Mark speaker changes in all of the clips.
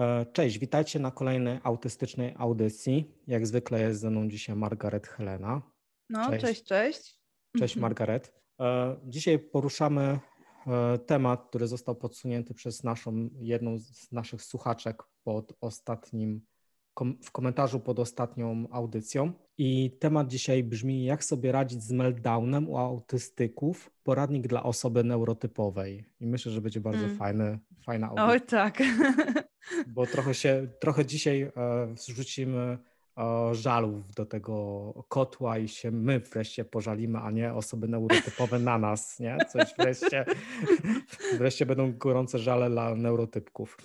Speaker 1: E, cześć, witajcie na kolejnej autystycznej audycji. Jak zwykle jest ze mną dzisiaj Margaret Helena.
Speaker 2: No, cześć, cześć. Cześć,
Speaker 1: cześć Margaret. E, dzisiaj poruszamy e, temat, który został podsunięty przez naszą, jedną z naszych słuchaczek pod ostatnim, w komentarzu pod ostatnią audycją. I temat dzisiaj brzmi, jak sobie radzić z meltdownem u autystyków, poradnik dla osoby neurotypowej. I myślę, że będzie bardzo mm. fajny, fajna audycja.
Speaker 2: Oj, tak.
Speaker 1: Bo trochę się, trochę dzisiaj e, wrzucimy e, żalów do tego kotła i się my wreszcie pożalimy, a nie osoby neurotypowe na nas, nie? Coś wreszcie, wreszcie będą gorące żale dla neurotypków.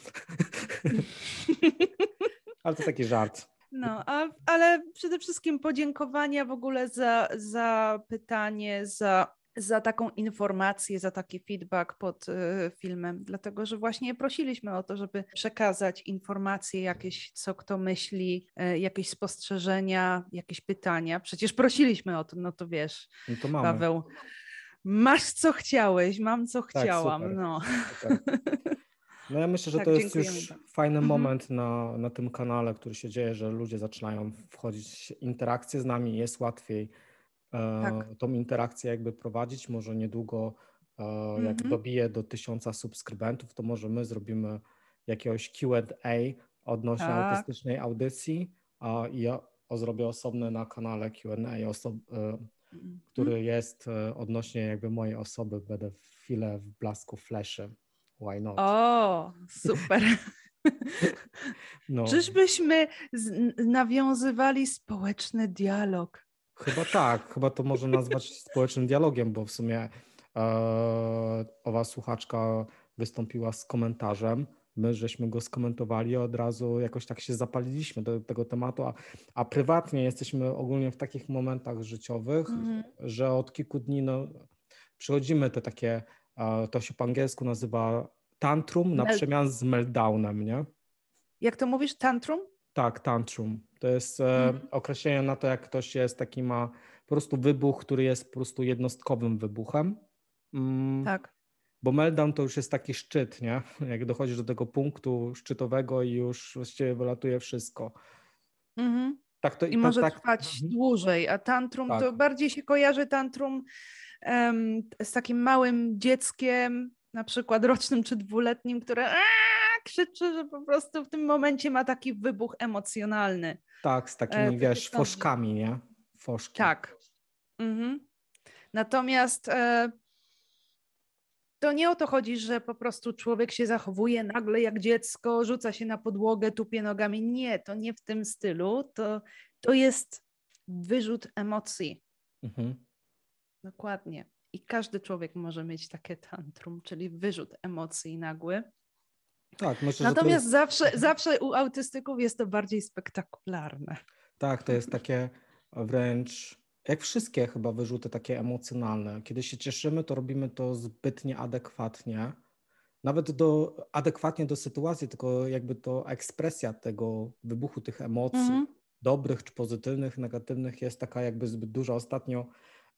Speaker 1: Ale to taki żart.
Speaker 2: No, a, ale przede wszystkim podziękowania w ogóle za, za pytanie, za, za taką informację, za taki feedback pod y, filmem, dlatego że właśnie prosiliśmy o to, żeby przekazać informacje jakieś, co kto myśli, y, jakieś spostrzeżenia, jakieś pytania. Przecież prosiliśmy o to, no to wiesz, no to Paweł. Masz co chciałeś, mam co tak, chciałam. Super, no. Super.
Speaker 1: No ja myślę, że tak, to jest już fajny mhm. moment na, na tym kanale, który się dzieje, że ludzie zaczynają wchodzić w interakcję z nami, jest łatwiej e, tak. tą interakcję jakby prowadzić. Może niedługo, e, jak mhm. dobiję do tysiąca subskrybentów, to może my zrobimy jakiegoś Q&A odnośnie tak. autystycznej audycji a ja zrobię osobne na kanale Q&A, osob, e, mhm. który jest e, odnośnie jakby mojej osoby, będę chwilę w blasku fleszy. Why not?
Speaker 2: O, super. No. Czyżbyśmy nawiązywali społeczny dialog?
Speaker 1: Chyba tak, chyba to można nazwać społecznym dialogiem, bo w sumie e, owa słuchaczka wystąpiła z komentarzem. My żeśmy go skomentowali, od razu jakoś tak się zapaliliśmy do tego tematu, a, a prywatnie jesteśmy ogólnie w takich momentach życiowych, mm. że od kilku dni no, przychodzimy te takie to się po angielsku nazywa tantrum na przemian z meltdownem, nie?
Speaker 2: Jak to mówisz, tantrum?
Speaker 1: Tak, tantrum. To jest e, mhm. określenie na to, jak ktoś jest taki ma po prostu wybuch, który jest po prostu jednostkowym wybuchem.
Speaker 2: Mm, tak.
Speaker 1: Bo meltdown to już jest taki szczyt, nie? Jak dochodzisz do tego punktu szczytowego i już właściwie wylatuje wszystko.
Speaker 2: Mhm. Tak to, I, może tak, trwać mhm. dłużej, a tantrum tak. to bardziej się kojarzy tantrum um, z takim małym dzieckiem, na przykład rocznym czy dwuletnim, które aaa, krzyczy, że po prostu w tym momencie ma taki wybuch emocjonalny.
Speaker 1: Tak, z takimi, e, wiesz, foszkami, nie? Foszki.
Speaker 2: Tak. Mhm. Natomiast e, to nie o to chodzi, że po prostu człowiek się zachowuje nagle jak dziecko, rzuca się na podłogę, tupie nogami. Nie, to nie w tym stylu. To, to jest wyrzut emocji. Mhm. Dokładnie. I każdy człowiek może mieć takie tantrum, czyli wyrzut emocji nagły. Tak, myślę, Natomiast jest... zawsze, zawsze u autystyków jest to bardziej spektakularne.
Speaker 1: Tak, to jest takie wręcz jak wszystkie chyba wyrzuty takie emocjonalne. Kiedy się cieszymy, to robimy to zbyt nieadekwatnie. Nawet do, adekwatnie do sytuacji, tylko jakby to ekspresja tego wybuchu tych emocji, -hmm. dobrych czy pozytywnych, negatywnych, jest taka jakby zbyt duża. Ostatnio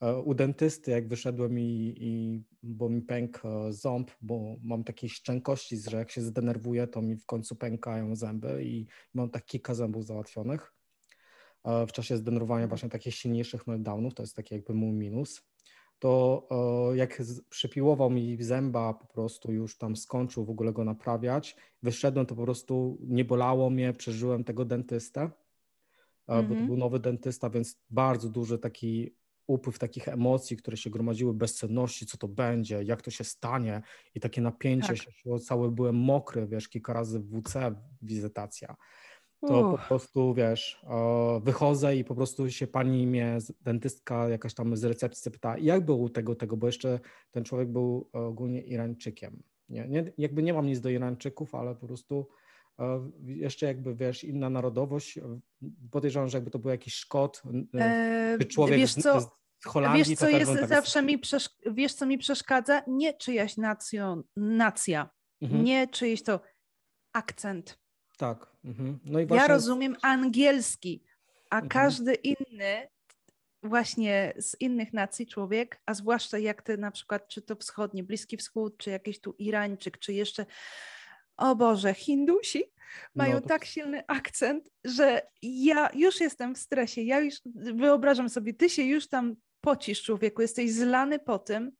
Speaker 1: E, u dentysty, jak wyszedłem i, i bo mi pękł e, ząb, bo mam takie szczękości, że jak się zdenerwuję, to mi w końcu pękają zęby i mam tak kilka zębów załatwionych. E, w czasie zdenerwowania mhm. właśnie takich silniejszych meltdownów, to jest taki jakby mój minus, to jak przypiłował mi zęba, po prostu już tam skończył w ogóle go naprawiać, wyszedłem, to po prostu nie bolało mnie, przeżyłem tego dentystę, mm -hmm. bo to mhm. był nowy dentysta, więc bardzo duży taki upływ takich emocji, które się gromadziły, bezcenności, co to będzie, jak to się stanie i takie napięcie tak. się cały byłem mokry, wiesz, kilka razy w WC wizytacja. To Uch. po prostu, wiesz, wychodzę i po prostu się pani mnie, dentystka jakaś tam z recepcji pyta, jak było u tego, tego, bo jeszcze ten człowiek był ogólnie Irańczykiem. Nie, nie, jakby nie mam nic do Irańczyków, ale po prostu jeszcze jakby, wiesz, inna narodowość, podejrzewam, że jakby to był jakiś Szkot, eee, czy człowiek wiesz co, z, z Holandii.
Speaker 2: Wiesz, co jest tak zawsze mi, wiesz, co mi przeszkadza? Nie czyjaś nacjo, nacja, mhm. nie czyjś to akcent.
Speaker 1: Tak. Mhm.
Speaker 2: No i właśnie... Ja rozumiem angielski, a mhm. każdy inny właśnie z innych nacji człowiek, a zwłaszcza jak ty na przykład, czy to wschodnie, Bliski Wschód, czy jakiś tu Irańczyk, czy jeszcze o Boże, Hindusi, mają
Speaker 1: No, to-
Speaker 2: tak silny akcent, że ja już jestem w stresie. Ja już wyobrażam sobie, ty się już tam pocisz, człowieku, jesteś zlany po tym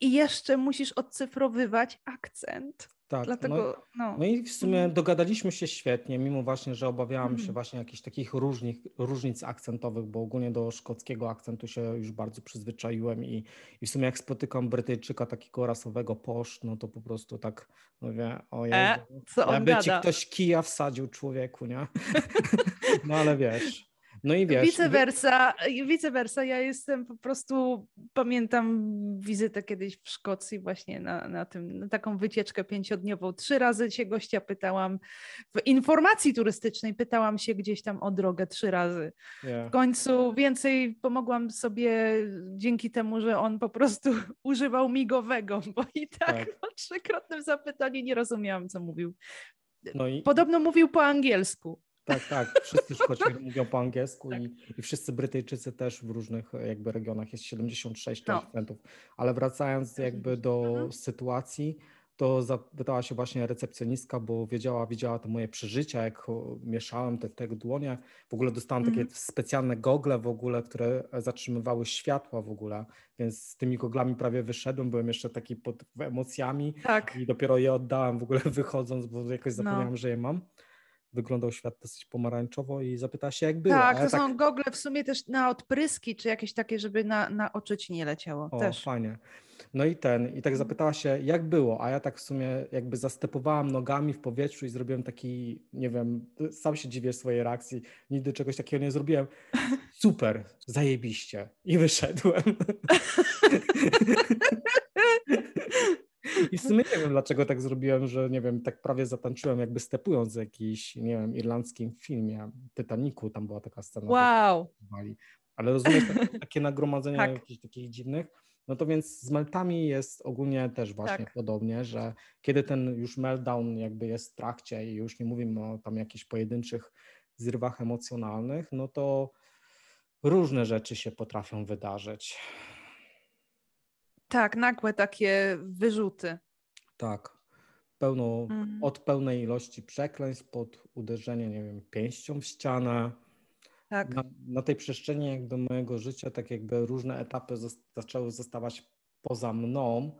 Speaker 2: i jeszcze musisz odcyfrowywać akcent.
Speaker 1: Tak, no,
Speaker 2: Dlatego, no.
Speaker 1: no i w sumie dogadaliśmy się świetnie, mimo właśnie, że obawiałam się
Speaker 2: Mhm.
Speaker 1: właśnie jakichś takich różnych, różnic akcentowych, bo ogólnie do szkockiego akcentu się już bardzo przyzwyczaiłem i, i w sumie jak spotykam Brytyjczyka takiego rasowego posz, no to po prostu tak mówię, o Jezu,
Speaker 2: E,
Speaker 1: jakby ci ktoś kija wsadził człowieku, nie? No ale wiesz, no i wiesz,
Speaker 2: Vice versa, vice versa, ja jestem po prostu, pamiętam wizytę kiedyś w Szkocji właśnie na, na tym, na taką wycieczkę pięciodniową. Trzy razy się gościa pytałam, w informacji turystycznej pytałam się gdzieś tam o drogę trzy razy.
Speaker 1: nie,
Speaker 2: W końcu więcej pomogłam sobie dzięki temu, że on po prostu używał migowego, bo i tak,
Speaker 1: Tak.
Speaker 2: po trzykrotnym zapytaniu nie rozumiałam, co mówił.
Speaker 1: no i
Speaker 2: Podobno mówił po angielsku.
Speaker 1: Tak, tak. Wszyscy Szkoci mówią po angielsku
Speaker 2: Tak.
Speaker 1: i, i wszyscy Brytyjczycy też w różnych e, jakby regionach jest 76
Speaker 2: No.
Speaker 1: akcentów. Ale wracając jakby do
Speaker 2: Mhm.
Speaker 1: sytuacji, to zapytała się właśnie recepcjonistka, bo wiedziała, widziała te moje przeżycia, jak o, mieszałem te, te dłonie. W ogóle dostałam takie
Speaker 2: Mhm.
Speaker 1: specjalne gogle w ogóle, które zatrzymywały światła w ogóle, więc z tymi goglami prawie wyszedłem, byłem jeszcze taki pod emocjami
Speaker 2: Tak.
Speaker 1: i dopiero je oddałem w ogóle wychodząc, bo jakoś
Speaker 2: No.
Speaker 1: zapomniałem, że je mam. Wyglądał świat dosyć pomarańczowo i zapytała się, jak było.
Speaker 2: Tak, to są gogle w sumie też na odpryski, czy jakieś takie, żeby na, na oczy ci nie leciało.
Speaker 1: O,
Speaker 2: też.
Speaker 1: fajnie. No i ten, i tak zapytała się, jak było, a ja tak w sumie jakby zastepowałam nogami w powietrzu i zrobiłem taki, nie wiem, sam się dziwię swojej reakcji, nigdy czegoś takiego nie zrobiłem. Super, zajebiście. I wyszedłem. I w sumie nie wiem, dlaczego tak zrobiłem, że nie wiem, tak prawie zatańczyłem, jakby stepując w jakiś, nie wiem, irlandzkim filmie, Titanicu, tam była taka scena.
Speaker 2: Wow.
Speaker 1: Ale rozumiesz, tak- takie nagromadzenie
Speaker 2: Tak.
Speaker 1: jakichś takich dziwnych. No to więc z meltami jest ogólnie też właśnie
Speaker 2: Tak.
Speaker 1: podobnie, że kiedy ten już meltdown jakby jest w trakcie i już nie mówimy o tam jakichś pojedynczych zrywach emocjonalnych, no to różne rzeczy się potrafią wydarzyć.
Speaker 2: Tak, nagłe takie wyrzuty.
Speaker 1: Tak. Pełno,
Speaker 2: Mhm.
Speaker 1: od pełnej ilości przekleństw pod uderzenie, nie wiem, pięścią w ścianę.
Speaker 2: Tak.
Speaker 1: Na, na tej przestrzeni jakby mojego życia, tak jakby różne etapy zaczęły zostawać poza mną,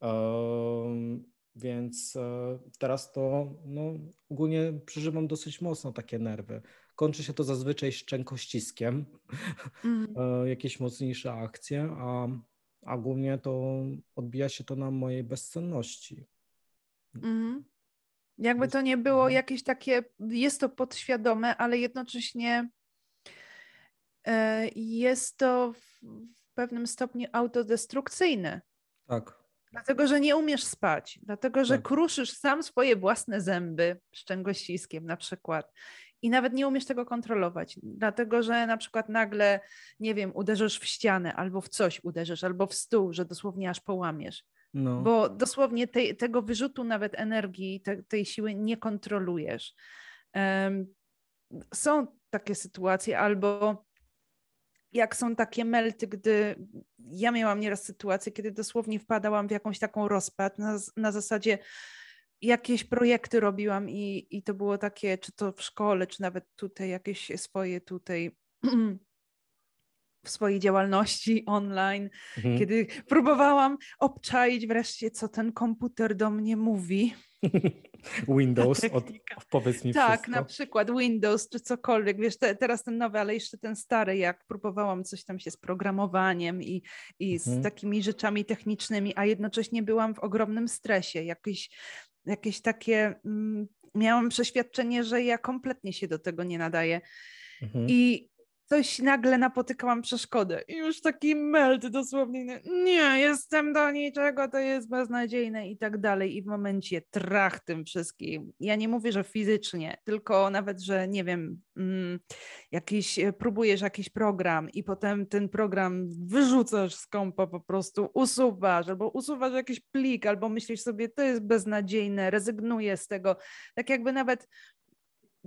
Speaker 1: em, więc e, teraz to no, ogólnie przeżywam dosyć mocno takie nerwy. Kończy się to zazwyczaj szczękościskiem, e, jakieś mocniejsze akcje, a, a głównie to odbija się to na mojej bezsenności.
Speaker 2: Mhm. Jakby to nie było jakieś takie, jest to podświadome, ale jednocześnie e, jest to w, w pewnym stopniu autodestrukcyjne.
Speaker 1: Tak,
Speaker 2: Dlatego, że nie umiesz spać, dlatego, że
Speaker 1: Tak.
Speaker 2: kruszysz sam swoje własne zęby szczęgościskiem na przykład i nawet nie umiesz tego kontrolować, dlatego, że na przykład nagle, nie wiem, uderzysz w ścianę albo w coś uderzysz, albo w stół, że dosłownie aż połamiesz,
Speaker 1: no,
Speaker 2: bo dosłownie tej, tego wyrzutu nawet energii, te, tej siły nie kontrolujesz. Em, są takie sytuacje, albo jak są takie melty, gdy ja miałam nieraz sytuację, kiedy dosłownie wpadałam w jakąś taką rozpad na, na zasadzie jakieś projekty robiłam i, i to było takie, czy to w szkole, czy nawet tutaj jakieś swoje tutaj w swojej działalności online,
Speaker 1: mhm.
Speaker 2: kiedy próbowałam obczaić wreszcie, co ten komputer do mnie mówi.
Speaker 1: Windows, od, powiedz mi
Speaker 2: Tak,
Speaker 1: wszystko.
Speaker 2: na przykład Windows czy cokolwiek, wiesz, te, teraz ten nowy, ale jeszcze ten stary, jak próbowałam coś tam się z programowaniem i, i
Speaker 1: Mhm.
Speaker 2: z takimi rzeczami technicznymi, a jednocześnie byłam w ogromnym stresie, jakieś, jakieś takie, mm, miałam przeświadczenie, że ja kompletnie się do tego nie nadaję
Speaker 1: Mhm.
Speaker 2: i coś nagle napotykałam przeszkodę i już taki melt dosłownie, nie, nie, jestem do niczego, to jest beznadziejne i tak dalej. I w momencie trach tym wszystkim, ja nie mówię, że fizycznie, tylko nawet, że nie wiem, mm, jakiś, e, próbujesz jakiś program i potem ten program wyrzucasz z kompa po prostu, usuwasz albo usuwasz jakiś plik, albo myślisz sobie, to jest beznadziejne, rezygnuję z tego, tak jakby nawet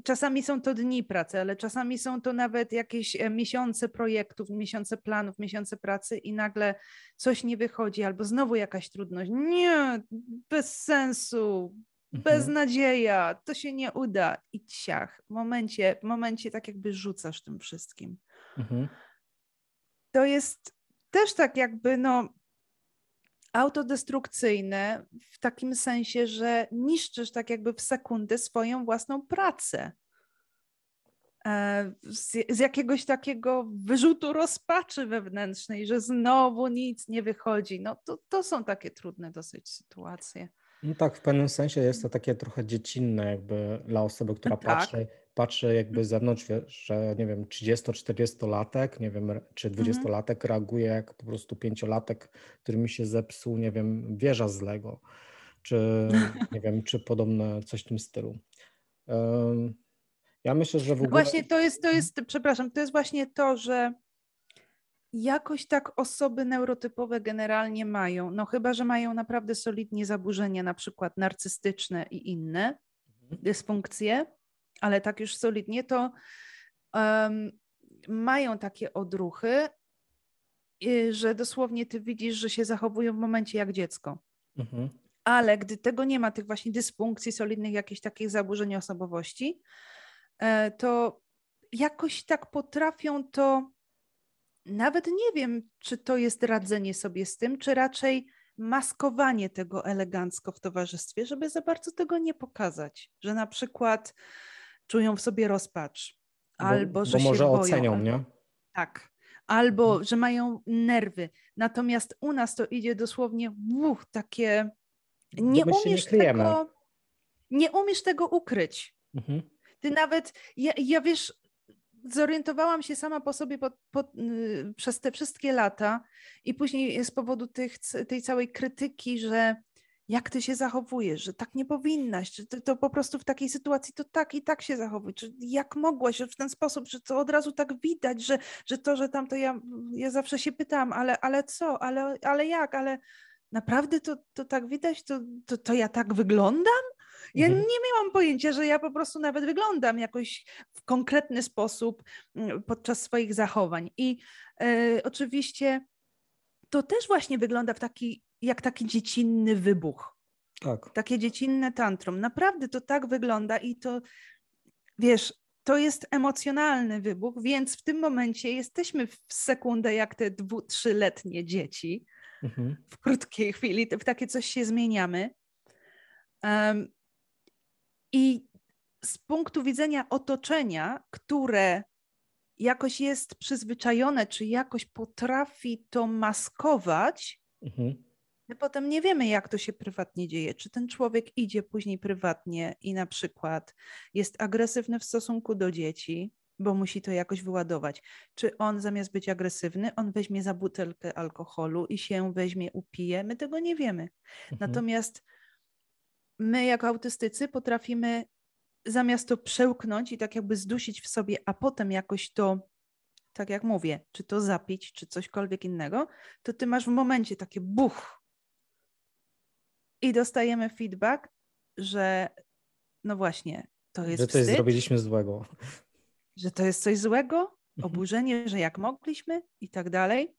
Speaker 2: czasami są to dni pracy, ale czasami są to nawet jakieś e, miesiące projektów, miesiące planów, miesiące pracy i nagle coś nie wychodzi, albo znowu jakaś trudność. Nie, bez sensu. mhm. beznadzieja, to się nie uda i ciach. W momencie, w momencie tak jakby rzucasz tym wszystkim. Mhm. To jest też tak jakby no autodestrukcyjne w takim sensie, że niszczysz tak jakby w sekundę swoją własną pracę. E, z, z, jakiegoś takiego wyrzutu rozpaczy wewnętrznej, że znowu nic nie wychodzi. No to, to są takie trudne dosyć sytuacje.
Speaker 1: No tak, w pewnym sensie jest to takie trochę dziecinne jakby dla osoby, która tak. patrzy, patrzy jakby z zewnątrz, że nie wiem, 30-40-latek, nie wiem, czy 20-latek mhm. reaguje jak po prostu pięciolatek, który mi się zepsuł, nie wiem, wieża z Lego, czy nie wiem, czy podobne coś w tym stylu. Ja myślę, że w ogóle...
Speaker 2: Właśnie to jest, to jest, przepraszam, to jest właśnie to, że jakoś tak osoby neurotypowe generalnie mają, no chyba, że mają naprawdę solidnie zaburzenia, na przykład narcystyczne i inne mhm. dysfunkcje, ale tak już solidnie, to um, mają takie odruchy, że dosłownie ty widzisz, że się zachowują w momencie jak dziecko. Mhm. Ale gdy tego nie ma, tych właśnie dysfunkcji, solidnych jakichś takich zaburzeń osobowości, e, to jakoś tak potrafią to, nawet nie wiem, czy to jest radzenie sobie z tym, czy raczej maskowanie tego elegancko w towarzystwie, żeby za bardzo tego nie pokazać, że na przykład czują w sobie rozpacz, bo, albo że bo
Speaker 1: może
Speaker 2: się boją,
Speaker 1: ocenią, albo, nie?
Speaker 2: Tak. Albo mhm. że mają nerwy. Natomiast u nas to idzie dosłownie uch, takie. Nie umiesz nie tego. Nie umiesz tego ukryć. Mhm. Ty nawet, ja, ja wiesz, zorientowałam się sama po sobie po, po, yy, przez te wszystkie lata i później z powodu tych, tej całej krytyki, że jak ty się zachowujesz, że tak nie powinnaś, czy to, to, po prostu w takiej sytuacji to tak i tak się zachowuj, czy jak mogłaś w ten sposób, że to od razu tak widać, że, że to, że tam to ja, ja zawsze się pytam, ale, ale co, ale, ale jak, ale naprawdę to, to tak widać, to, to, to ja tak wyglądam? Ja mhm. nie miałam pojęcia, że ja po prostu nawet wyglądam jakoś w konkretny sposób mm, podczas swoich zachowań. I e, oczywiście to też właśnie wygląda w taki jak taki dziecinny wybuch. Tak. Takie dziecinne tantrum. Naprawdę to tak wygląda i to, wiesz, to jest emocjonalny wybuch, więc w tym momencie jesteśmy w sekundę jak te dwu, trzyletnie dzieci. Mhm. W krótkiej chwili w takie coś się zmieniamy. Um, I z punktu widzenia otoczenia, które jakoś jest przyzwyczajone, czy jakoś potrafi to maskować, mhm. My potem nie wiemy, jak to się prywatnie dzieje. Czy ten człowiek idzie później prywatnie i na przykład jest agresywny w stosunku do dzieci, bo musi to jakoś wyładować. Czy on zamiast być agresywny, on weźmie za butelkę alkoholu i się weźmie, upije? My tego nie wiemy. Mhm. Natomiast my, jako autystycy, potrafimy zamiast to przełknąć i tak jakby zdusić w sobie, a potem jakoś to, tak jak mówię, czy to zapić, czy cośkolwiek innego, to ty masz w momencie takie buch, i dostajemy feedback, że no właśnie, to jest
Speaker 1: Że coś wstyd, zrobiliśmy złego.
Speaker 2: Że to jest coś złego, mhm. oburzenie, że jak mogliśmy i tak dalej.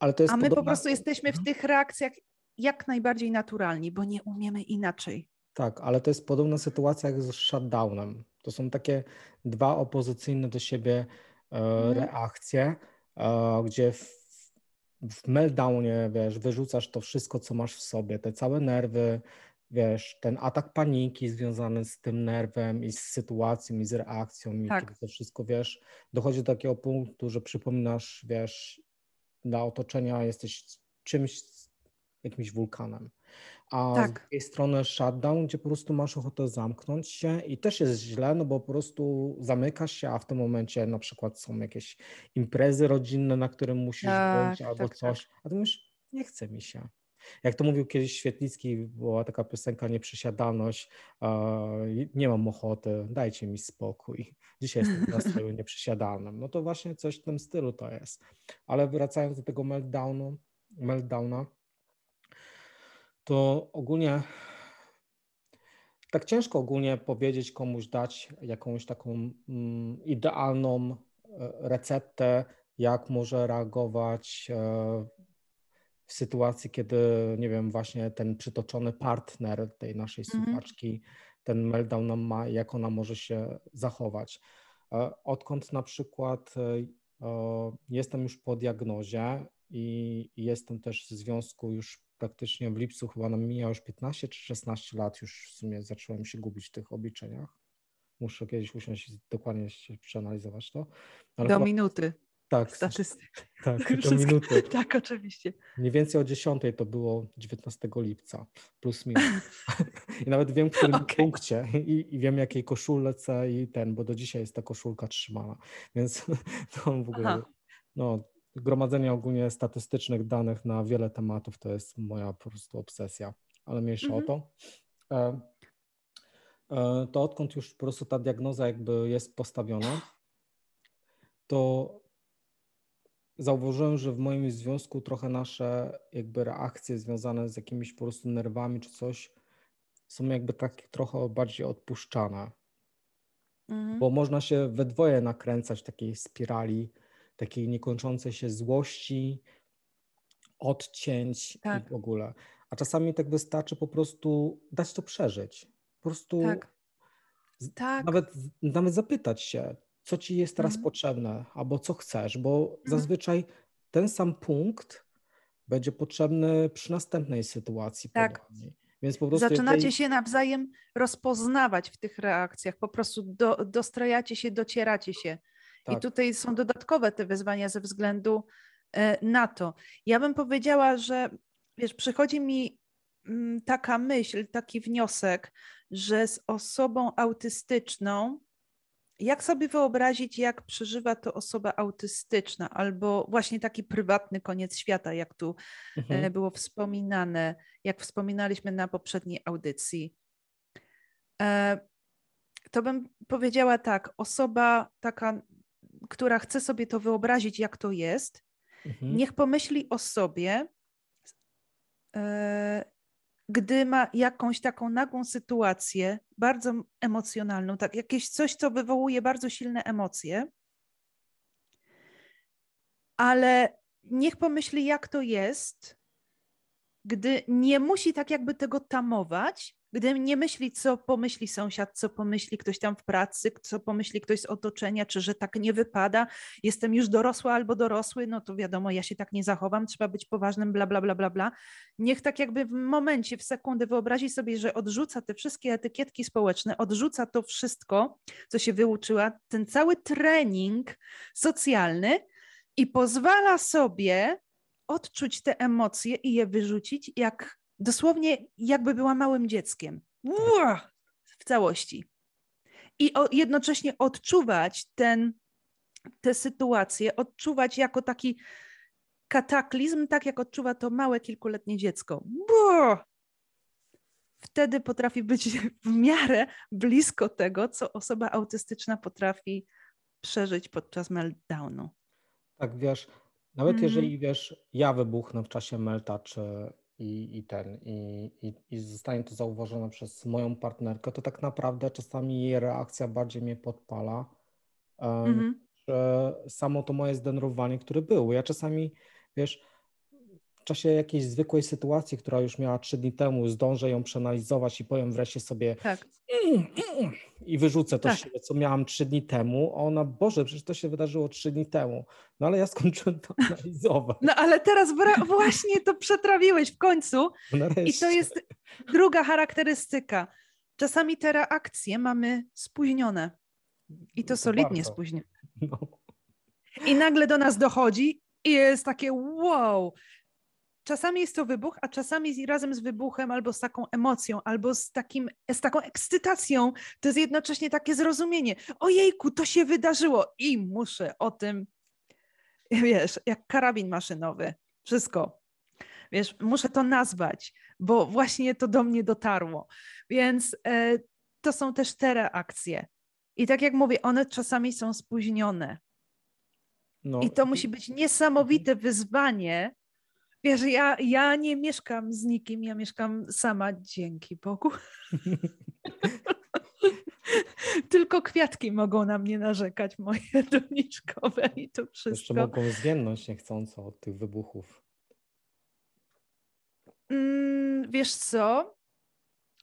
Speaker 2: Ale to jest A my po prostu jesteśmy w mhm. tych reakcjach jak najbardziej naturalni, bo nie umiemy inaczej.
Speaker 1: Tak, ale to jest podobna sytuacja jak z shutdownem. To są takie dwa opozycyjne do siebie e, mhm. reakcje, e, gdzie w w meltdownie, wiesz, wyrzucasz to wszystko, co masz w sobie, te całe nerwy, wiesz, ten atak paniki związany z tym nerwem i z sytuacją i z reakcją i tak. to wszystko, wiesz, dochodzi do takiego punktu, że przypominasz, wiesz, dla otoczenia jesteś czymś, jakimś wulkanem a tak. z drugiej strony shutdown, gdzie po prostu masz ochotę zamknąć się i też jest źle, no bo po prostu zamykasz się, a w tym momencie na przykład są jakieś imprezy rodzinne, na które musisz tak, być albo tak, coś, tak. a ty mówisz, nie chce mi się. Jak to mówił kiedyś Świetlicki, była taka piosenka Nieprzysiadalność, nie mam ochoty, dajcie mi spokój. Dzisiaj jestem w nastroju nieprzysiadalnym. No to właśnie coś w tym stylu to jest. Ale wracając do tego meltdownu, meltdowna, to ogólnie tak ciężko ogólnie powiedzieć komuś, dać jakąś taką mm, idealną e, receptę, jak może reagować e, w sytuacji, kiedy, nie wiem, właśnie ten przytoczony partner tej naszej
Speaker 2: Mhm.
Speaker 1: słuchaczki, ten meltdown nam ma, jak ona może się zachować. E, Odkąd na przykład jestem już po diagnozie i i jestem też w związku już praktycznie w lipcu, chyba nam mija już 15 czy 16 lat, już w sumie zacząłem się gubić w tych obliczeniach. Muszę kiedyś usiąść i dokładnie się przeanalizować to. Ale
Speaker 2: Do
Speaker 1: chyba,
Speaker 2: minuty
Speaker 1: tak,
Speaker 2: statystyk.
Speaker 1: tak, do minuty.
Speaker 2: Tak, oczywiście.
Speaker 1: Mniej więcej o 10 to było 19 lipca, plus minus. I nawet wiem, w którym
Speaker 2: Okej.
Speaker 1: punkcie i, i wiem, jakiej koszulce i ten, bo do dzisiaj jest ta koszulka trzymana. Więc to w ogóle,
Speaker 2: Aha.
Speaker 1: no, gromadzenie ogólnie statystycznych danych na wiele tematów to jest moja po prostu obsesja, ale mniejsza
Speaker 2: Mhm.
Speaker 1: o to. E, e, to odkąd już po prostu ta diagnoza jakby jest postawiona, to zauważyłem, że w moim związku trochę nasze jakby reakcje związane z jakimiś po prostu nerwami czy coś są jakby tak trochę bardziej odpuszczane,
Speaker 2: Mhm.
Speaker 1: bo można się we dwoje nakręcać w takiej spirali, takiej niekończącej się złości, odcięć
Speaker 2: Tak.
Speaker 1: i w ogóle. A czasami tak wystarczy po prostu dać to przeżyć. Po prostu
Speaker 2: Tak. Tak.
Speaker 1: nawet, nawet zapytać się, co ci jest teraz
Speaker 2: Mhm.
Speaker 1: potrzebne, albo co chcesz, bo
Speaker 2: Mhm.
Speaker 1: zazwyczaj ten sam punkt będzie potrzebny przy następnej sytuacji
Speaker 2: Tak.
Speaker 1: Więc po prostu
Speaker 2: Zaczynacie się nawzajem rozpoznawać w tych reakcjach, po prostu do, dostrajacie się, docieracie się. I
Speaker 1: Tak.
Speaker 2: tutaj są dodatkowe te wyzwania ze względu e, na to. Ja bym powiedziała, że wiesz, przychodzi mi mm, taka myśl, taki wniosek, że z osobą autystyczną, jak sobie wyobrazić, jak przeżywa to osoba autystyczna, albo właśnie taki prywatny koniec świata, jak tu e,
Speaker 1: Mhm.
Speaker 2: było wspominane, jak wspominaliśmy na poprzedniej audycji. E, To bym powiedziała tak, osoba taka, która chce sobie to wyobrazić, jak to jest,
Speaker 1: Mhm.
Speaker 2: niech pomyśli o sobie, e, gdy ma jakąś taką nagłą sytuację, bardzo emocjonalną, tak, jakieś coś, co wywołuje bardzo silne emocje, ale niech pomyśli, jak to jest, gdy nie musi tak jakby tego tamować, gdy nie myśli, co pomyśli sąsiad, co pomyśli ktoś tam w pracy, co pomyśli ktoś z otoczenia, czy że tak nie wypada, jestem już dorosła albo dorosły, no to wiadomo, ja się tak nie zachowam, trzeba być poważnym, bla, bla, bla, bla, bla. Niech tak jakby w momencie, w sekundę wyobrazi sobie, że odrzuca te wszystkie etykietki społeczne, odrzuca to wszystko, co się wyuczyła, ten cały trening socjalny i pozwala sobie odczuć te emocje i je wyrzucić, jak dosłownie jakby była małym dzieckiem. Ua! W całości. I o, jednocześnie odczuwać ten, tę sytuację, odczuwać jako taki kataklizm, tak jak odczuwa to małe kilkuletnie dziecko. Wtedy potrafi być w miarę blisko tego, co osoba autystyczna potrafi przeżyć podczas meltdownu.
Speaker 1: Tak, wiesz, nawet
Speaker 2: Mhm.
Speaker 1: jeżeli wiesz, ja wybuchnę w czasie melta, czy i, i ten, i, i, i zostanie to zauważone przez moją partnerkę, to tak naprawdę czasami jej reakcja bardziej mnie podpala, em,
Speaker 2: Mhm.
Speaker 1: że samo to moje zdenerwowanie, które było. Ja czasami, wiesz, w czasie jakiejś zwykłej sytuacji, która już miała trzy dni temu, zdążę ją przeanalizować i powiem wreszcie sobie
Speaker 2: Tak.
Speaker 1: "Mm, mm", i wyrzucę to
Speaker 2: Tak.
Speaker 1: siebie, co miałam trzy dni temu, ona, Boże, przecież to się wydarzyło trzy dni temu. No ale ja skończyłem to analizować.
Speaker 2: No ale teraz właśnie to przetrawiłeś w końcu. I
Speaker 1: Nareszcie.
Speaker 2: to jest druga charakterystyka. Czasami te reakcje mamy spóźnione. I to solidnie spóźnione.
Speaker 1: No.
Speaker 2: I nagle do nas dochodzi i jest takie wow. Czasami jest to wybuch, a czasami z, razem z wybuchem albo z taką emocją, albo z, takim, z taką ekscytacją, to jest jednocześnie takie zrozumienie. Ojejku, to się wydarzyło i muszę o tym, wiesz, jak karabin maszynowy, wszystko. Wiesz, muszę to nazwać, bo właśnie to do mnie dotarło. Więc e, to są też te reakcje. I tak jak mówię, one czasami są spóźnione.
Speaker 1: No.
Speaker 2: I to musi być niesamowite wyzwanie. Wiesz, ja, ja nie mieszkam z nikim, ja mieszkam sama, dzięki Bogu. Tylko kwiatki mogą na mnie narzekać, moje doniczkowe i to
Speaker 1: Jeszcze
Speaker 2: wszystko.
Speaker 1: mogą zwiędnąć niechcąco od tych wybuchów.
Speaker 2: Mm, wiesz co?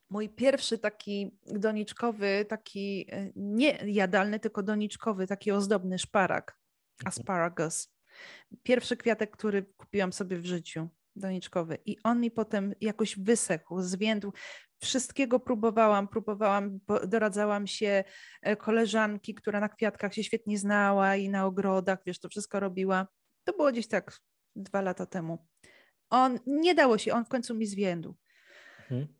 Speaker 2: Mój pierwszy taki doniczkowy, taki e, nie jadalny, tylko doniczkowy, taki ozdobny szparak,
Speaker 1: Mhm.
Speaker 2: asparagus. Pierwszy kwiatek, który kupiłam sobie w życiu, doniczkowy. I on mi potem jakoś wysechł, zwiędł. Wszystkiego próbowałam, próbowałam, bo- doradzałam się e, koleżanki, która na kwiatkach się świetnie znała i na ogrodach, wiesz, to wszystko robiła. To było gdzieś tak dwa lata temu. On, nie dało się, on w końcu mi zwiędł.
Speaker 1: Mhm.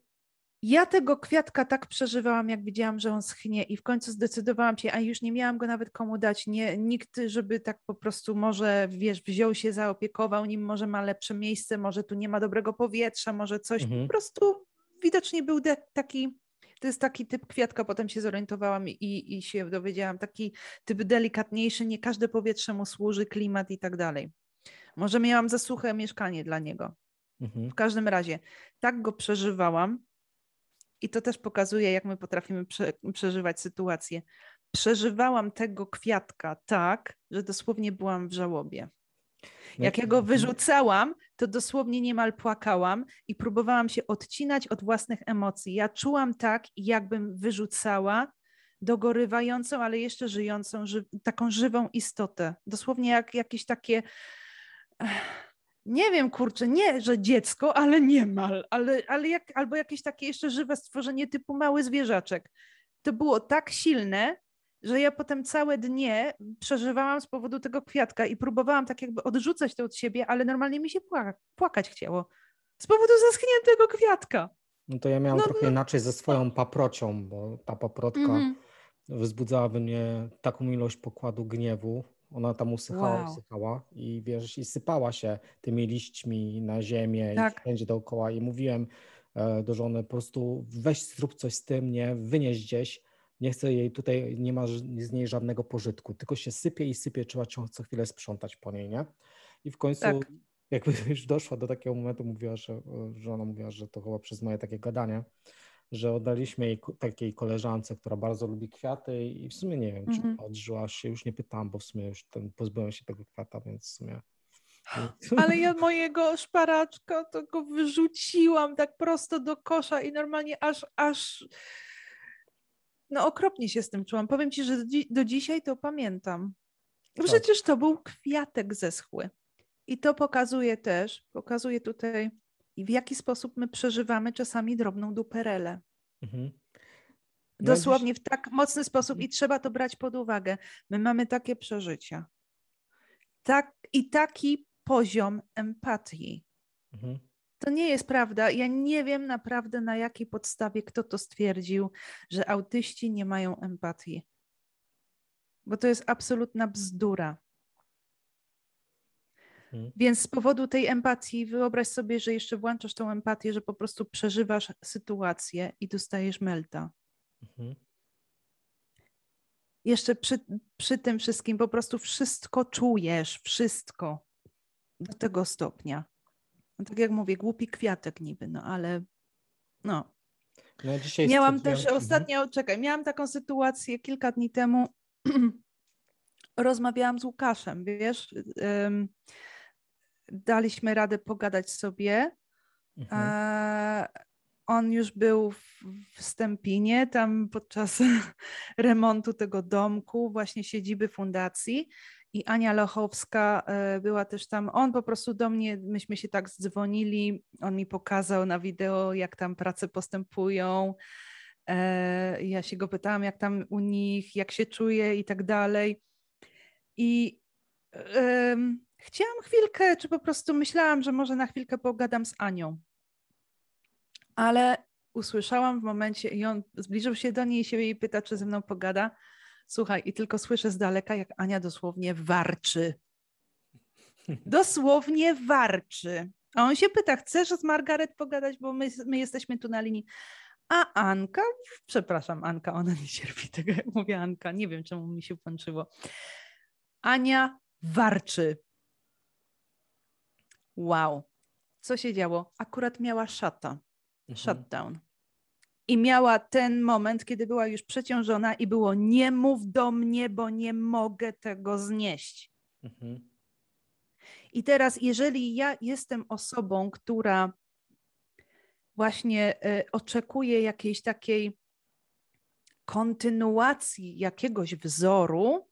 Speaker 2: Ja tego kwiatka tak przeżywałam, jak widziałam, że on schnie i w końcu zdecydowałam się, a już nie miałam go nawet komu dać, nie, nikt, żeby tak po prostu może, wiesz, wziął się, zaopiekował nim, może ma lepsze miejsce, może tu nie ma dobrego powietrza, może coś,
Speaker 1: Mhm.
Speaker 2: po prostu widocznie był taki, to jest taki typ kwiatka, potem się zorientowałam i, i się dowiedziałam, taki typ delikatniejszy, nie każde powietrze mu służy, klimat i tak dalej. Może miałam za suche mieszkanie dla niego.
Speaker 1: Mhm.
Speaker 2: W każdym razie tak go przeżywałam i to też pokazuje, jak my potrafimy prze, przeżywać sytuacje. Przeżywałam tego kwiatka tak, że dosłownie byłam w żałobie.
Speaker 1: No
Speaker 2: Jak ja go wyrzucałam, to dosłownie niemal płakałam i próbowałam się odcinać od własnych emocji. Ja czułam tak, jakbym wyrzucała dogorywającą, ale jeszcze żyjącą, ży taką żywą istotę. Dosłownie jak jakieś takie. Nie wiem, kurczę, nie, że dziecko, ale niemal, ale, ale jak, albo jakieś takie jeszcze żywe stworzenie typu mały zwierzaczek. To było tak silne, że ja potem całe dnie przeżywałam z powodu tego kwiatka i próbowałam tak jakby odrzucać to od siebie, ale normalnie mi się pła- płakać chciało. Z powodu zaschniętego kwiatka.
Speaker 1: No to ja miałem
Speaker 2: No,
Speaker 1: trochę inaczej ze swoją paprocią, bo ta paprotka
Speaker 2: Mhm.
Speaker 1: wzbudzała we mnie taką ilość pokładu gniewu. Ona tam usychała,
Speaker 2: Wow.
Speaker 1: usychała i wiesz, i sypała się tymi liśćmi na ziemię
Speaker 2: Tak.
Speaker 1: i wszędzie dookoła. I mówiłem e, do żony, po prostu weź zrób coś z tym, nie, wynieś gdzieś. Nie chcę jej tutaj, nie ma z niej żadnego pożytku, tylko się sypie i sypie, trzeba cią- co chwilę sprzątać po niej, nie? I w końcu,
Speaker 2: Tak.
Speaker 1: jakby już doszła do takiego momentu, mówiła, że, że ona mówiła, że to chyba przez moje takie gadanie, że oddaliśmy jej takiej koleżance, która bardzo lubi kwiaty i w sumie nie wiem, czy
Speaker 2: Mhm.
Speaker 1: odżyła się, już nie pytałam, bo w sumie już ten, pozbyłem się tego kwiata, więc w sumie...
Speaker 2: Ale ja mojego szparaczka to go wyrzuciłam tak prosto do kosza i normalnie aż, aż no okropnie się z tym czułam. Powiem ci, że do, dzi- do dzisiaj to pamiętam. Przecież to był kwiatek zeschły. I to pokazuje też, pokazuje tutaj, w jaki sposób my przeżywamy czasami drobną duperelę.
Speaker 1: Mhm. No
Speaker 2: Dosłownie w tak mocny sposób
Speaker 1: Mhm.
Speaker 2: i trzeba to brać pod uwagę. My mamy takie przeżycia. Tak, I taki poziom empatii.
Speaker 1: Mhm.
Speaker 2: To nie jest prawda. Ja nie wiem naprawdę na jakiej podstawie kto to stwierdził, że autyści nie mają empatii. Bo to jest absolutna bzdura.
Speaker 1: Mhm.
Speaker 2: Więc z powodu tej empatii, wyobraź sobie, że jeszcze włączasz tą empatię, że po prostu przeżywasz sytuację i dostajesz melta.
Speaker 1: Mhm.
Speaker 2: Jeszcze przy, przy tym wszystkim po prostu wszystko czujesz, wszystko do tego stopnia. No, tak jak mówię, głupi kwiatek niby, no ale no.
Speaker 1: No
Speaker 2: Miałam też
Speaker 1: Mhm.
Speaker 2: ostatnio, czekaj, miałam taką sytuację kilka dni temu. Rozmawiałam z Łukaszem, wiesz, ym, daliśmy radę pogadać sobie.
Speaker 1: Mhm.
Speaker 2: On już był w, w Stępinie, tam podczas remontu tego domku, właśnie siedziby fundacji. I Ania Lochowska e, była też tam. On po prostu do mnie, myśmy się tak dzwonili. On mi pokazał na wideo, jak tam prace postępują. E, Ja się go pytałam, jak tam u nich, jak się czuje i tak dalej. I chciałam chwilkę, czy po prostu myślałam, że może na chwilkę pogadam z Anią ale usłyszałam w momencie, i on zbliżył się do niej i się jej pyta, czy ze mną pogada. Słuchaj, i tylko słyszę z daleka, jak Ania dosłownie warczy. Dosłownie warczy. A on się pyta, chcesz z Margaret pogadać, bo my, my jesteśmy tu na linii. A Anka, przepraszam, Anka, ona nie cierpi tego, jak mówię Anka, nie wiem, czemu mi się włączyło. Ania warczy. Wow. Co się działo? Akurat miała szata
Speaker 1: Mhm.
Speaker 2: shutdown. I miała ten moment, kiedy była już przeciążona i było nie mów do mnie, bo nie mogę tego znieść.
Speaker 1: Mhm.
Speaker 2: I teraz, jeżeli ja jestem osobą, która właśnie y, oczekuje jakiejś takiej kontynuacji jakiegoś wzoru,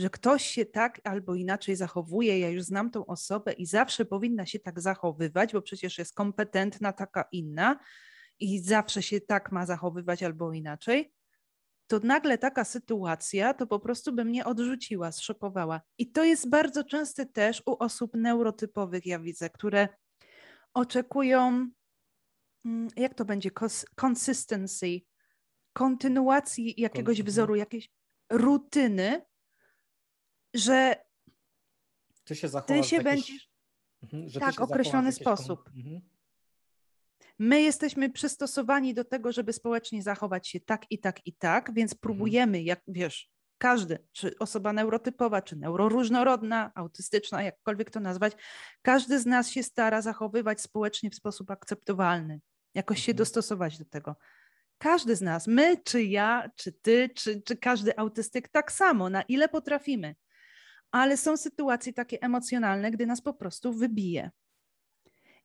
Speaker 2: że ktoś się tak albo inaczej zachowuje, ja już znam tą osobę i zawsze powinna się tak zachowywać, bo przecież jest kompetentna, taka inna i zawsze się tak ma zachowywać albo inaczej, to nagle taka sytuacja to po prostu by mnie odrzuciła, zszokowała. I to jest bardzo częste też u osób neurotypowych, ja widzę, które oczekują, mm, jak to będzie, consistency, kontynuacji jakiegoś wzoru, jakiejś rutyny, że
Speaker 1: ty się,
Speaker 2: ty się będziesz mhm, tak, się określony sposób. Mhm. My jesteśmy przystosowani do tego, żeby społecznie zachować się tak i tak i tak, więc mhm. próbujemy, jak wiesz, każdy, czy osoba neurotypowa, czy neuroróżnorodna, autystyczna, jakkolwiek to nazwać, każdy z nas się stara zachowywać społecznie w sposób akceptowalny, jakoś się dostosować do tego. Każdy z nas, my, czy ja, czy ty, czy, czy każdy autystyk, tak samo, na ile potrafimy ale są sytuacje takie emocjonalne, gdy nas po prostu wybije.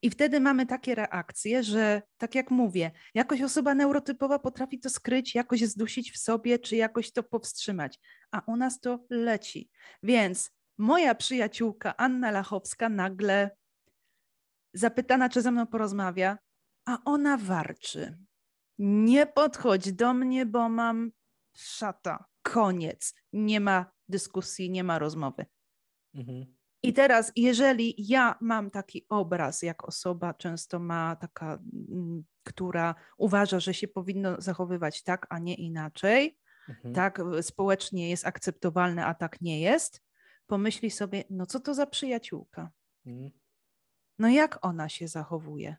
Speaker 2: I wtedy mamy takie reakcje, że tak jak mówię, jakoś osoba neurotypowa potrafi to skryć, jakoś zdusić w sobie, czy jakoś to powstrzymać, a u nas to leci. Więc moja przyjaciółka Anna Lachowska nagle zapytana, czy ze mną porozmawia, a ona warczy. Nie podchodź do mnie, bo mam szata. Koniec. Nie ma dyskusji, nie ma rozmowy. Mhm. I teraz, jeżeli ja mam taki obraz, jak osoba często ma taka, mm, która uważa, że się powinno zachowywać tak, a nie inaczej, mhm. tak społecznie jest akceptowalne, a tak nie jest, pomyśli sobie, no co to za przyjaciółka? Mhm. No jak ona się zachowuje?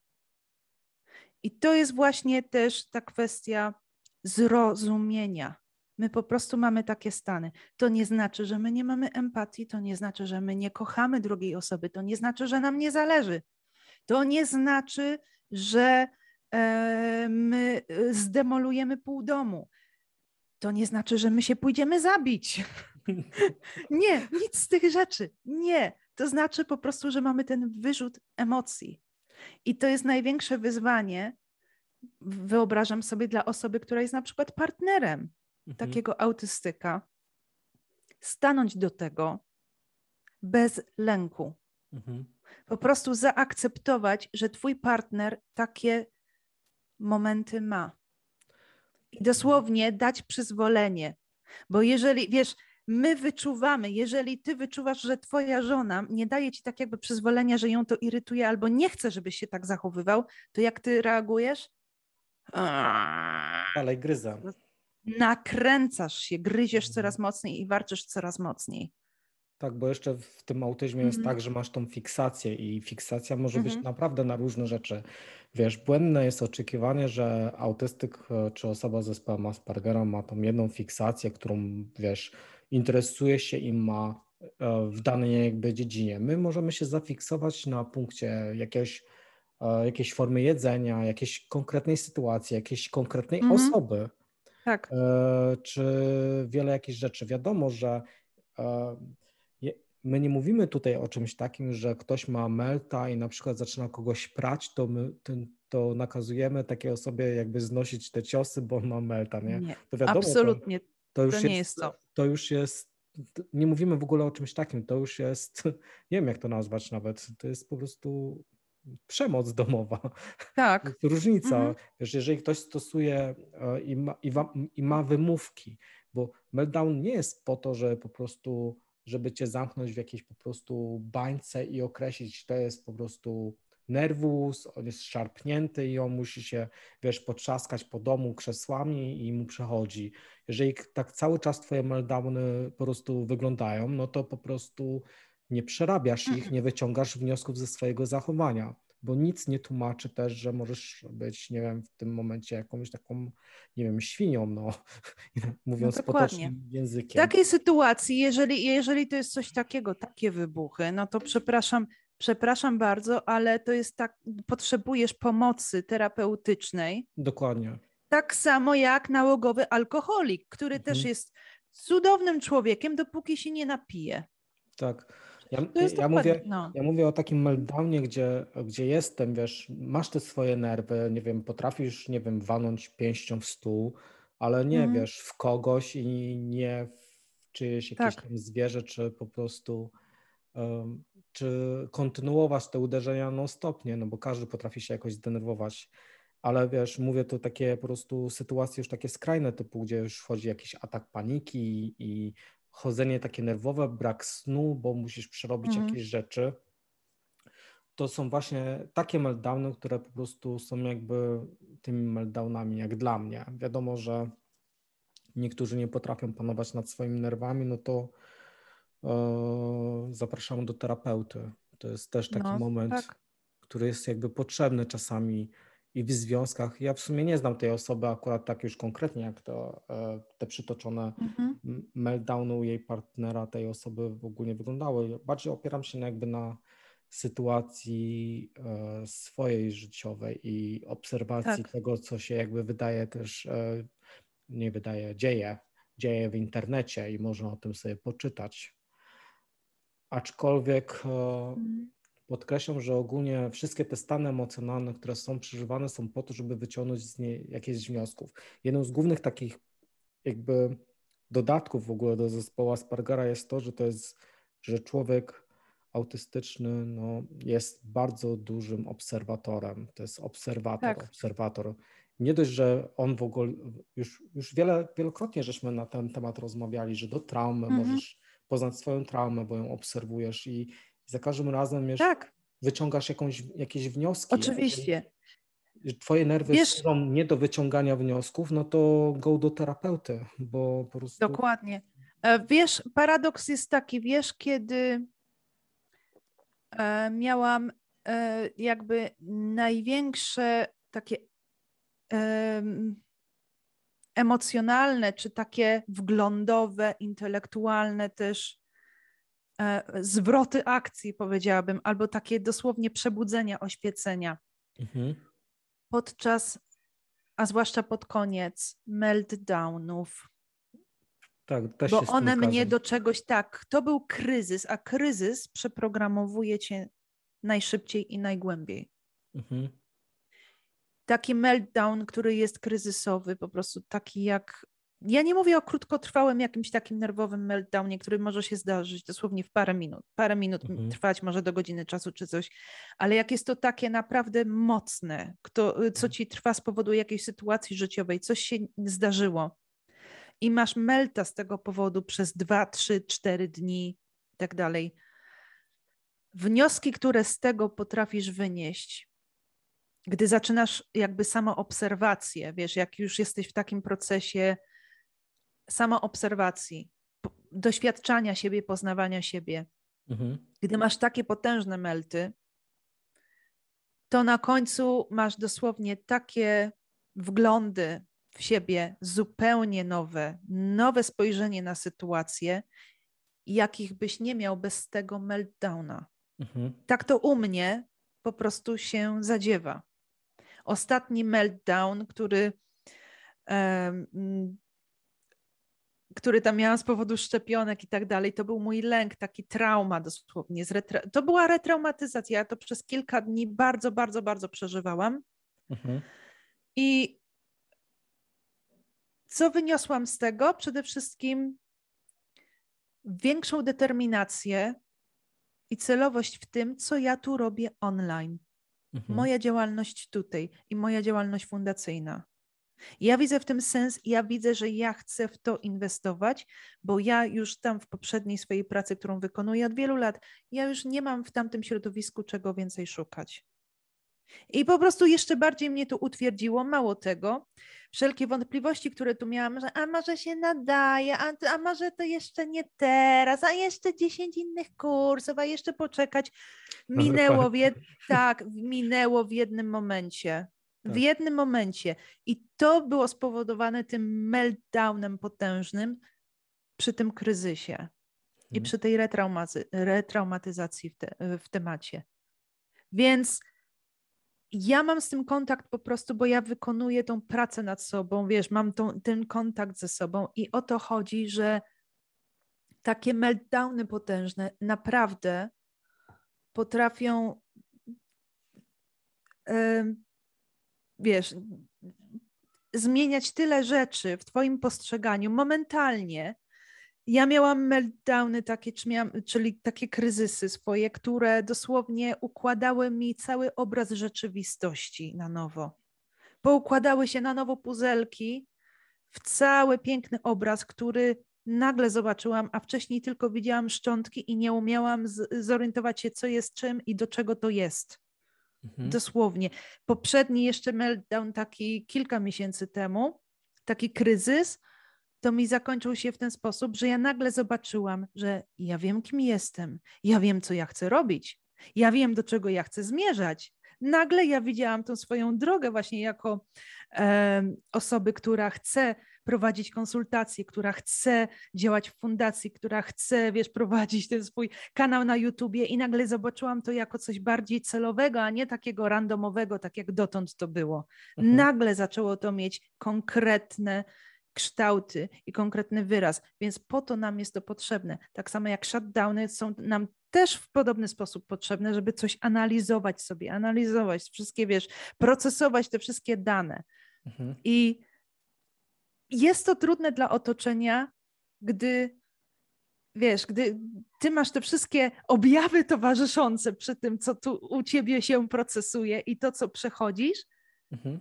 Speaker 2: I to jest właśnie też ta kwestia zrozumienia. My po prostu mamy takie stany. To nie znaczy, że my nie mamy empatii, to nie znaczy, że my nie kochamy drugiej osoby, to nie znaczy, że nam nie zależy. To nie znaczy, że e, my e, zdemolujemy pół domu. To nie znaczy, że my się pójdziemy zabić. nie, nic z tych rzeczy. Nie. To znaczy po prostu, że mamy ten wyrzut emocji. I to jest największe wyzwanie, wyobrażam sobie, dla osoby, która jest na przykład partnerem mhm. takiego autystyka, stanąć do tego bez lęku. Mhm. Po prostu zaakceptować, że twój partner takie momenty ma. I dosłownie dać przyzwolenie. Bo jeżeli, wiesz, my wyczuwamy, jeżeli ty wyczuwasz, że twoja żona nie daje ci tak jakby przyzwolenia, że ją to irytuje albo nie chce, żebyś się tak zachowywał, to jak ty reagujesz?
Speaker 1: Ale gryza
Speaker 2: nakręcasz się, gryziesz mhm. coraz mocniej i warczysz coraz mocniej.
Speaker 1: Tak, bo jeszcze w tym autyzmie jest mhm. tak, że masz tą fiksację i fiksacja może być mhm. naprawdę na różne rzeczy. Wiesz, błędne jest oczekiwanie, że autystyk e, czy osoba z zespołem Aspergera ma tą jedną fiksację, którą wiesz, interesuje się i ma e, w danej jakby dziedzinie. My możemy się zafiksować na punkcie jakiegoś, e, jakiejś formy jedzenia, jakiejś konkretnej sytuacji, jakiejś konkretnej osoby
Speaker 2: tak.
Speaker 1: E, czy wiele jakichś rzeczy. Wiadomo, że e, my nie mówimy tutaj o czymś takim, że ktoś ma melta i na przykład zaczyna kogoś prać, to my to nakazujemy takiej osobie jakby znosić te ciosy, bo on ma melta, nie?
Speaker 2: nie to wiadomo, absolutnie. To, to już to nie jest, jest to.
Speaker 1: To już jest, nie mówimy w ogóle o czymś takim, to już jest, nie wiem jak to nazwać nawet, to jest po prostu przemoc domowa.
Speaker 2: Tak.
Speaker 1: To jest różnica. Mhm. Wiesz, jeżeli ktoś stosuje e, i ma, i, wa, i ma wymówki, bo meltdown nie jest po to, że po prostu, żeby cię zamknąć w jakiejś po prostu bańce i określić, to jest po prostu nerwus, on jest szarpnięty i on musi się, wiesz, potrzaskać po domu krzesłami i mu przechodzi. Jeżeli tak cały czas twoje meltdowny po prostu wyglądają, no to po prostu nie przerabiasz ich, nie wyciągasz wniosków ze swojego zachowania, bo nic nie tłumaczy też, że możesz być, nie wiem, w tym momencie jakąś taką, nie wiem, świnią, no, mówiąc no potocznym językiem.
Speaker 2: W takiej sytuacji, jeżeli, jeżeli to jest coś takiego, takie wybuchy, no to przepraszam, przepraszam bardzo, ale to jest tak, potrzebujesz pomocy terapeutycznej.
Speaker 1: Dokładnie.
Speaker 2: Tak samo jak nałogowy alkoholik, który mhm. też jest cudownym człowiekiem, dopóki się nie napije.
Speaker 1: Tak. Ja, ja, mówię, no. ja mówię o takim meltdownie, gdzie, gdzie jestem, wiesz, masz te swoje nerwy, nie wiem, potrafisz, nie wiem, walnąć pięścią w stół, ale nie mm. wiesz w kogoś i nie w czyjeś jakieś tak. tam zwierzę, czy po prostu um, czy kontynuować te uderzenia non stopnie, no bo każdy potrafi się jakoś zdenerwować ale wiesz, mówię to takie po prostu sytuacje już takie skrajne typu, gdzie już wchodzi jakiś atak paniki i chodzenie takie nerwowe, brak snu, bo musisz przerobić mhm. jakieś rzeczy. To są właśnie takie meltdowny, które po prostu są jakby tymi meltdownami, jak dla mnie. Wiadomo, że niektórzy nie potrafią panować nad swoimi nerwami, no to e, zapraszam do terapeuty. To jest też taki no, moment, tak. który jest jakby potrzebny czasami i w związkach. Ja w sumie nie znam tej osoby akurat tak już konkretnie, jak to, e, te przytoczone mhm. meltdowny jej partnera, tej osoby w ogóle nie wyglądały. Bardziej opieram się jakby na sytuacji e, swojej życiowej i obserwacji tak. tego, co się jakby wydaje też, e, nie wydaje, dzieje, dzieje w internecie i można o tym sobie poczytać. Aczkolwiek mhm podkreślam, że ogólnie wszystkie te stany emocjonalne, które są przeżywane, są po to, żeby wyciągnąć z niej jakieś wniosków. Jedną z głównych takich jakby dodatków w ogóle do zespołu Aspergera jest to, że to jest, że człowiek autystyczny no, jest bardzo dużym obserwatorem. To jest obserwator, tak. obserwator. Nie dość, że on w ogóle, już, już wiele, wielokrotnie żeśmy na ten temat rozmawiali, że do traumy mhm. możesz poznać swoją traumę, bo ją obserwujesz i i za każdym razem już tak. wyciągasz jakąś, jakieś wnioski.
Speaker 2: Oczywiście.
Speaker 1: Jeżeli twoje nerwy Wiesz, są nie do wyciągania wniosków, no to go do terapeuty, bo po prostu...
Speaker 2: Dokładnie. E, wiesz, paradoks jest taki, wiesz, kiedy e, miałam e, jakby największe takie emocjonalne, czy takie wglądowe, intelektualne też zwroty akcji, powiedziałabym, albo takie dosłownie przebudzenia, oświecenia. Mhm. Podczas, a zwłaszcza pod koniec, meltdownów. Tak, Bo one mnie do czegoś tak. To był kryzys, a kryzys przeprogramowuje cię najszybciej i najgłębiej. Mhm. Taki meltdown, który jest kryzysowy, po prostu taki jak ja nie mówię o krótkotrwałym jakimś takim nerwowym meltdownie, który może się zdarzyć dosłownie w parę minut. Parę minut mhm. trwać może do godziny czasu czy coś, ale jak jest to takie naprawdę mocne, kto, co mhm. ci trwa z powodu jakiejś sytuacji życiowej, coś się zdarzyło i masz melta z tego powodu przez dwa, trzy, cztery dni i tak dalej. Wnioski, które z tego potrafisz wynieść, gdy zaczynasz jakby samo obserwację, wiesz, jak już jesteś w takim procesie samoobserwacji, doświadczania siebie, poznawania siebie. Mhm. Gdy masz takie potężne melty, to na końcu masz dosłownie takie wglądy w siebie zupełnie nowe, nowe spojrzenie na sytuację, jakich byś nie miał bez tego meltdowna. Mhm. Tak to u mnie po prostu się zadziewa. Ostatni meltdown, który um, który tam miałam z powodu szczepionek i tak dalej, to był mój lęk, taki trauma dosłownie. to była retraumatyzacja. Ja to przez kilka dni bardzo, bardzo, bardzo przeżywałam. Mhm. I co wyniosłam z tego? Przede wszystkim większą determinację i celowość w tym, co ja tu robię online. Mhm. Moja działalność tutaj i moja działalność fundacyjna. Ja widzę w tym sens, ja widzę, że ja chcę w to inwestować, bo ja już tam w poprzedniej swojej pracy, którą wykonuję od wielu lat, ja już nie mam w tamtym środowisku czego więcej szukać. I po prostu jeszcze bardziej mnie to utwierdziło. Mało tego, wszelkie wątpliwości, które tu miałam, że a może się nadaje, a, a może to jeszcze nie teraz, a jeszcze 10 innych kursów, a jeszcze poczekać, minęło w, jed... tak, minęło w jednym momencie w tak. jednym momencie. I to było spowodowane tym meltdownem potężnym przy tym kryzysie i mhm. przy tej retraumatyzacji w, te, w temacie. Więc ja mam z tym kontakt po prostu, bo ja wykonuję tą pracę nad sobą, wiesz, mam tą, ten kontakt ze sobą i o to chodzi, że takie meltdowny potężne naprawdę potrafią wiesz, zmieniać tyle rzeczy w Twoim postrzeganiu momentalnie. Ja miałam meltdowny takie, czyli takie kryzysy swoje, które dosłownie układały mi cały obraz rzeczywistości na nowo. Poukładały się na nowo puzelki w cały piękny obraz, który nagle zobaczyłam, a wcześniej tylko widziałam szczątki i nie umiałam zorientować się, co jest czym i do czego to jest. Mhm. Dosłownie. Poprzedni jeszcze meltdown taki kilka miesięcy temu, taki kryzys, to mi zakończył się w ten sposób, że ja nagle zobaczyłam, że ja wiem, kim jestem, ja wiem, co ja chcę robić, ja wiem, do czego ja chcę zmierzać. Nagle ja widziałam tą swoją drogę właśnie jako e, osoby, która chce prowadzić konsultacje, która chce działać w fundacji, która chce, wiesz, prowadzić ten swój kanał na YouTubie i nagle zobaczyłam to jako coś bardziej celowego, a nie takiego randomowego, tak jak dotąd to było. Mhm. Nagle zaczęło to mieć konkretne kształty i konkretny wyraz, więc po to nam jest to potrzebne. Tak samo jak shutdowny są nam też w podobny sposób potrzebne, żeby coś analizować sobie, analizować wszystkie, wiesz, procesować te wszystkie dane. Mhm. I jest to trudne dla otoczenia, gdy wiesz, gdy ty masz te wszystkie objawy towarzyszące przy tym, co tu u ciebie się procesuje i to, co przechodzisz, mhm.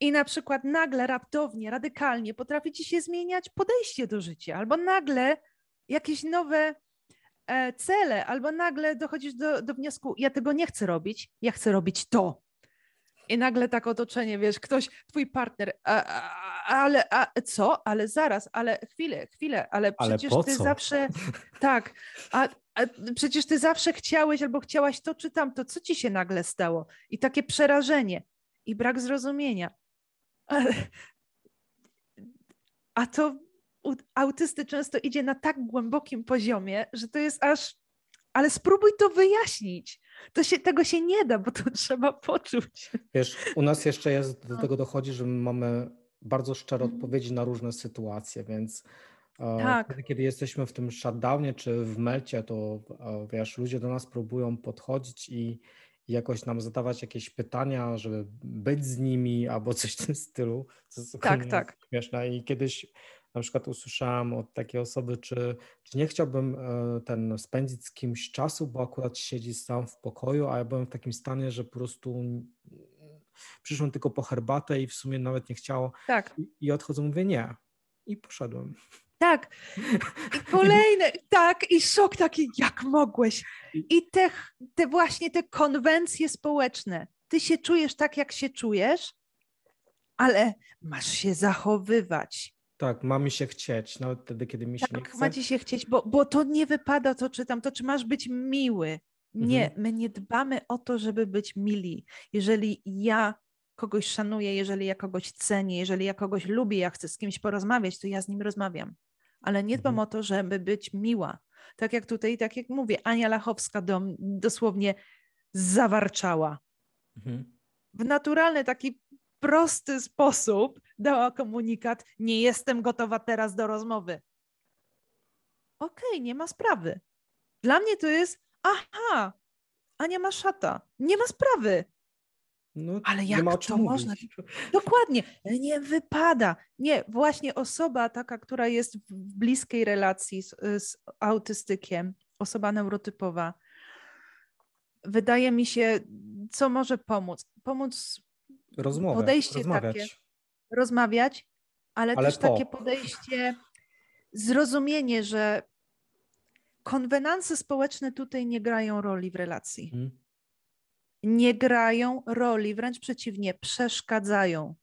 Speaker 2: i na przykład nagle, raptownie, radykalnie potrafi ci się zmieniać podejście do życia, albo nagle jakieś nowe e, cele, albo nagle dochodzisz do, do wniosku, ja tego nie chcę robić, ja chcę robić to. I nagle tak otoczenie, wiesz, ktoś, twój partner, a, a, ale a, co? Ale zaraz, ale chwilę, chwilę, ale, ale przecież ty co? zawsze, tak, a, a, przecież ty zawsze chciałeś albo chciałaś to czy tamto, co ci się nagle stało? I takie przerażenie i brak zrozumienia. A to autysty często idzie na tak głębokim poziomie, że to jest aż ale spróbuj to wyjaśnić. To się, tego się nie da, bo to trzeba poczuć.
Speaker 1: Wiesz, u nas jeszcze jest, do tego dochodzi, że my mamy bardzo szczere mhm. odpowiedzi na różne sytuacje, więc e, tak. Wtedy, kiedy jesteśmy w tym shutdownie czy w melcie, to e, wiesz, ludzie do nas próbują podchodzić i jakoś nam zadawać jakieś pytania, żeby być z nimi albo coś w tym stylu. Jest tak, tak. śmieszne. I kiedyś na przykład usłyszałam od takiej osoby, czy, czy nie chciałbym e, ten spędzić z kimś czasu, bo akurat siedzi sam w pokoju, a ja byłem w takim stanie, że po prostu przyszłem tylko po herbatę i w sumie nawet nie chciało. Tak. I, i odchodzę, mówię nie. I poszedłem.
Speaker 2: Tak. I kolejne, tak, i szok taki, jak mogłeś. I te, te właśnie te konwencje społeczne. Ty się czujesz tak, jak się czujesz, ale masz się zachowywać.
Speaker 1: Tak, ma mi się chcieć, nawet wtedy, kiedy mi się tak, nie chce.
Speaker 2: ma ci się chcieć, bo, bo to nie wypada, to czytam, to czy masz być miły. Nie, mhm. my nie dbamy o to, żeby być mili. Jeżeli ja kogoś szanuję, jeżeli ja kogoś cenię, jeżeli ja kogoś lubię, ja chcę z kimś porozmawiać, to ja z nim rozmawiam. Ale nie dbam mhm. o to, żeby być miła. Tak jak tutaj, tak jak mówię, Ania Lachowska do, dosłownie zawarczała. Mhm. W naturalny, taki prosty sposób dała komunikat: Nie jestem gotowa teraz do rozmowy. Okej, okay, nie ma sprawy. Dla mnie to jest: Aha, Ania ma szata. Nie ma sprawy. No, Ale jak to mówić. można? Dokładnie, nie wypada. Nie, właśnie osoba taka, która jest w bliskiej relacji z, z autystykiem, osoba neurotypowa, wydaje mi się, co może pomóc? Pomóc
Speaker 1: Rozmowę, podejście rozmawiać. takie,
Speaker 2: rozmawiać, ale, ale też po. takie podejście, zrozumienie, że konwenanse społeczne tutaj nie grają roli w relacji. Hmm. Nie grają roli, wręcz przeciwnie, przeszkadzają.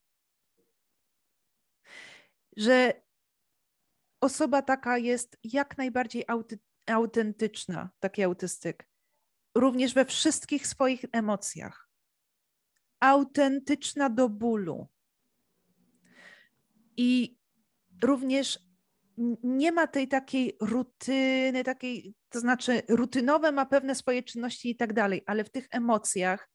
Speaker 2: Że osoba taka jest jak najbardziej auty, autentyczna, taki autystyk, również we wszystkich swoich emocjach autentyczna do bólu. I również nie ma tej takiej rutyny, takiej, to znaczy rutynowe ma pewne swoje czynności i tak dalej, ale w tych emocjach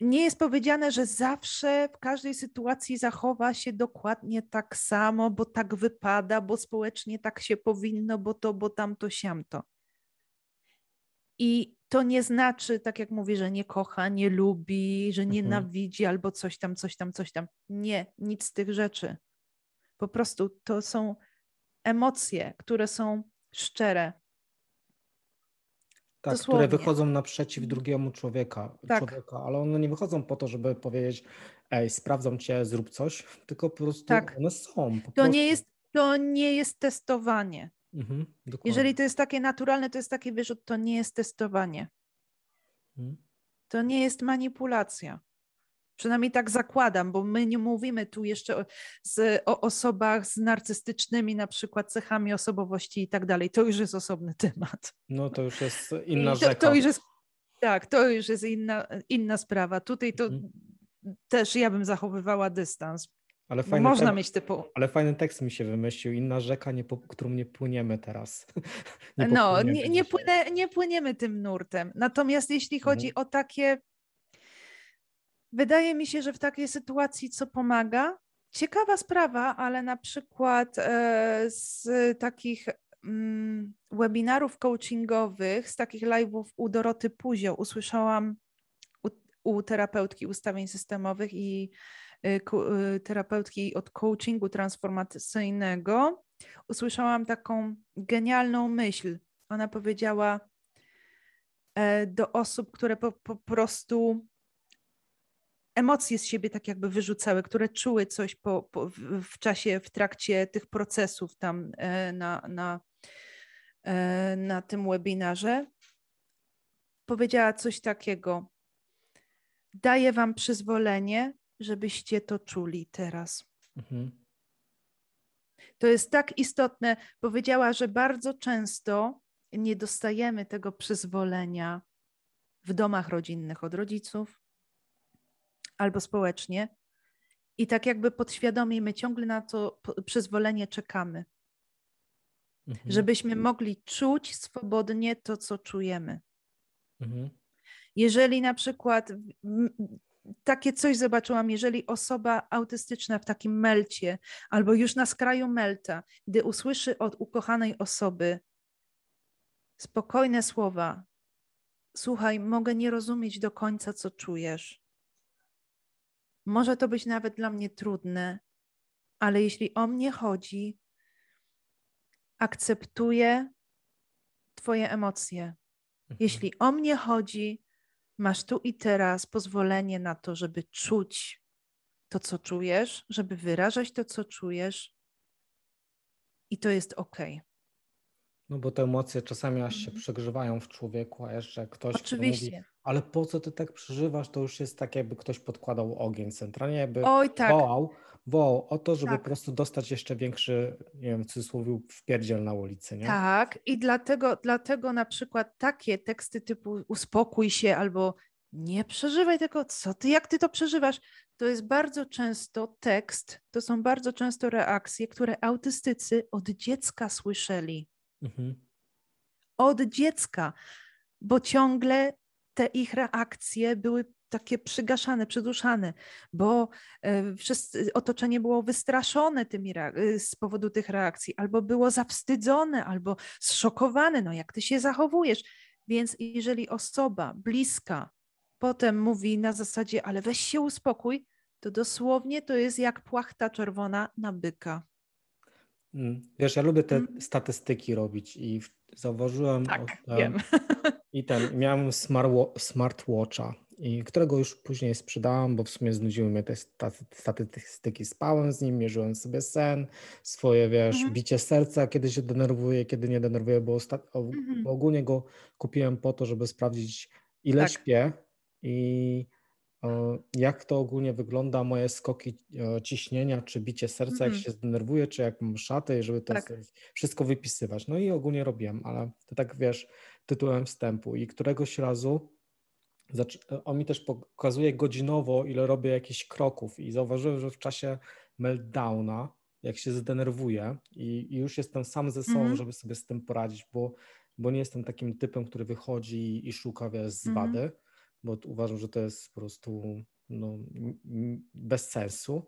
Speaker 2: nie jest powiedziane, że zawsze w każdej sytuacji zachowa się dokładnie tak samo, bo tak wypada, bo społecznie tak się powinno, bo to, bo tamto, siamto. I to nie znaczy, tak jak mówię, że nie kocha, nie lubi, że
Speaker 1: Mhm.
Speaker 2: nienawidzi albo coś tam, coś tam, coś tam. Nie, nic z tych rzeczy. Po prostu to są emocje, które są szczere.
Speaker 1: Tak, które
Speaker 2: Dosłownie.
Speaker 1: wychodzą naprzeciw drugiemu człowieka,
Speaker 2: Tak.
Speaker 1: człowieka, ale one nie wychodzą po to, żeby powiedzieć, ej, sprawdzam cię, zrób coś, tylko po prostu
Speaker 2: Tak.
Speaker 1: one są.
Speaker 2: To
Speaker 1: prostu.
Speaker 2: nie jest, to nie jest testowanie.
Speaker 1: Mhm.
Speaker 2: Jeżeli to jest takie naturalne, to jest taki wyrzut, to nie jest testowanie.
Speaker 1: Mhm.
Speaker 2: To nie jest manipulacja. Przynajmniej tak zakładam, bo my nie mówimy tu jeszcze o, z, o osobach z narcystycznymi na przykład cechami osobowości i tak dalej. To już jest osobny temat.
Speaker 1: No to już jest inna
Speaker 2: to,
Speaker 1: rzeka.
Speaker 2: to już jest, tak, to już jest inna, inna sprawa. Tutaj to
Speaker 1: Mhm.
Speaker 2: też ja bym zachowywała dystans.
Speaker 1: Ale
Speaker 2: Bo
Speaker 1: fajny,
Speaker 2: Można mieć typu.
Speaker 1: ale fajny tekst mi się wymyślił. Inna rzeka, nie po, którą nie płyniemy teraz. Nie
Speaker 2: No, nie, nie, płynę, nie płyniemy tym nurtem. Natomiast jeśli chodzi o takie, wydaje mi się, że w takiej sytuacji co pomaga, ciekawa sprawa, ale na przykład e, z takich mm, webinarów coachingowych, z takich live'ów u Doroty Puzio usłyszałam u, u terapeutki ustawień systemowych i terapeutki od coachingu transformacyjnego, usłyszałam taką genialną myśl. Ona powiedziała e, do osób, które po, po prostu emocje z siebie tak jakby wyrzucały, które czuły coś po, po, w, w czasie, w trakcie tych procesów tam e, na, na, e, na tym webinarze. Powiedziała coś takiego. Daję wam przyzwolenie, żebyście to czuli teraz.
Speaker 1: Mhm.
Speaker 2: To jest tak istotne. Powiedziała, że bardzo często nie dostajemy tego przyzwolenia w domach rodzinnych od rodziców albo społecznie. I tak jakby podświadomie my ciągle na to przyzwolenie czekamy,
Speaker 1: Mhm.
Speaker 2: żebyśmy mogli czuć swobodnie to, co czujemy.
Speaker 1: Mhm.
Speaker 2: Jeżeli na przykład takie coś zobaczyłam, jeżeli osoba autystyczna w takim melcie albo już na skraju melta, gdy usłyszy od ukochanej osoby spokojne słowa, słuchaj, mogę nie rozumieć do końca, co czujesz. Może to być nawet dla mnie trudne, ale jeśli o mnie chodzi, akceptuję Twoje emocje.
Speaker 1: Mhm.
Speaker 2: Jeśli o mnie chodzi, masz tu i teraz pozwolenie na to, żeby czuć to, co czujesz, żeby wyrażać to, co czujesz, i to jest ok.
Speaker 1: No bo te emocje czasami aż się
Speaker 2: Mhm.
Speaker 1: przegrzewają w człowieku, a jeszcze ktoś, kto mówi,
Speaker 2: Oczywiście.
Speaker 1: Ale po co ty tak przeżywasz, to już jest tak, jakby ktoś podkładał ogień centralnie, jakby
Speaker 2: Oj, tak.
Speaker 1: wołał, wołał o to, żeby
Speaker 2: Tak.
Speaker 1: po prostu dostać jeszcze większy, nie wiem, w cudzysłowie, wpierdziel na ulicy, nie?
Speaker 2: Tak, i dlatego, dlatego na przykład takie teksty typu uspokój się albo nie przeżywaj tego, co ty, jak ty to przeżywasz, to jest bardzo często tekst, to są bardzo często reakcje, które autystycy od dziecka słyszeli.
Speaker 1: Mhm.
Speaker 2: Od dziecka, bo ciągle te ich reakcje były takie przygaszane, przyduszane, bo e, wszyscy, otoczenie było wystraszone tymi y, z powodu tych reakcji, albo było zawstydzone, albo zszokowane, no jak ty się zachowujesz. Więc jeżeli osoba bliska potem mówi na zasadzie, ale weź się uspokój, to dosłownie to jest jak płachta czerwona na byka.
Speaker 1: Mm. Wiesz, ja lubię te
Speaker 2: Mm.
Speaker 1: statystyki robić i w- zauważyłem
Speaker 2: Tak, wiem.
Speaker 1: i ten, miałem smartwa- smartwatcha, i którego już później sprzedałem, bo w sumie znudziły mnie te staty- statystyki. Spałem z nim, mierzyłem sobie sen, swoje, wiesz,
Speaker 2: Mhm.
Speaker 1: bicie serca, kiedy się denerwuję, kiedy nie denerwuję, bo,
Speaker 2: Mhm.
Speaker 1: bo ogólnie go kupiłem po to, żeby sprawdzić, ile
Speaker 2: Tak.
Speaker 1: śpię i jak to ogólnie wygląda, moje skoki e, ciśnienia, czy bicie serca, jak
Speaker 2: Mhm.
Speaker 1: się zdenerwuję, czy jak mam szaty, żeby to
Speaker 2: Tak.
Speaker 1: wszystko wypisywać. No i ogólnie robiłem, ale to tak wiesz, tytułem wstępu. I któregoś razu zac- on mi też pokazuje godzinowo, ile robię jakichś kroków i zauważyłem, że w czasie meltdowna, jak się zdenerwuję i, i już jestem sam ze sobą,
Speaker 2: Mhm.
Speaker 1: żeby sobie z tym poradzić, bo, bo nie jestem takim typem, który wychodzi i szuka wiesz,
Speaker 2: Mhm.
Speaker 1: wady, bo uważam, że to jest po prostu no, bez sensu,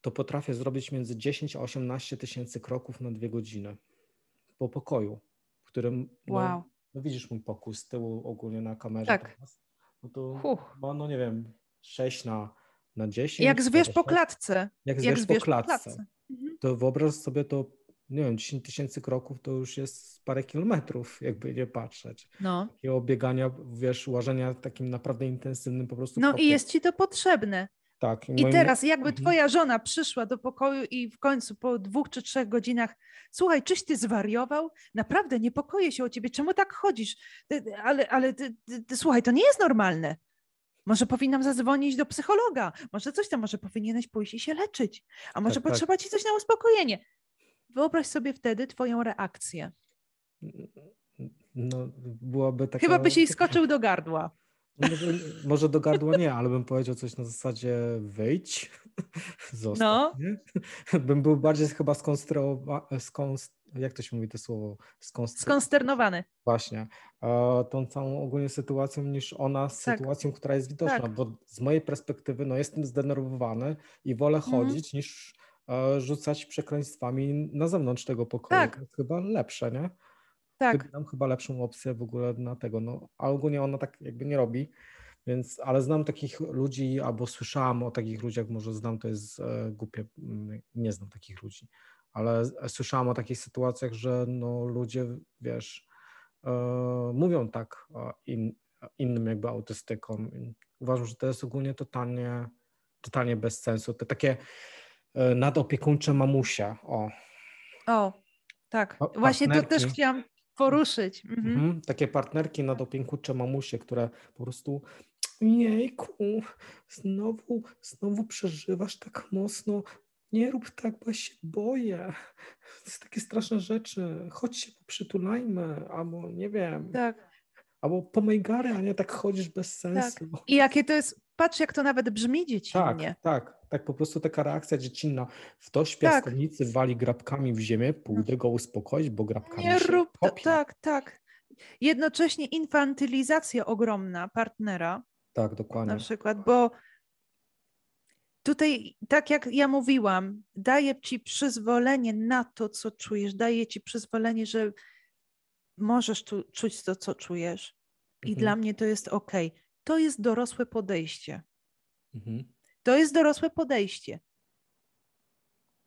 Speaker 1: to potrafię zrobić między 10 a 18 tysięcy kroków na dwie godziny po pokoju, w którym no, wow. no, widzisz mój pokój z tyłu ogólnie na kamerze. Tak. Teraz, no to ma, no nie wiem, 6 na, na 10.
Speaker 2: Jak zwierz po klatce.
Speaker 1: Jak zwierz, Jak zwierz po klatce. Po klatce. Mhm. To wyobraź sobie to nie wiem, 10 tysięcy kroków to już jest parę kilometrów, jakby nie patrzeć. No. Takiego biegania, wiesz, łażenia takim naprawdę intensywnym po prostu.
Speaker 2: No krokiem. i jest ci to potrzebne.
Speaker 1: Tak.
Speaker 2: I, moim... teraz jakby mhm. twoja żona przyszła do pokoju i w końcu po dwóch czy trzech godzinach, słuchaj, czyś ty zwariował? Naprawdę niepokoję się o ciebie, czemu tak chodzisz? Ale, ale ty, ty, ty, słuchaj, to nie jest normalne. Może powinnam zadzwonić do psychologa, może coś tam, może powinieneś pójść i się leczyć, a może tak, tak. potrzeba tak. ci coś na uspokojenie. Wyobraź sobie wtedy Twoją reakcję.
Speaker 1: No, byłaby taka...
Speaker 2: Chyba byś jej skoczył do gardła.
Speaker 1: Może, może, do gardła nie, ale bym powiedział coś na zasadzie wyjdź, zostaw, no. nie? Bym był bardziej chyba skonstruowany, skonst... jak to się mówi to słowo?
Speaker 2: Skonstru... Skonsternowany.
Speaker 1: Właśnie. Tą całą ogólnie sytuacją niż ona z tak. sytuacją, która jest widoczna, tak. bo z mojej perspektywy no jestem zdenerwowany i wolę mhm. chodzić mm. niż rzucać przekleństwami na zewnątrz tego pokoju. Tak. To jest chyba lepsze, nie? Tak. Wybieram chyba lepszą opcję w ogóle na tego, no, a ogólnie ona tak jakby nie robi, więc, ale znam takich ludzi, albo słyszałam o takich ludziach, może znam, to jest e, głupie, mm, nie znam takich ludzi, ale słyszałam o takich sytuacjach, że no ludzie, wiesz, e, mówią tak in, innym jakby autystykom. Uważam, że to jest ogólnie totalnie, totalnie bez sensu. Te takie E, nadopiekuńcze mamusia. O,
Speaker 2: o tak. Właśnie to też chciałam poruszyć. Mhm. Mhm.
Speaker 1: Takie partnerki nadopiekuńcze mamusie, które po prostu jejku, znowu, znowu przeżywasz tak mocno, nie rób tak, bo ja się boję. To są takie straszne rzeczy. Chodź się poprzytulajmy, albo nie wiem. Tak. Albo pomejgary, a nie tak chodzisz bez sensu.
Speaker 2: Tak. I jakie to jest, patrz jak to nawet brzmi dziecinnie.
Speaker 1: Tak, tak tak po prostu taka reakcja dziecinna. W to w piaskownicy tak. wali grabkami w ziemię, pójdę go uspokoić, bo grabkami Nie rób to,
Speaker 2: tak, tak. Jednocześnie infantylizacja ogromna partnera.
Speaker 1: Tak, dokładnie.
Speaker 2: Na przykład, bo tutaj, tak jak ja mówiłam, daje ci przyzwolenie na to, co czujesz, daje ci przyzwolenie, że możesz tu, czuć to, co czujesz. I mhm. dla mnie to jest ok. To jest dorosłe podejście. Mhm. To jest dorosłe podejście.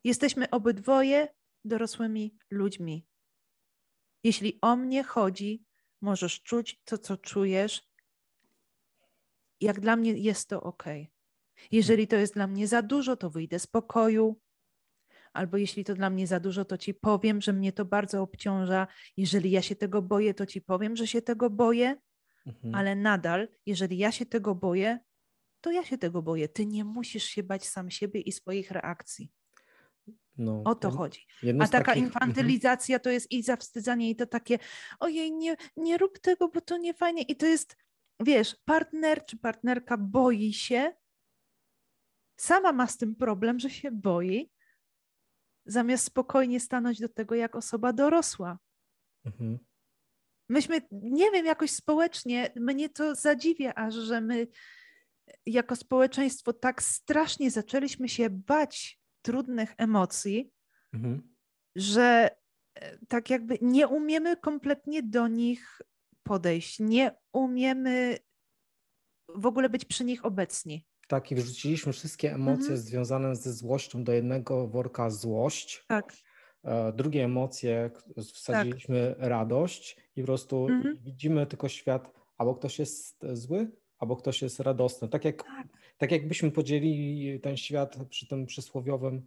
Speaker 2: Jesteśmy obydwoje dorosłymi ludźmi. Jeśli o mnie chodzi, możesz czuć to, co czujesz. Jak dla mnie jest to ok. Jeżeli to jest dla mnie za dużo, to wyjdę z pokoju. Albo jeśli to dla mnie za dużo, to ci powiem, że mnie to bardzo obciąża. Jeżeli ja się tego boję, to ci powiem, że się tego boję. Mhm. Ale nadal, jeżeli ja się tego boję, to ja się tego boję. Ty nie musisz się bać sam siebie i swoich reakcji. No, o to chodzi. A taka takich... Mhm. infantylizacja to jest i zawstydzanie, i to takie, ojej, nie, nie rób tego, bo to nie fajnie. I to jest, wiesz, partner czy partnerka boi się, sama ma z tym problem, że się boi, zamiast spokojnie stanąć do tego jak osoba dorosła. Mhm. Myśmy, nie wiem, jakoś społecznie, mnie to zadziwia aż, że my jako społeczeństwo tak strasznie zaczęliśmy się bać trudnych emocji, mhm. że e, tak jakby nie umiemy kompletnie do nich podejść, nie umiemy w ogóle być przy nich obecni.
Speaker 1: Tak, i wrzuciliśmy wszystkie emocje mhm. związane ze złością do jednego worka złość. Tak. E, drugie emocje wsadziliśmy tak. radość i po prostu mhm. widzimy tylko świat, albo ktoś jest zły, albo ktoś jest radosny. Tak, jak, tak. tak jakbyśmy podzielili ten świat przy tym przysłowiowym,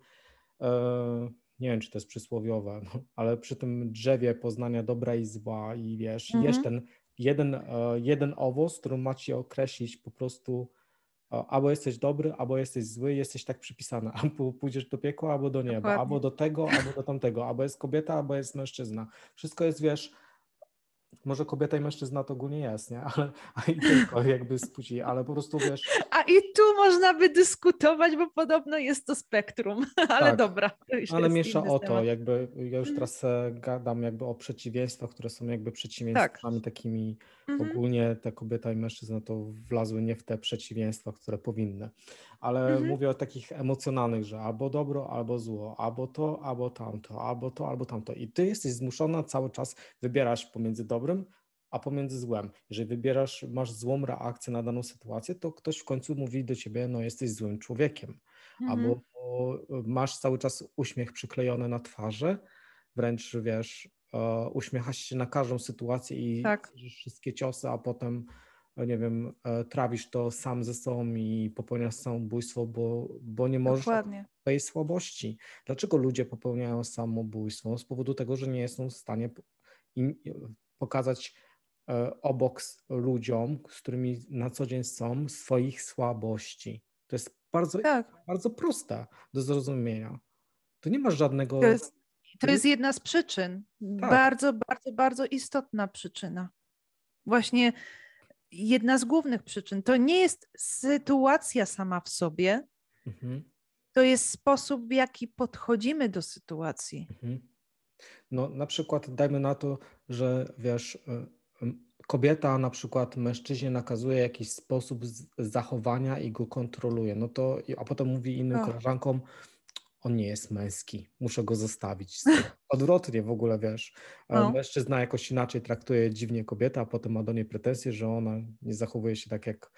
Speaker 1: e, nie wiem, czy to jest przysłowiowe, no, ale przy tym drzewie poznania dobra i zła i wiesz, mhm. jest ten jeden, e, jeden owoc, który ma ci określić po prostu e, albo jesteś dobry, albo jesteś zły, jesteś tak przypisany, albo pójdziesz do piekła, albo do nieba, Dokładnie. albo do tego, albo do tamtego, albo jest kobieta, albo jest mężczyzna. Wszystko jest, wiesz, może kobieta i mężczyzna to ogólnie jest, nie? Ale a i tylko jakby z płci, ale po prostu wiesz.
Speaker 2: A i tu można by dyskutować, bo podobno jest to spektrum, ale tak, dobra.
Speaker 1: ale miesza o to, temat. jakby ja już mhm. teraz e, gadam jakby o przeciwieństwach, które są jakby przeciwieństwami tak. takimi mhm. ogólnie ta kobieta i mężczyzna to wlazły nie w te przeciwieństwa, które powinny. Ale mhm. mówię o takich emocjonalnych, że albo dobro, albo zło, albo to, albo tamto, albo to, albo tamto. I ty jesteś zmuszona cały czas wybierać pomiędzy dobrym, a pomiędzy złem. Jeżeli wybierasz, masz złą reakcję na daną sytuację, to ktoś w końcu mówi do ciebie, no jesteś złym człowiekiem. Mhm. Albo masz cały czas uśmiech przyklejony na twarzy, wręcz wiesz, e, uśmiechasz się na każdą sytuację i tak. wszystkie ciosy, a potem nie wiem, e, trawisz to sam ze sobą i popełniasz samobójstwo, bo, bo nie możesz Dokładnie. swojej słabości. Dlaczego ludzie popełniają samobójstwo? Z powodu tego, że nie są w stanie pokazać E, obok ludziom, z którymi na co dzień są, swoich słabości. To jest bardzo, tak. bardzo proste do zrozumienia. To nie ma żadnego.
Speaker 2: To jest, to jest jedna z przyczyn. Tak. Bardzo, bardzo, bardzo istotna przyczyna. Właśnie jedna z głównych przyczyn. To nie jest sytuacja sama w sobie, mhm. to jest sposób, w jaki podchodzimy do sytuacji. Mhm.
Speaker 1: No, na przykład dajmy na to, że wiesz, e, kobieta na przykład mężczyźnie nakazuje jakiś sposób zachowania i go kontroluje, no to, a potem mówi innym oh. koleżankom, on nie jest męski, muszę go zostawić. Odwrotnie w ogóle, wiesz, no. mężczyzna jakoś inaczej traktuje dziwnie kobietę, a potem ma do niej pretensje, że ona nie zachowuje się tak, jak,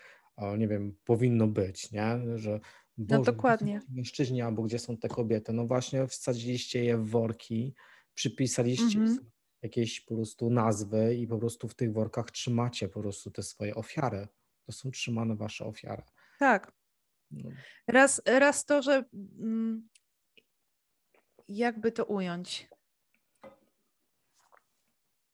Speaker 1: nie wiem, powinno być, nie? Że
Speaker 2: no Boże, no dokładnie.
Speaker 1: Mężczyźni albo gdzie są te kobiety? No właśnie wsadziliście je w worki, przypisaliście mm -hmm jakieś po prostu nazwy i po prostu w tych workach trzymacie po prostu te swoje ofiary. To są trzymane wasze ofiary.
Speaker 2: Tak. No. Raz, raz to, że mm, jakby to ująć.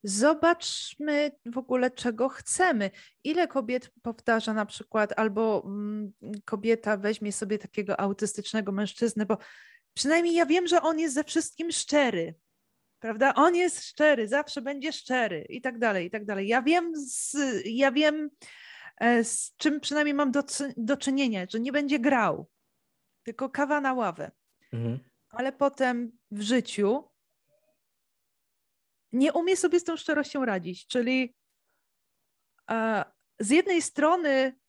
Speaker 2: Zobaczmy w ogóle, czego chcemy. Ile kobiet powtarza na przykład, albo mm, kobieta weźmie sobie takiego autystycznego mężczyznę, bo przynajmniej ja wiem, że on jest ze wszystkim szczery prawda? On jest szczery, zawsze będzie szczery i tak dalej, i tak dalej. Ja wiem, z, ja wiem e, z czym przynajmniej mam do, do czynienia, że nie będzie grał, tylko kawa na ławę. Mhm. Ale potem w życiu nie umie sobie z tą szczerością radzić, czyli e, z jednej strony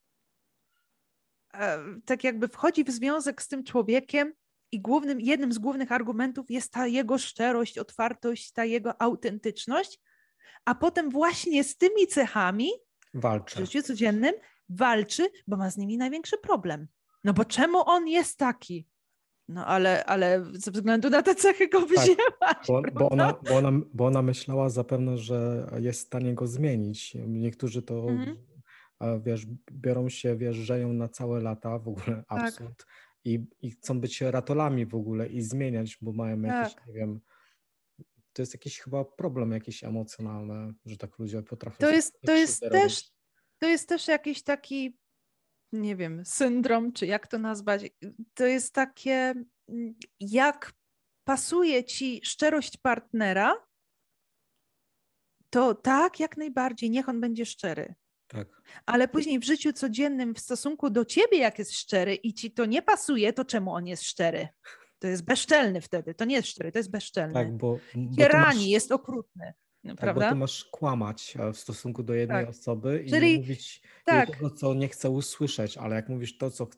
Speaker 2: e, tak jakby wchodzi w związek z tym człowiekiem, i głównym, jednym z głównych argumentów jest ta jego szczerość, otwartość, ta jego autentyczność, a potem właśnie z tymi cechami
Speaker 1: walczy.
Speaker 2: w życiu codziennym walczy, bo ma z nimi największy problem. No bo czemu on jest taki? No ale, ale ze względu na te cechy go tak, wzięłaś.
Speaker 1: Bo, bo, ona, bo, ona, bo ona myślała zapewne, że jest w stanie go zmienić. Niektórzy to, mhm. wiesz, biorą się, wiesz, żeją na całe lata, w ogóle tak. absurd. Tak i, i chcą być ratolami w ogóle i zmieniać, bo mają jakieś, tak. nie wiem, to jest jakiś chyba problem jakiś emocjonalny, że tak ludzie potrafią.
Speaker 2: To jest, to jest też, to jest też jakiś taki, nie wiem, syndrom, czy jak to nazwać. To jest takie, jak pasuje ci szczerość partnera, to tak, jak najbardziej, niech on będzie szczery.
Speaker 1: Tak.
Speaker 2: Ale później w życiu codziennym, w stosunku do ciebie, jak jest szczery i ci to nie pasuje, to czemu on jest szczery? To jest bezczelny wtedy. To nie jest szczery, to jest bezczelny. Tak, bo, bo masz... jest okrutny. No, tak,
Speaker 1: bo ty masz kłamać e, w stosunku do jednej tak. osoby i Czyli, mówić tak. tego, co nie chce usłyszeć, ale jak mówisz to, co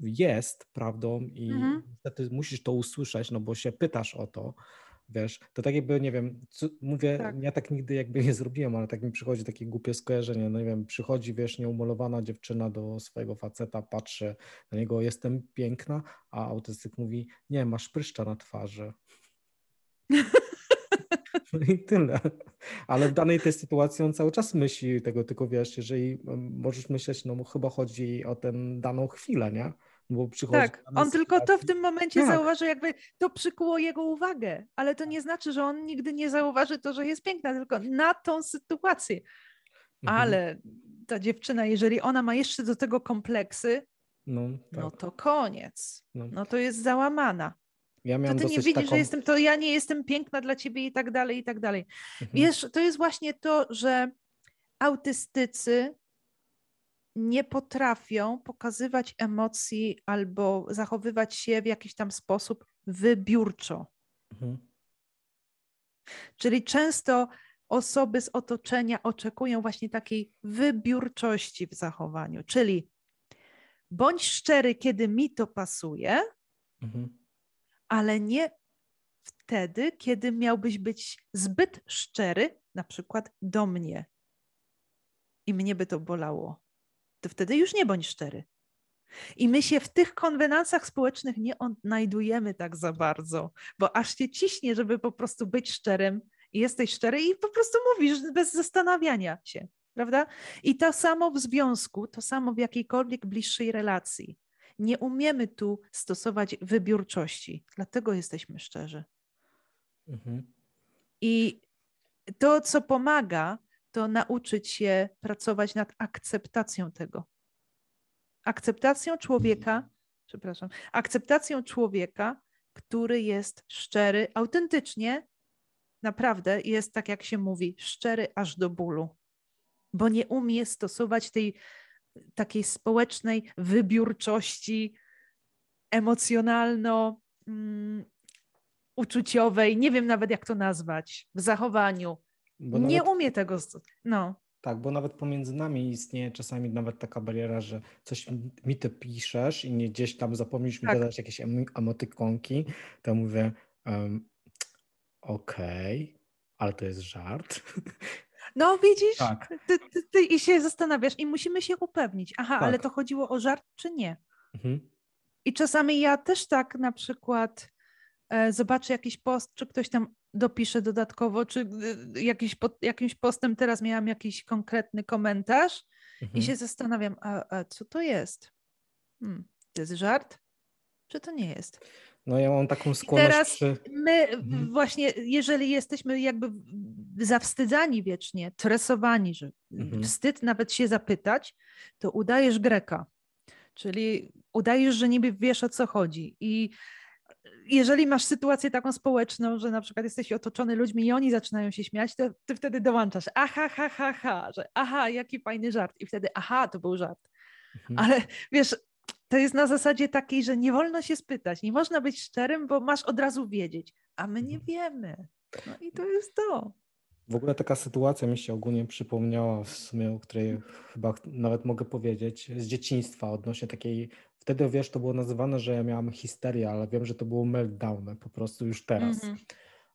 Speaker 1: jest prawdą i mhm. niestety musisz to usłyszeć, no bo się pytasz o to, Wiesz, to tak jakby, nie wiem, co, mówię, tak. ja tak nigdy jakby nie zrobiłem, ale tak mi przychodzi takie głupie skojarzenie, no nie wiem, przychodzi, wiesz, nieumolowana dziewczyna do swojego faceta, patrzy na niego, jestem piękna, a autystyk mówi, nie, masz pryszcza na twarzy. No i tyle. Ale w danej tej sytuacji on cały czas myśli tego, tylko wiesz, jeżeli możesz myśleć, no chyba chodzi o tę daną chwilę, nie? Bo przychodzi
Speaker 2: tak, on tylko to w tym momencie tak. zauważy, jakby to przykuło jego uwagę, ale to nie znaczy, że on nigdy nie zauważy to, że jest piękna, tylko na tą sytuację. Mhm. Ale ta dziewczyna, jeżeli ona ma jeszcze do tego kompleksy, no, no tak. no to koniec. No. no to jest załamana.
Speaker 1: Ja
Speaker 2: to ty nie widzisz,
Speaker 1: taką...
Speaker 2: że jestem, to ja nie jestem piękna dla ciebie i tak dalej, i tak dalej.
Speaker 1: Mhm.
Speaker 2: Wiesz, to jest właśnie to, że autystycy nie potrafią pokazywać emocji albo zachowywać się w jakiś tam sposób wybiórczo.
Speaker 1: Mhm.
Speaker 2: Czyli często osoby z otoczenia oczekują właśnie takiej wybiórczości w zachowaniu, czyli bądź szczery, kiedy mi to pasuje,
Speaker 1: Mhm.
Speaker 2: Ale nie wtedy, kiedy miałbyś być zbyt szczery, na przykład do mnie. I mnie by to bolało. To wtedy już nie bądź szczery. I my się w tych konwenansach społecznych nie odnajdujemy tak za bardzo, bo aż cię ciśnie, żeby po prostu być szczerym. I jesteś szczery i po prostu mówisz bez zastanawiania się, prawda? I to samo w związku, to samo w jakiejkolwiek bliższej relacji. Nie umiemy tu stosować wybiórczości, dlatego jesteśmy szczerzy.
Speaker 1: Mhm.
Speaker 2: I to, co pomaga, to nauczyć się pracować nad akceptacją tego. Akceptacją człowieka, przepraszam, akceptacją człowieka, który jest szczery, autentycznie, naprawdę jest tak, jak się mówi, szczery aż do bólu, bo nie umie stosować tej takiej społecznej wybiórczości emocjonalno mm, uczuciowej, nie wiem nawet jak to nazwać, w zachowaniu.
Speaker 1: Bo
Speaker 2: nie
Speaker 1: nawet-
Speaker 2: umie tego. No,
Speaker 1: Tak, bo nawet pomiędzy nami istnieje czasami nawet taka bariera, że coś mi- ty piszesz i nie gdzieś tam zapomnisz mi
Speaker 2: Tak.
Speaker 1: dodać jakieś em- emotykonki, to mówię um, okej, ale to jest żart.
Speaker 2: no widzisz?
Speaker 1: Tak.
Speaker 2: Ty, ty, ty, I się zastanawiasz, i musimy się upewnić. Aha, ale
Speaker 1: Tak.
Speaker 2: to chodziło o żart, czy nie?
Speaker 1: Mhm.
Speaker 2: I czasami ja też tak na przykład e, zobaczę jakiś post, czy ktoś tam dopisze dodatkowo, czy y, jakiś pod, jakimś postem teraz miałam jakiś konkretny komentarz
Speaker 1: Mhm.
Speaker 2: i się zastanawiam, a, a co to jest? Hmm, to jest żart? Czy to nie jest?
Speaker 1: No ja mam taką skłonność
Speaker 2: teraz
Speaker 1: przy...
Speaker 2: My
Speaker 1: Mhm.
Speaker 2: właśnie, jeżeli jesteśmy jakby zawstydzani wiecznie, tresowani, że
Speaker 1: Mhm.
Speaker 2: wstyd nawet się zapytać, to udajesz Greka. Czyli udajesz, że niby wiesz o co chodzi. I jeżeli masz sytuację taką społeczną, że na przykład jesteś otoczony ludźmi i oni zaczynają się śmiać, to ty wtedy dołączasz. Aha, ha, ha, ha, że aha, jaki fajny żart. I wtedy aha, to był żart.
Speaker 1: Mhm.
Speaker 2: Ale wiesz, to jest na zasadzie takiej, że nie wolno się spytać, nie można być szczerym, bo masz od razu wiedzieć, a my nie
Speaker 1: Mhm.
Speaker 2: wiemy. No i to jest to.
Speaker 1: W ogóle taka sytuacja mi się ogólnie przypomniała, w sumie, o której chyba ch- nawet mogę powiedzieć, z dzieciństwa odnośnie takiej, wtedy wiesz, to było nazywane, że ja miałam histerię, ale wiem, że to było meltdowny po prostu już teraz.
Speaker 2: Mhm.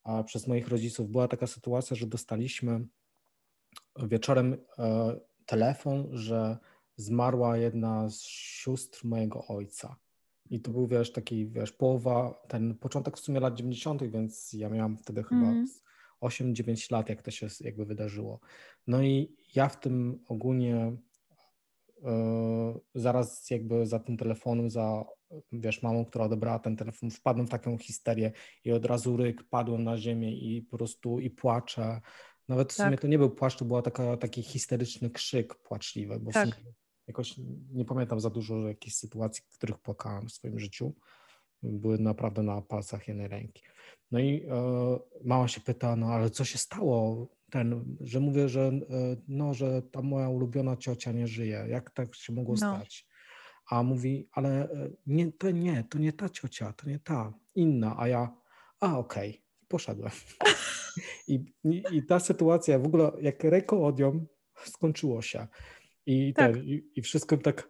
Speaker 1: A przez moich rodziców była taka sytuacja, że dostaliśmy wieczorem e, telefon, że zmarła jedna z sióstr mojego ojca. I to był, wiesz, taki, wiesz, połowa, ten początek w sumie lat 90., więc ja miałam wtedy chyba z 8-9 lat, jak to się jakby wydarzyło. No i ja w tym ogólnie e, zaraz jakby za tym telefonem, za wiesz, mamą, która odebrała ten telefon, wpadłem w taką histerię i od razu ryk, padłem na ziemię i po prostu i płaczę. Nawet w sumie
Speaker 2: Tak.
Speaker 1: to nie był płacz, to był taki historyczny krzyk płaczliwy, bo w
Speaker 2: Tak.
Speaker 1: sumie jakoś nie pamiętam za dużo jakichś sytuacji, w których płakałem w swoim życiu. Były naprawdę na palcach jednej ręki. No i e, mama się pyta, no ale co się stało? Ten, że mówię, że, e, no, że ta moja ulubiona ciocia nie żyje. Jak tak się mogło
Speaker 2: No.
Speaker 1: stać? A mówi, ale e, nie, to nie, to nie ta ciocia, to nie ta, inna. A ja, a okej, poszedłem. I, i, I ta sytuacja, w ogóle jak ręką odjął, skończyło się. I,
Speaker 2: Tak.
Speaker 1: ten, i, I wszystko tak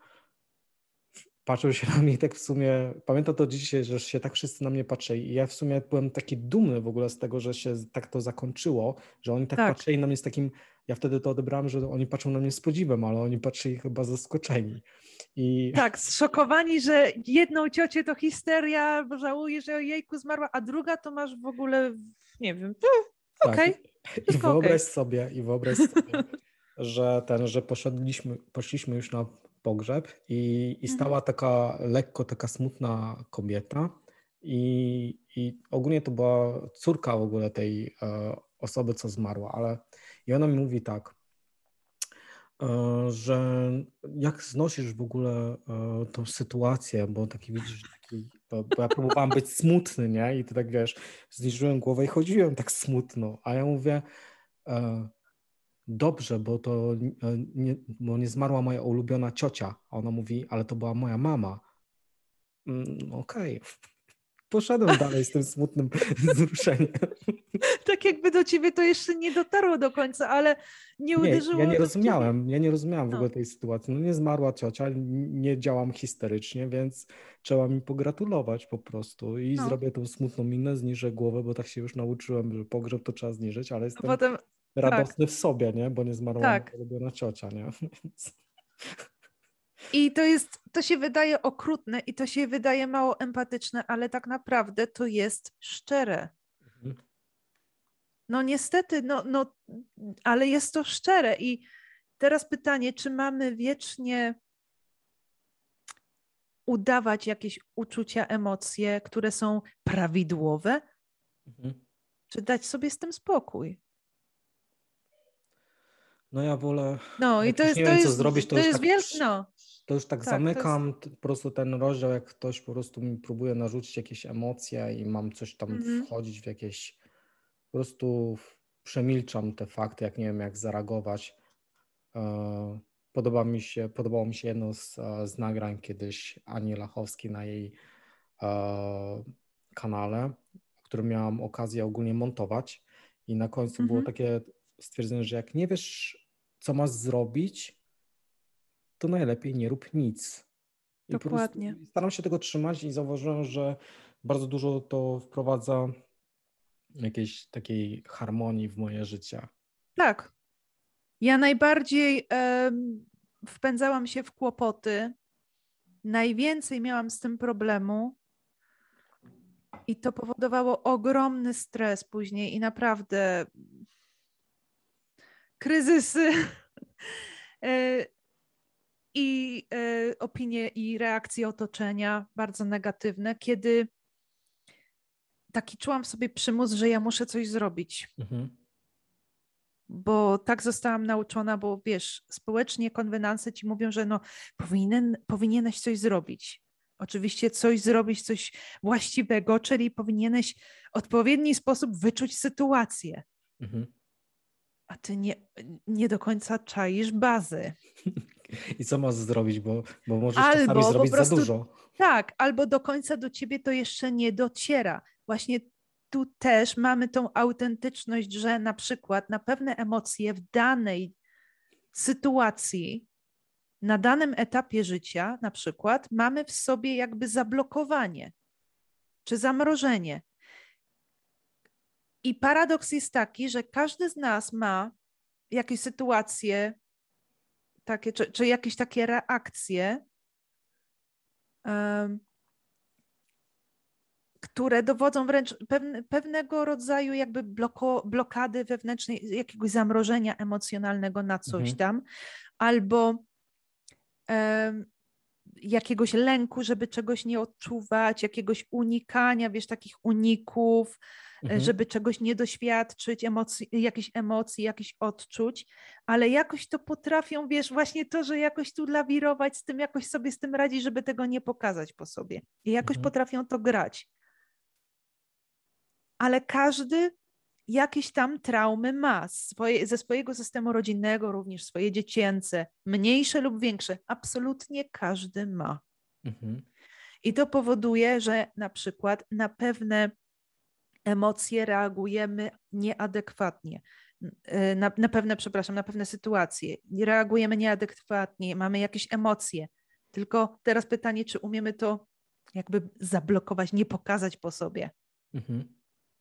Speaker 1: patrzył się na mnie i tak w sumie, pamiętam to dzisiaj, że się tak wszyscy na mnie patrzyli i ja w sumie byłem taki dumny w ogóle z tego, że się tak to zakończyło, że oni tak,
Speaker 2: Tak.
Speaker 1: patrzyli na mnie z takim, ja wtedy to odebrałem, że oni patrzą na mnie z podziwem, ale oni patrzyli chyba zaskoczeni. I
Speaker 2: Tak, zszokowani, że jedną ciocię to histeria, bo żałuje, że ojejku zmarła, a druga to masz w ogóle, nie wiem,
Speaker 1: tak,
Speaker 2: okej,
Speaker 1: i
Speaker 2: wszystko
Speaker 1: wyobraź
Speaker 2: okej.
Speaker 1: sobie, i wyobraź sobie, że ten, że poszedliśmy, poszliśmy już na pogrzeb i, i
Speaker 2: Mhm.
Speaker 1: stała taka lekko taka smutna kobieta i, i ogólnie to była córka w ogóle tej e, osoby, co zmarła, ale i ona mi mówi tak, e, że jak znosisz w ogóle e, tą sytuację, bo taki widzisz, taki Bo, ja próbowałam być smutny, nie? I to tak wiesz, zniżyłem głowę i chodziłem tak smutno. A ja mówię, e, dobrze, bo to e, nie, bo nie zmarła moja ulubiona ciocia. A ona mówi, ale to była moja mama. Mm, Okej. Okay. Poszedłem dalej z tym smutnym wzruszeniem.
Speaker 2: Tak jakby do ciebie to jeszcze nie dotarło do końca, ale nie uderzyło.
Speaker 1: Nie, ja nie rozumiałem, ja nie rozumiałem w no. ogóle tej sytuacji. No nie zmarła ciocia, nie działam histerycznie, więc trzeba mi pogratulować po prostu i no. zrobię tą smutną minę, zniżę głowę, bo tak się już nauczyłem, że pogrzeb to trzeba zniżyć, ale jestem Potem, radosny tak. w sobie, nie? Bo nie zmarła tak. ulubiona ciocia, nie?
Speaker 2: I to jest, to się wydaje okrutne i to się wydaje mało empatyczne, ale tak naprawdę to jest szczere. Mhm. No niestety, no, no, ale jest to szczere. I teraz pytanie, czy mamy wiecznie udawać jakieś uczucia, emocje, które są prawidłowe, mhm. czy dać sobie z tym spokój?
Speaker 1: No ja wolę.
Speaker 2: No i to jest, nie to wiem, jest, co zrobić, to, to jest tak, wielki. No.
Speaker 1: To już tak, tak zamykam jest... po prostu ten rozdział, jak ktoś po prostu mi próbuje narzucić jakieś emocje i mam coś tam mm-hmm. wchodzić w jakieś. Po prostu przemilczam te fakty, jak nie wiem, jak zareagować. E, podoba mi się, podobało mi się jedno z, e, z nagrań kiedyś Ani Lachowskiej na jej e, kanale, który miałam okazję ogólnie montować. I na końcu było mhm. takie stwierdzenie, że jak nie wiesz, co masz zrobić, to najlepiej nie rób nic.
Speaker 2: I Dokładnie.
Speaker 1: Staram się tego trzymać i zauważyłem, że bardzo dużo to wprowadza jakiejś takiej harmonii w moje życie.
Speaker 2: Tak. Ja najbardziej wpędzałam się w kłopoty. Najwięcej miałam z tym problemu. I to powodowało ogromny stres później i naprawdę kryzysy e, i e, opinie i reakcje otoczenia bardzo negatywne, kiedy taki czułam sobie przymus, że ja muszę coś zrobić. Mhm. Bo tak zostałam nauczona, bo wiesz, społecznie konwenanse ci mówią, że no, powinien, powinieneś coś zrobić. Oczywiście coś zrobić, coś właściwego, czyli powinieneś w odpowiedni sposób wyczuć sytuację. Mhm a ty nie, nie do końca czaisz bazy.
Speaker 1: I co masz zrobić, bo, bo możesz albo czasami zrobić prostu, za dużo.
Speaker 2: Tak, albo do końca do ciebie to jeszcze nie dociera. Właśnie tu też mamy tą autentyczność, że na przykład na pewne emocje w danej sytuacji, na danym etapie życia, na przykład, mamy w sobie jakby zablokowanie czy zamrożenie. I paradoks jest taki, że każdy z nas ma jakieś sytuacje, takie, czy, czy jakieś takie reakcje, um, które dowodzą wręcz pewne, pewnego rodzaju jakby bloko, blokady wewnętrznej, jakiegoś zamrożenia emocjonalnego na coś mhm. tam, albo um, jakiegoś lęku, żeby czegoś nie odczuwać, jakiegoś unikania, wiesz, takich uników, mhm. żeby czegoś nie doświadczyć, emocji, jakichś emocji, jakichś odczuć, ale jakoś to potrafią, wiesz, właśnie to, że jakoś tu lawirować z tym, jakoś sobie z tym radzi, żeby tego nie pokazać po sobie. I jakoś mhm. potrafią to grać. Ale każdy jakieś tam traumy ma swoje, ze swojego systemu rodzinnego, również swoje dziecięce, mniejsze lub większe. Absolutnie każdy ma. Mhm. I to powoduje, że na przykład na pewne emocje reagujemy nieadekwatnie. Y, na, na pewne, przepraszam, na pewne sytuacje. Reagujemy nieadekwatnie, mamy jakieś emocje. Tylko teraz pytanie, czy umiemy to jakby zablokować, nie pokazać po sobie. Mhm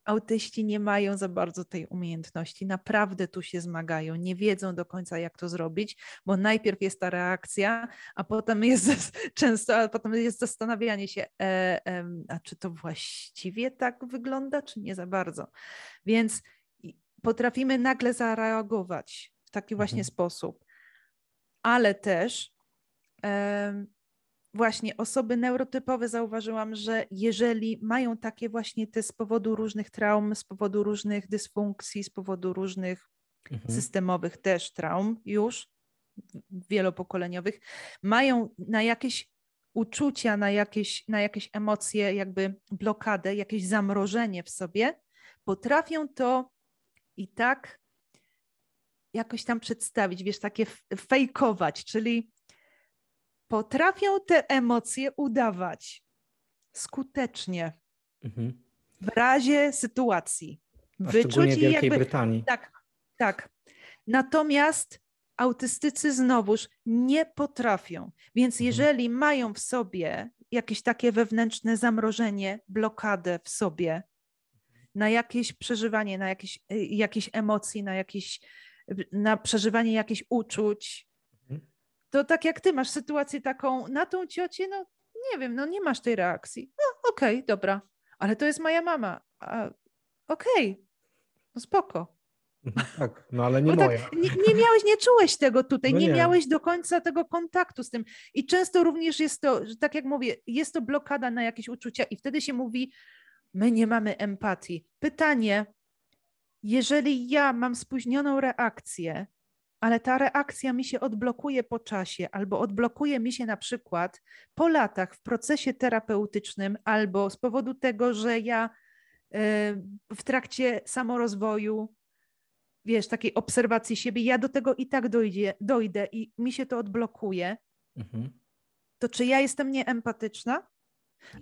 Speaker 2: autyści nie mają za bardzo tej umiejętności. Naprawdę tu się zmagają, nie wiedzą do końca, jak to zrobić, bo najpierw jest ta reakcja, a potem jest często, a potem jest zastanawianie się, e, e, a czy to właściwie tak wygląda, czy nie za bardzo. Więc potrafimy nagle zareagować w taki właśnie mhm. sposób, ale też. E, właśnie osoby neurotypowe zauważyłam, że jeżeli mają takie właśnie te z powodu różnych traum, z powodu różnych dysfunkcji, z powodu różnych mhm. systemowych też traum już wielopokoleniowych, mają na jakieś uczucia, na jakieś, na jakieś emocje, jakby blokadę, jakieś zamrożenie w sobie, potrafią to i tak jakoś tam przedstawić, wiesz, takie fejkować, czyli potrafią te emocje udawać skutecznie mhm. w razie sytuacji.
Speaker 1: A wyczuć w Wielkiej jakby, Brytanii.
Speaker 2: Tak, tak. Natomiast autystycy znowuż nie potrafią. Więc mhm. jeżeli mają w sobie jakieś takie wewnętrzne zamrożenie, blokadę w sobie, na jakieś przeżywanie, na jakieś, y, jakieś emocji, na, jakieś, na przeżywanie jakichś uczuć, mhm. To tak jak ty masz sytuację taką na tą ciocię, no nie wiem, no nie masz tej reakcji. No okej, okay, dobra, ale to jest moja mama. Okej, okay, no spoko.
Speaker 1: Mhm, tak, no ale nie Bo tak moja. Tak,
Speaker 2: nie, nie, miałeś, nie czułeś tego tutaj, no nie, nie, miałeś do końca tego kontaktu z tym. I często również jest to, tak jak mówię, jest to blokada na jakieś uczucia i wtedy się mówi, my nie mamy empatii. Pytanie, jeżeli ja mam spóźnioną reakcję, ale ta reakcja mi się odblokuje po czasie, albo odblokuje mi się na przykład po latach w procesie terapeutycznym, albo z powodu tego, że ja e, w trakcie samorozwoju wiesz, takiej obserwacji siebie, ja do tego i tak dojdzie, dojdę i mi się to odblokuje, mhm. to czy ja jestem nieempatyczna?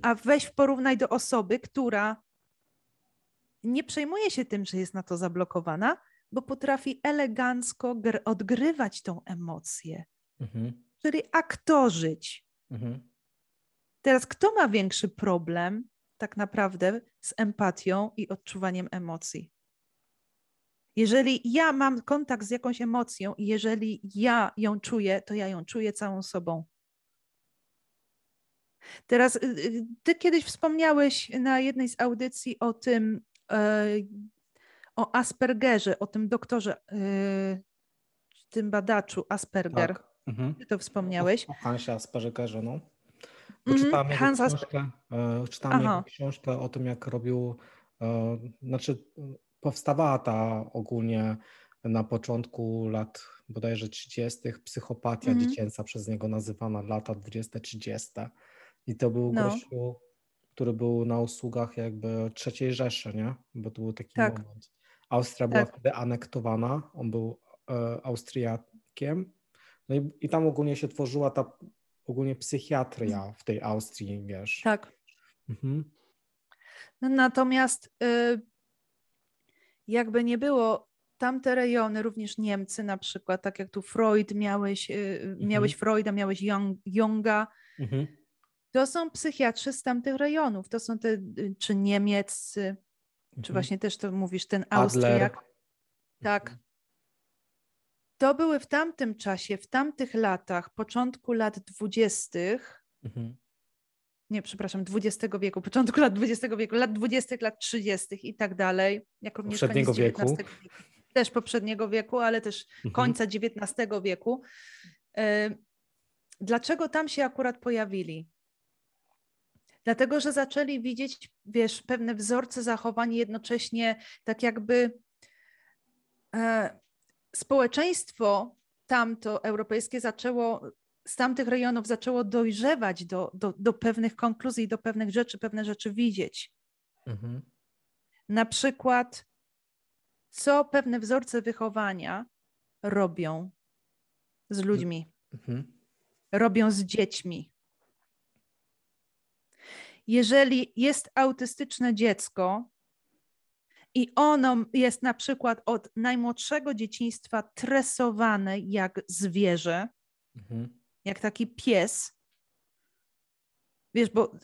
Speaker 2: A weź porównaj do osoby, która nie przejmuje się tym, że jest na to zablokowana, bo potrafi elegancko odgrywać tą emocję, mhm. czyli aktorzyć. Mhm. Teraz, kto ma większy problem tak naprawdę z empatią i odczuwaniem emocji? Jeżeli ja mam kontakt z jakąś emocją i jeżeli ja ją czuję, to ja ją czuję całą sobą. Teraz y, y, ty kiedyś wspomniałeś na jednej z audycji o tym, e, o Aspergerze, o tym doktorze, e, tym badaczu Asperger. Tak. Mhm. Ty to wspomniałeś.
Speaker 1: O, o Hansie Aspergerze, no. Mhm. Hans książkę, czytałem jego książkę o tym, jak robił, znaczy powstawała ta ogólnie na początku lat bodajże 30. psychopatia mm. dziecięca przez niego nazywana lata 20-30. I to był no. gościu, który był na usługach jakby trzeciej Rzeszy, nie? Bo to był taki tak. moment. Austria była tak. wtedy anektowana, on był e, Austriakiem. No i, i tam ogólnie się tworzyła ta ogólnie psychiatria w tej Austrii, wiesz.
Speaker 2: Tak. Mhm. No, natomiast y, jakby nie było, tamte rejony, również Niemcy na przykład, tak jak tu Freud, miałeś, y, mhm. miałeś Freuda, miałeś Jung, Junga, mhm. to są psychiatrzy z tamtych rejonów, to są te, y, czy niemieccy, mhm. Czy właśnie też to mówisz, ten Austriak. Tak. Mhm. To były w tamtym czasie, w tamtych latach, początku lat dwudziestych, mhm nie, przepraszam, XX wieku, początku lat XX wieku, lat 20., lat 30. i tak dalej, jak również poprzedniego wieku. wieku. Też poprzedniego wieku, ale też mhm. końca XIX wieku. Dlaczego tam się akurat pojawili? Dlatego, że zaczęli widzieć, wiesz, pewne wzorce zachowań jednocześnie tak jakby e, społeczeństwo tamto europejskie zaczęło z tamtych rejonów zaczęło dojrzewać do, do, do pewnych konkluzji, do pewnych rzeczy, pewne rzeczy widzieć. Mhm. Na przykład, co pewne wzorce wychowania robią z ludźmi, mhm. robią z dziećmi. Jeżeli jest autystyczne dziecko i ono jest na przykład od najmłodszego dzieciństwa tresowane jak zwierzę, mhm jak taki pies. Wiesz, bo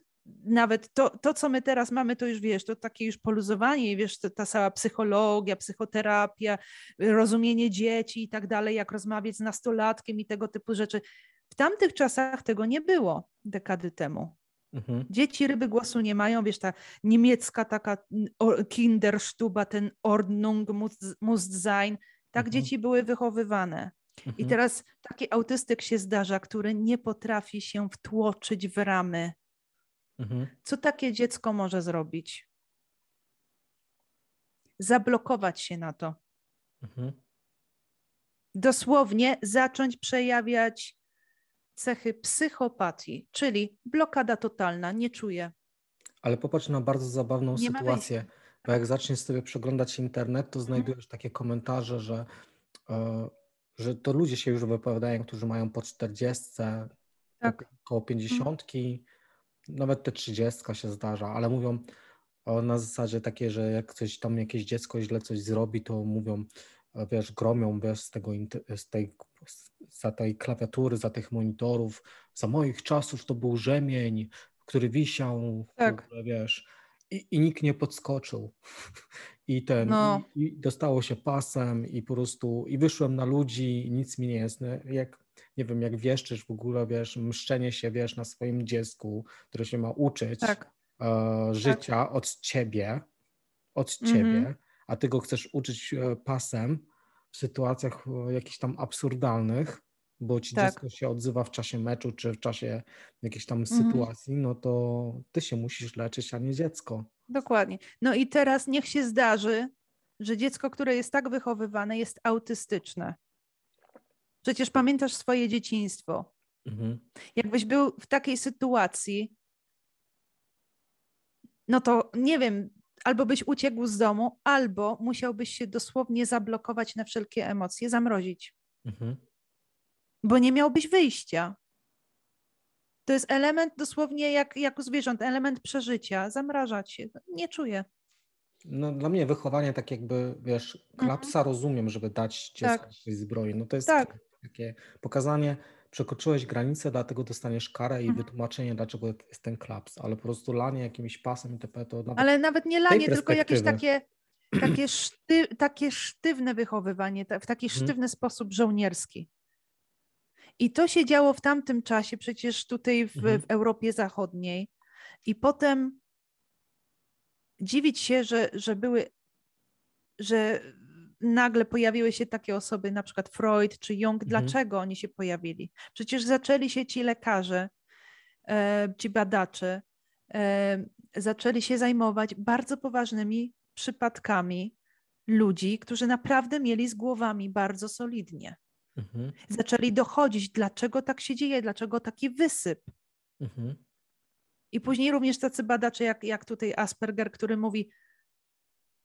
Speaker 2: nawet to, to, co my teraz mamy, to już wiesz, to takie już poluzowanie, wiesz, to, ta cała psychologia, psychoterapia, rozumienie dzieci i tak dalej, jak rozmawiać z nastolatkiem i tego typu rzeczy. W tamtych czasach tego nie było dekady temu. Mhm. Dzieci ryby głosu nie mają, wiesz, ta niemiecka taka Kinderstuba, ten Ordnung muss sein, tak mhm. dzieci były wychowywane. Mhm. I teraz taki autystyk się zdarza, który nie potrafi się wtłoczyć w ramy. Mhm. Co takie dziecko może zrobić? Zablokować się na to. Mhm. Dosłownie zacząć przejawiać cechy psychopatii, czyli blokada totalna, nie czuje.
Speaker 1: Ale popatrz na bardzo zabawną
Speaker 2: Nie
Speaker 1: sytuację, bo jak zaczniesz sobie przeglądać internet, to znajdujesz takie komentarze, że, e, że to ludzie się już wypowiadają, którzy mają po 40,
Speaker 2: Tak.
Speaker 1: około 50, nawet te 30 się zdarza, ale mówią na zasadzie takie, że jak coś tam jakieś dziecko źle coś zrobi, to mówią, e, wiesz, gromią wiesz, z tego z tej, za tej klawiatury, za tych monitorów. Za moich czasów to był rzemień, który wisiał, w
Speaker 2: Tak.
Speaker 1: ogóle, wiesz, i, i nikt nie podskoczył. I ten,
Speaker 2: No.
Speaker 1: i, i dostało się pasem i po prostu, i wyszłem na ludzi i nic mi nie jest. No, Jak, nie wiem, jak wieszczysz w ogóle, wiesz, mszczenie się, wiesz, na swoim dziecku, które się ma uczyć
Speaker 2: Tak.
Speaker 1: e, życia od ciebie, od
Speaker 2: Mhm.
Speaker 1: ciebie, a ty go chcesz uczyć e, pasem w sytuacjach e, jakichś tam absurdalnych, bo ci
Speaker 2: Tak.
Speaker 1: dziecko się odzywa w czasie meczu czy w czasie jakiejś tam
Speaker 2: Mhm.
Speaker 1: sytuacji, no to ty się musisz leczyć, a nie dziecko.
Speaker 2: Dokładnie. No i teraz niech się zdarzy, że dziecko, które jest tak wychowywane, jest autystyczne. Przecież pamiętasz swoje dzieciństwo.
Speaker 1: Mhm.
Speaker 2: Jakbyś był w takiej sytuacji, no to nie wiem, albo byś uciekł z domu, albo musiałbyś się dosłownie zablokować na wszelkie emocje, zamrozić,
Speaker 1: Mhm.
Speaker 2: bo nie miałbyś wyjścia. To jest element dosłownie jak, jak u zwierząt, element przeżycia, zamrażać się. Nie czuję.
Speaker 1: No, dla mnie wychowanie tak jakby, wiesz, klapsa rozumiem, żeby dać dziecku
Speaker 2: Mhm. Tak.
Speaker 1: zbroi. No to jest
Speaker 2: Tak.
Speaker 1: takie pokazanie, przekroczyłeś granicę, dlatego dostaniesz karę i
Speaker 2: Mhm.
Speaker 1: wytłumaczenie, dlaczego jest ten klaps, ale po prostu lanie jakimś pasem itp. to nawet
Speaker 2: Ale nawet nie lanie, tylko jakieś takie, takie, szty, takie sztywne wychowywanie, w taki
Speaker 1: Mhm.
Speaker 2: sztywny sposób żołnierski. I to się działo w tamtym czasie, przecież tutaj w,
Speaker 1: Mhm.
Speaker 2: w Europie Zachodniej. I potem dziwić się, że, że były, że nagle pojawiły się takie osoby, na przykład Freud czy Jung.
Speaker 1: Mhm.
Speaker 2: Dlaczego oni się pojawili? Przecież zaczęli się ci lekarze, e, ci badacze, e, zaczęli się zajmować bardzo poważnymi przypadkami ludzi, którzy naprawdę mieli z głowami bardzo solidnie.
Speaker 1: Mhm.
Speaker 2: Zaczęli dochodzić, dlaczego tak się dzieje, dlaczego taki wysyp.
Speaker 1: Mhm.
Speaker 2: I później również tacy badacze, jak, jak tutaj Asperger, który mówi: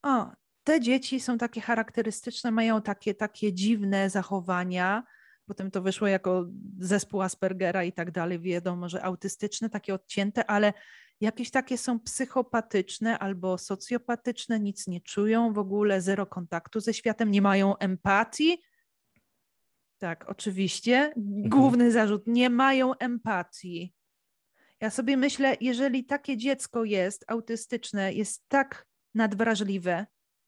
Speaker 2: O, te dzieci są takie charakterystyczne, mają takie, takie dziwne zachowania. Potem to wyszło jako zespół Aspergera i tak dalej. Wiadomo, że autystyczne, takie odcięte, ale jakieś takie są psychopatyczne albo socjopatyczne, nic nie czują w ogóle, zero kontaktu ze światem, nie mają empatii. Tak, oczywiście. Główny zarzut: nie mają empatii. Ja sobie myślę, jeżeli takie dziecko jest autystyczne, jest tak nadwrażliwe,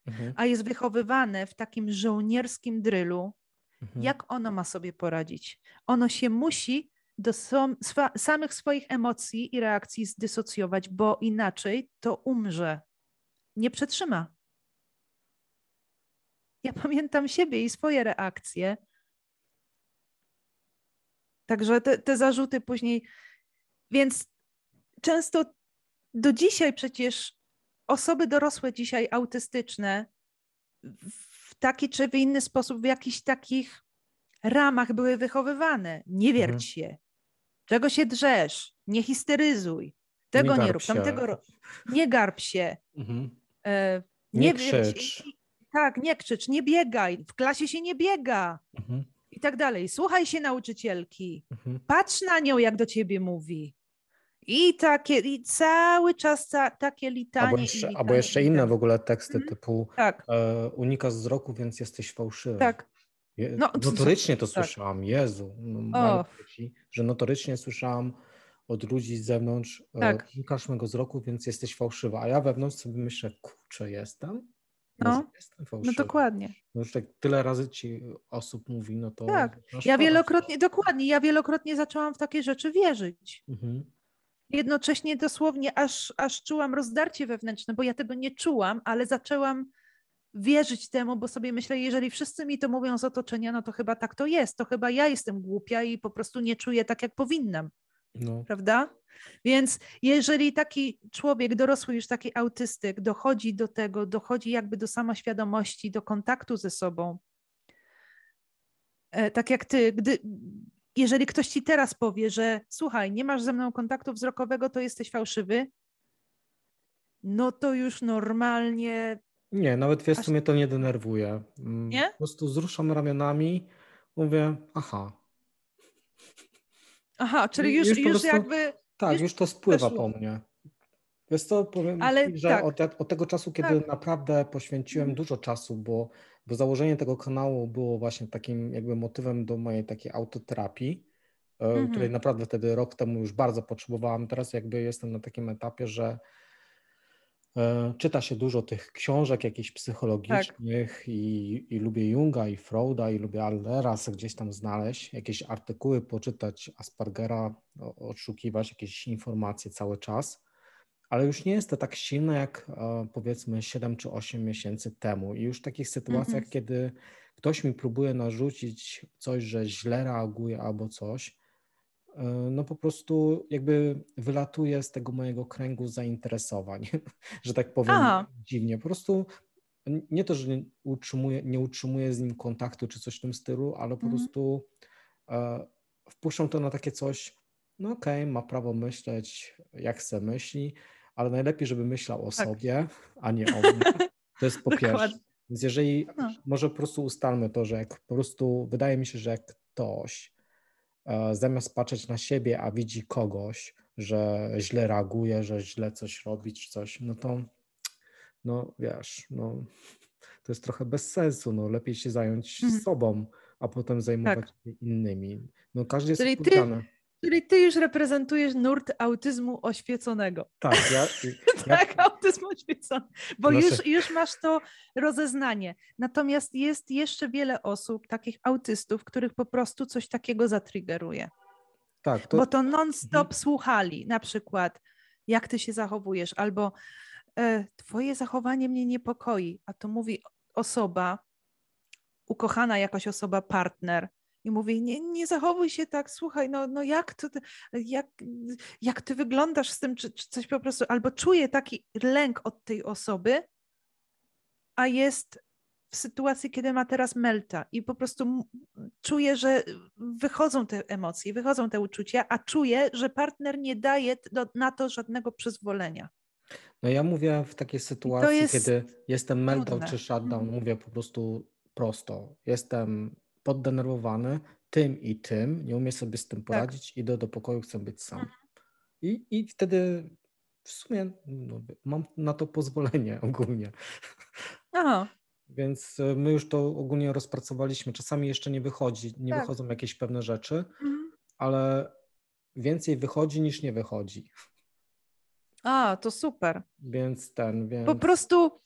Speaker 1: Mhm.
Speaker 2: a jest wychowywane w takim żołnierskim drylu,
Speaker 1: Mhm.
Speaker 2: jak ono ma sobie poradzić? Ono się musi do som, swa, samych swoich emocji i reakcji zdysocjować, bo inaczej to umrze. Nie przetrzyma. Ja pamiętam siebie i swoje reakcje. Także te, te zarzuty później. Więc często do dzisiaj przecież osoby dorosłe dzisiaj autystyczne w taki czy w inny sposób, w jakichś takich ramach były wychowywane. Nie wierć
Speaker 1: Mhm.
Speaker 2: się. Czego się drzesz? Nie histeryzuj. Tego nie,
Speaker 1: garb
Speaker 2: rób, tamtego. Nie garb się.
Speaker 1: Mhm.
Speaker 2: E,
Speaker 1: Nie
Speaker 2: wierz-
Speaker 1: krzycz.
Speaker 2: Tak, nie krzycz, nie biegaj. W klasie się nie biega.
Speaker 1: Mhm.
Speaker 2: I tak dalej. Słuchaj się nauczycielki.
Speaker 1: Mhm.
Speaker 2: Patrz na nią, jak do ciebie mówi. I takie, i cały czas ta, takie litanie.
Speaker 1: Albo jeszcze,
Speaker 2: litanie,
Speaker 1: albo jeszcze inne w ogóle teksty
Speaker 2: Mhm.
Speaker 1: typu
Speaker 2: Tak,
Speaker 1: e, unikasz wzroku, więc jesteś fałszywy.
Speaker 2: tak.
Speaker 1: Je,
Speaker 2: No, to-
Speaker 1: notorycznie to
Speaker 2: tak.
Speaker 1: słyszałam, Jezu, no, dzieci, że notorycznie słyszałam od ludzi z zewnątrz,
Speaker 2: Tak.
Speaker 1: e, unikasz mego wzroku, więc jesteś fałszywa, a ja wewnątrz sobie myślę, kurczę, jestem?
Speaker 2: No, No dokładnie.
Speaker 1: No już tak tyle razy ci osób mówi, no to...
Speaker 2: Tak.
Speaker 1: no
Speaker 2: Ja wielokrotnie, dokładnie, ja wielokrotnie zaczęłam w takie rzeczy wierzyć.
Speaker 1: Mhm.
Speaker 2: Jednocześnie dosłownie aż, aż czułam rozdarcie wewnętrzne, bo ja tego nie czułam, ale zaczęłam wierzyć temu, bo sobie myślę, jeżeli wszyscy mi to mówią z otoczenia, no to chyba tak to jest. To chyba ja jestem głupia i po prostu nie czuję tak, jak powinnam.
Speaker 1: No.
Speaker 2: prawda? Więc jeżeli taki człowiek dorosły, już taki autystyk, dochodzi do tego, dochodzi jakby do samoświadomości, do kontaktu ze sobą, e, tak jak ty, gdy, jeżeli ktoś ci teraz powie, że słuchaj, nie masz ze mną kontaktu wzrokowego, to jesteś fałszywy, no to już normalnie.
Speaker 1: Nie, nawet wiesz, co mnie to nie denerwuje. Mm,
Speaker 2: nie?
Speaker 1: Po prostu wzruszam ramionami, mówię, aha.
Speaker 2: Aha, czyli już, już, już prostu, jakby.
Speaker 1: Tak, już, już to spływa po mnie. Wiesz co, powiem Ale że tak. od, od, tego czasu, kiedy tak. naprawdę poświęciłem mhm. dużo czasu, bo, bo założenie tego kanału było właśnie takim jakby motywem do mojej takiej autoterapii, e, mhm. której naprawdę wtedy rok temu już bardzo potrzebowałam. Teraz jakby jestem na takim etapie, że e, czyta się dużo tych książek jakichś psychologicznych tak. i, i lubię Junga i Freuda i lubię Aldera gdzieś tam znaleźć, jakieś artykuły poczytać, Aspergera, odszukiwać jakieś informacje cały czas ale już nie jest to tak silne jak e, powiedzmy 7 czy 8 miesięcy temu. I już w takich sytuacjach, mm-hmm. kiedy ktoś mi próbuje narzucić coś, że źle reaguje albo coś, e, no po prostu jakby wylatuje z tego mojego kręgu zainteresowań, że tak powiem Aha. dziwnie. Po prostu nie to, że nie utrzymuję, nie utrzymuję z nim kontaktu czy coś w tym stylu, ale po mm-hmm. prostu e, wpuszczam to na takie coś, no okej, okay, ma prawo myśleć jak chce myśli, ale najlepiej, żeby myślał o tak. sobie, a nie o mnie. To jest po pierwsze. Więc jeżeli, no. może po prostu ustalmy to, że jak po prostu, wydaje mi się, że jak ktoś e, zamiast patrzeć na siebie, a widzi kogoś, że źle reaguje, że źle coś robi, czy coś, no to, no wiesz, no to jest trochę bez sensu, no lepiej się zająć mhm. sobą, a potem zajmować tak. się innymi. No każdy jest
Speaker 2: Czyli ty, Czyli ty już reprezentujesz nurt autyzmu oświeconego.
Speaker 1: Tak, ja.
Speaker 2: ja... tak, autyzm oświecony, bo już, już masz to rozeznanie. Natomiast jest jeszcze wiele osób, takich autystów, których po prostu coś takiego zatriggeruje. Tak. To... Bo to non-stop mhm. słuchali, na przykład, jak ty się zachowujesz, albo e, twoje zachowanie mnie niepokoi, a to mówi osoba, ukochana jakaś osoba, partner, i mówi, nie, nie zachowuj się tak, słuchaj, no, no jak, to, jak, jak ty wyglądasz z tym, czy, czy coś po prostu, albo czuję taki lęk od tej osoby, a jest w sytuacji, kiedy ma teraz melta i po prostu czuję, że wychodzą te emocje, wychodzą te uczucia, a czuję, że partner nie daje do, na to żadnego przyzwolenia.
Speaker 1: No ja mówię w takiej sytuacji, kiedy jestem meltdown czy shutdown, mhm. mówię po prostu prosto. Jestem poddenerwowany tym i tym, nie umiem sobie z tym tak. poradzić, tak. idę do pokoju, chcę być sam. Mhm. I, I wtedy w sumie no, mam na to pozwolenie ogólnie. Aha. Więc e, my już to ogólnie rozpracowaliśmy. Czasami jeszcze nie wychodzi, nie tak. wychodzą jakieś pewne rzeczy, mhm. ale więcej wychodzi niż nie wychodzi.
Speaker 2: A, to super.
Speaker 1: Więc ten, więc...
Speaker 2: Po prostu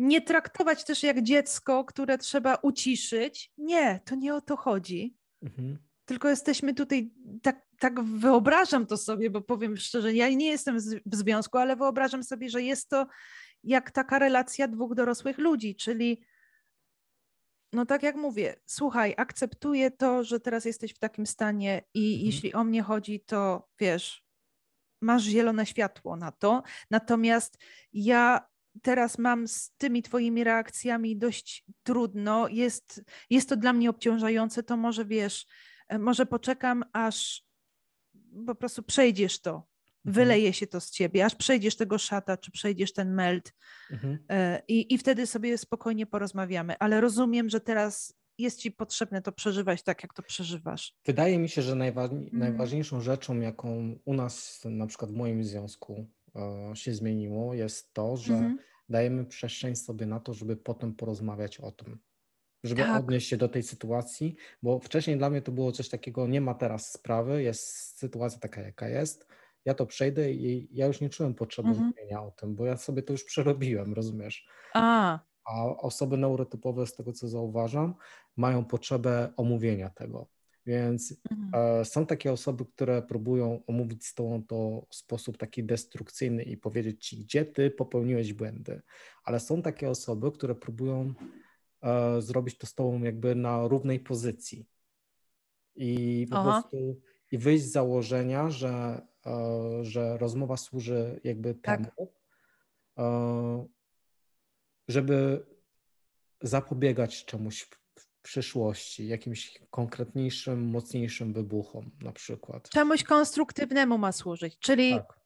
Speaker 2: nie traktować też jak dziecko, które trzeba uciszyć. Nie, to nie o to chodzi. Mhm. Tylko jesteśmy tutaj, tak, tak wyobrażam to sobie, bo powiem szczerze, ja nie jestem w związku, ale wyobrażam sobie, że jest to jak taka relacja dwóch dorosłych ludzi, czyli no tak jak mówię, słuchaj, akceptuję to, że teraz jesteś w takim stanie i mhm. jeśli o mnie chodzi, to wiesz, masz zielone światło na to. Natomiast ja teraz mam z tymi Twoimi reakcjami dość trudno, jest, jest to dla mnie obciążające, to może wiesz, e, może poczekam, aż po prostu przejdziesz to, mhm. wyleje się to z ciebie, aż przejdziesz tego szata, czy przejdziesz ten meld mhm. E, i, i wtedy sobie spokojnie porozmawiamy. Ale rozumiem, że teraz jest ci potrzebne to przeżywać tak, jak to przeżywasz.
Speaker 1: Wydaje mi się, że najwa mhm. najważniejszą rzeczą, jaką u nas, na przykład w moim związku, się zmieniło, jest to, że mhm dajemy przestrzeń sobie na to, żeby potem porozmawiać o tym. Żeby tak. odnieść się do tej sytuacji, bo wcześniej dla mnie to było coś takiego, nie ma teraz sprawy, jest sytuacja taka, jaka jest, ja to przejdę i ja już nie czułem potrzeby mhm. mówienia o tym, bo ja sobie to już przerobiłem, rozumiesz? A. A osoby neurotypowe, z tego co zauważam, mają potrzebę omówienia tego. Więc mhm. e, są takie osoby, które próbują omówić z tobą to w sposób taki destrukcyjny i powiedzieć ci, gdzie ty popełniłeś błędy. Ale są takie osoby, które próbują e, zrobić to z tobą jakby na równej pozycji. I po Aha. prostu i wyjść z założenia, że, e, że rozmowa służy jakby tak. temu, e, żeby zapobiegać czemuś przyszłości, jakimś konkretniejszym, mocniejszym wybuchom na przykład.
Speaker 2: Czemuś konstruktywnemu ma służyć, czyli tak.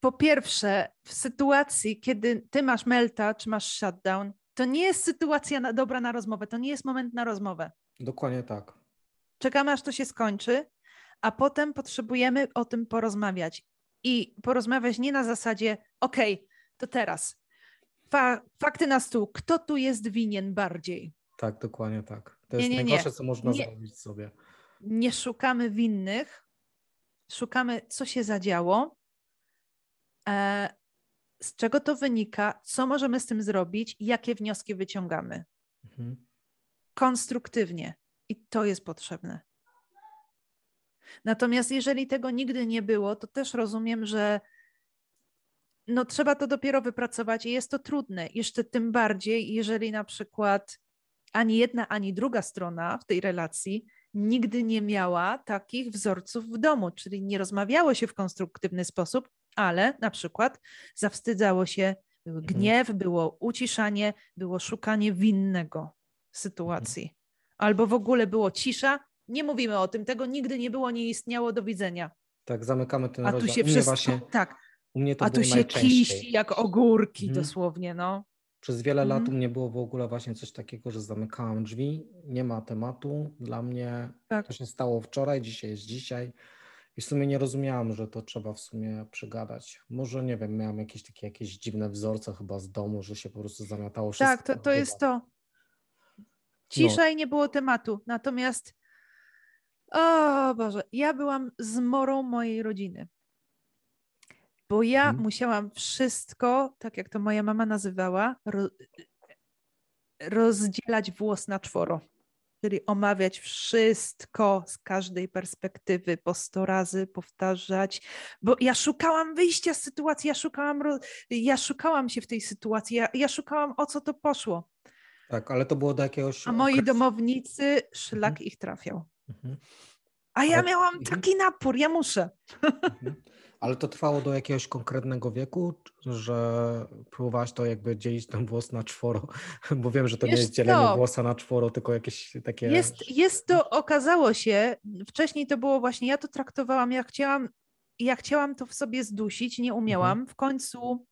Speaker 2: po pierwsze w sytuacji, kiedy ty masz melta, czy masz shutdown, to nie jest sytuacja na, dobra na rozmowę, to nie jest moment na rozmowę.
Speaker 1: Dokładnie tak.
Speaker 2: Czekamy, aż to się skończy, a potem potrzebujemy o tym porozmawiać. I porozmawiać nie na zasadzie, okej, okay, to teraz. Fa fakty na stół. Kto tu jest winien bardziej?
Speaker 1: Tak, dokładnie tak. To jest nie, najgorsze, nie. co można zrobić sobie.
Speaker 2: Nie szukamy winnych, szukamy, co się zadziało, e, z czego to wynika, co możemy z tym zrobić, jakie wnioski wyciągamy. Mhm. Konstruktywnie. I to jest potrzebne. Natomiast jeżeli tego nigdy nie było, to też rozumiem, że no trzeba to dopiero wypracować i jest to trudne. Jeszcze tym bardziej, jeżeli na przykład ani jedna, ani druga strona w tej relacji nigdy nie miała takich wzorców w domu, czyli nie rozmawiało się w konstruktywny sposób, ale na przykład zawstydzało się, był mhm. gniew, było uciszanie, było szukanie winnego sytuacji. Mhm. Albo w ogóle było cisza, nie mówimy o tym, tego nigdy nie było, nie istniało, do widzenia.
Speaker 1: Tak, zamykamy ten
Speaker 2: A tu się wszystko, właśnie, tak,
Speaker 1: u mnie to
Speaker 2: a tu się kiści jak ogórki mhm. dosłownie, no.
Speaker 1: Przez wiele lat mhm. u mnie było w ogóle właśnie coś takiego, że zamykałam drzwi, nie ma tematu. Dla mnie tak. to się stało wczoraj, dzisiaj jest dzisiaj. I w sumie nie rozumiałam, że to trzeba w sumie przegadać. Może nie wiem, miałam jakieś takie jakieś dziwne wzorce chyba z domu, że się po prostu zamiatało wszystko.
Speaker 2: Tak, to, to jest to. Cisza no. i nie było tematu. Natomiast o Boże, ja byłam zmorą mojej rodziny. Bo ja hmm. musiałam wszystko, tak jak to moja mama nazywała, ro, rozdzielać włos na czworo. Czyli omawiać wszystko z każdej perspektywy, po sto razy powtarzać, bo ja szukałam wyjścia z sytuacji, ja szukałam, ja szukałam się w tej sytuacji, ja, ja szukałam o co to poszło.
Speaker 1: Tak, ale to było do jakiegoś.
Speaker 2: A moi okresu. domownicy, szlak mhm. ich trafiał. Mhm. A ja ale... miałam mhm. taki napór, ja muszę.
Speaker 1: Mhm. Ale to trwało do jakiegoś konkretnego wieku, że próbowałaś to jakby dzielić ten włos na czworo, bo wiem, że to Wiesz nie jest dzielenie co? włosa na czworo, tylko jakieś takie...
Speaker 2: Jest, jest to, okazało się, wcześniej to było właśnie, ja to traktowałam, ja chciałam, ja chciałam to w sobie zdusić, nie umiałam. Mhm. W końcu,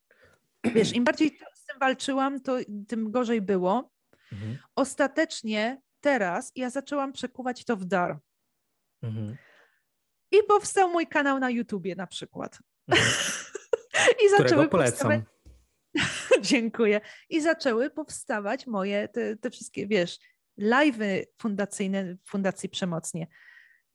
Speaker 2: wiesz, im bardziej z tym walczyłam, to tym gorzej było. Mhm. Ostatecznie teraz ja zaczęłam przekuwać to w dar. Mhm. I powstał mój kanał na YouTubie na przykład. Mhm.
Speaker 1: I zaczęły polecam.
Speaker 2: Dziękuję. I zaczęły powstawać moje te, te wszystkie, wiesz, live'y fundacyjne Fundacji Przemocnie.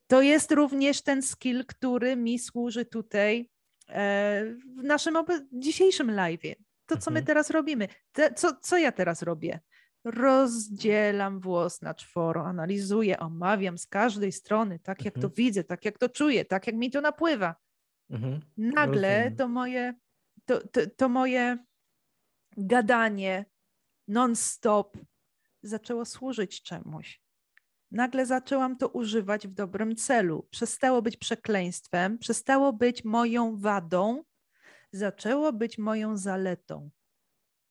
Speaker 2: To jest również ten skill, który mi służy tutaj e, w naszym dzisiejszym live'ie. To, co my mhm. teraz robimy. Te, co, co ja teraz robię? Rozdzielam włos na czworo, analizuję, omawiam z każdej strony, tak jak mhm. to widzę, tak jak to czuję, tak jak mi to napływa. Mhm. Nagle to moje, to, to, to moje gadanie non-stop zaczęło służyć czemuś. Nagle zaczęłam to używać w dobrym celu. Przestało być przekleństwem, przestało być moją wadą, zaczęło być moją zaletą.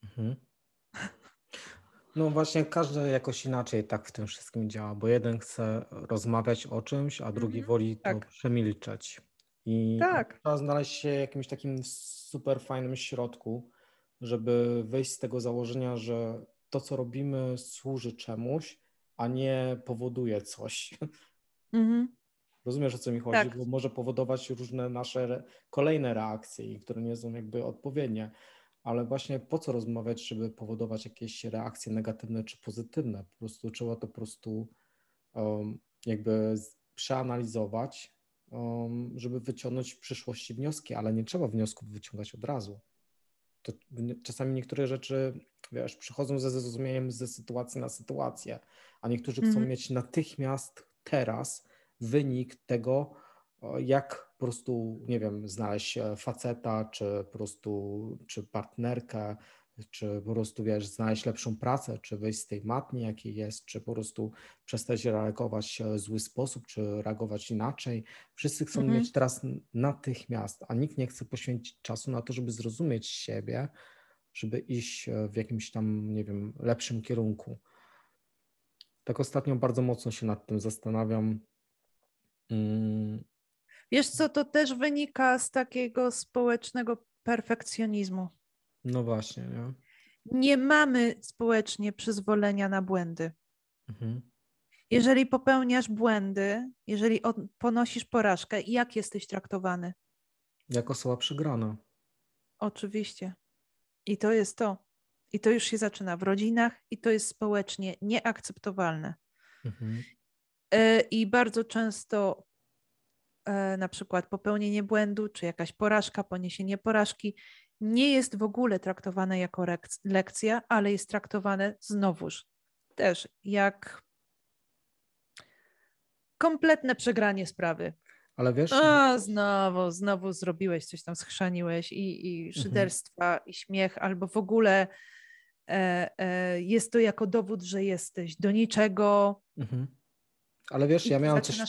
Speaker 2: Mhm.
Speaker 1: No właśnie, każdy jakoś inaczej tak w tym wszystkim działa, bo jeden chce rozmawiać o czymś, a drugi Mhm, woli to tak. przemilczeć. I Tak. trzeba znaleźć się w jakimś takim super fajnym środku, żeby wyjść z tego założenia, że to, co robimy, służy czemuś, a nie powoduje coś. Mhm. Rozumiesz, o co mi chodzi? Tak. Bo może powodować różne nasze kolejne reakcje, które nie są jakby odpowiednie ale właśnie po co rozmawiać, żeby powodować jakieś reakcje negatywne czy pozytywne? Po prostu trzeba to po prostu um, jakby przeanalizować, um, żeby wyciągnąć w przyszłości wnioski, ale nie trzeba wniosków wyciągać od razu. To czasami niektóre rzeczy, wiesz, przychodzą ze zrozumieniem ze sytuacji na sytuację, a niektórzy chcą mhm. mieć natychmiast teraz wynik tego, jak po prostu, nie wiem, znaleźć e, faceta, czy po prostu, czy partnerkę, czy po prostu, wiesz, znaleźć lepszą pracę, czy wyjść z tej matni, jakiej jest, czy po prostu przestać reagować w zły sposób, czy reagować inaczej. Wszyscy chcą mhm. mieć teraz natychmiast, a nikt nie chce poświęcić czasu na to, żeby zrozumieć siebie, żeby iść e, w jakimś tam, nie wiem, lepszym kierunku. Tak ostatnio bardzo mocno się nad tym zastanawiam. Mm.
Speaker 2: Wiesz co, to też wynika z takiego społecznego perfekcjonizmu.
Speaker 1: No właśnie, nie?
Speaker 2: Nie mamy społecznie przyzwolenia na błędy. Mhm. Jeżeli popełniasz błędy, jeżeli ponosisz porażkę, jak jesteś traktowany?
Speaker 1: Jako osoba przegrana.
Speaker 2: Oczywiście. I to jest to. I to już się zaczyna w rodzinach, i to jest społecznie nieakceptowalne. Mhm. E, I bardzo często na przykład popełnienie błędu, czy jakaś porażka, poniesienie porażki nie jest w ogóle traktowane jako lekcja, ale jest traktowane znowuż też jak kompletne przegranie sprawy.
Speaker 1: Ale wiesz.
Speaker 2: A, znowu, znowu zrobiłeś coś tam, schrzaniłeś i, i mhm. szyderstwa, mhm. i śmiech, albo w ogóle e, e, jest to jako dowód, że jesteś do niczego. Mhm.
Speaker 1: Ale wiesz, ja miałem coś,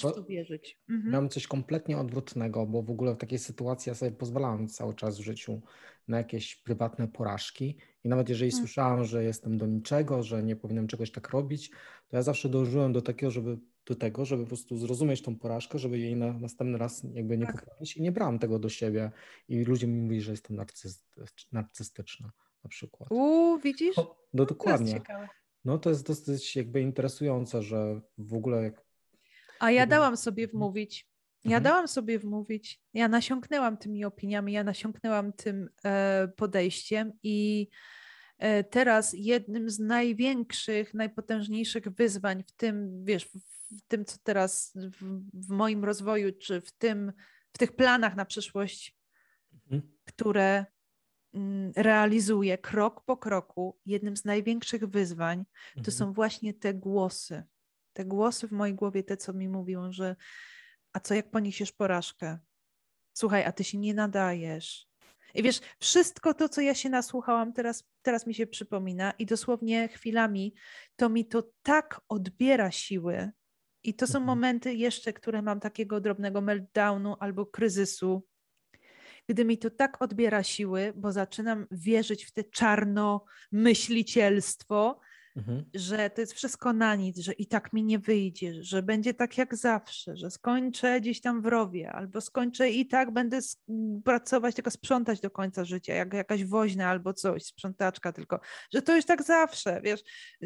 Speaker 1: mhm. miałem coś kompletnie odwrotnego, bo w ogóle w takiej sytuacji ja sobie pozwalałem cały czas w życiu na jakieś prywatne porażki. I nawet jeżeli mhm. słyszałam, że jestem do niczego, że nie powinienem czegoś tak robić, to ja zawsze dążyłem do takiego, żeby do tego, żeby po prostu zrozumieć tą porażkę, żeby jej na następny raz jakby nie tak. poprawić i nie brałem tego do siebie. I ludzie mi mówili, że jestem narcystyczna na przykład.
Speaker 2: Uuu, widzisz?
Speaker 1: No dokładnie. No to jest dosyć jakby interesujące, że w ogóle jak...
Speaker 2: A ja dałam sobie mhm. wmówić, ja mhm. dałam sobie wmówić, ja nasiąknęłam tymi opiniami, ja nasiąknęłam tym e, podejściem i e, teraz jednym z największych, najpotężniejszych wyzwań w tym, wiesz, w tym, co teraz w, w moim rozwoju, czy w tym, w tych planach na przyszłość, mhm. które mm, realizuję krok po kroku, jednym z największych wyzwań, to mhm. są właśnie te głosy. Te głosy w mojej głowie, te, co mi mówią, że a co jak poniesiesz porażkę? Słuchaj, a ty się nie nadajesz. I wiesz, wszystko to, co ja się nasłuchałam, teraz, teraz mi się przypomina i dosłownie chwilami to mi to tak odbiera siły, i to są mhm. momenty jeszcze, które mam takiego drobnego meltdownu albo kryzysu, gdy mi to tak odbiera siły, bo zaczynam wierzyć w te czarno myślicielstwo, mhm. że to jest wszystko na nic, że i tak mi nie wyjdzie, że będzie tak jak zawsze, że skończę gdzieś tam w rowie, albo skończę i tak będę pracować, tylko sprzątać do końca życia, jak jakaś woźna albo coś, sprzątaczka tylko, że to już tak zawsze, wiesz,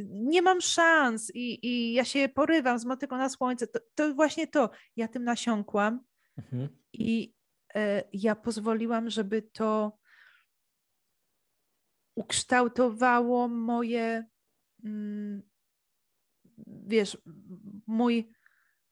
Speaker 2: nie mam szans i, i ja się porywam z motyką na słońce, to, to właśnie to, ja tym nasiąkłam mhm. i ja pozwoliłam, żeby to ukształtowało moje Mm, wiesz, mój,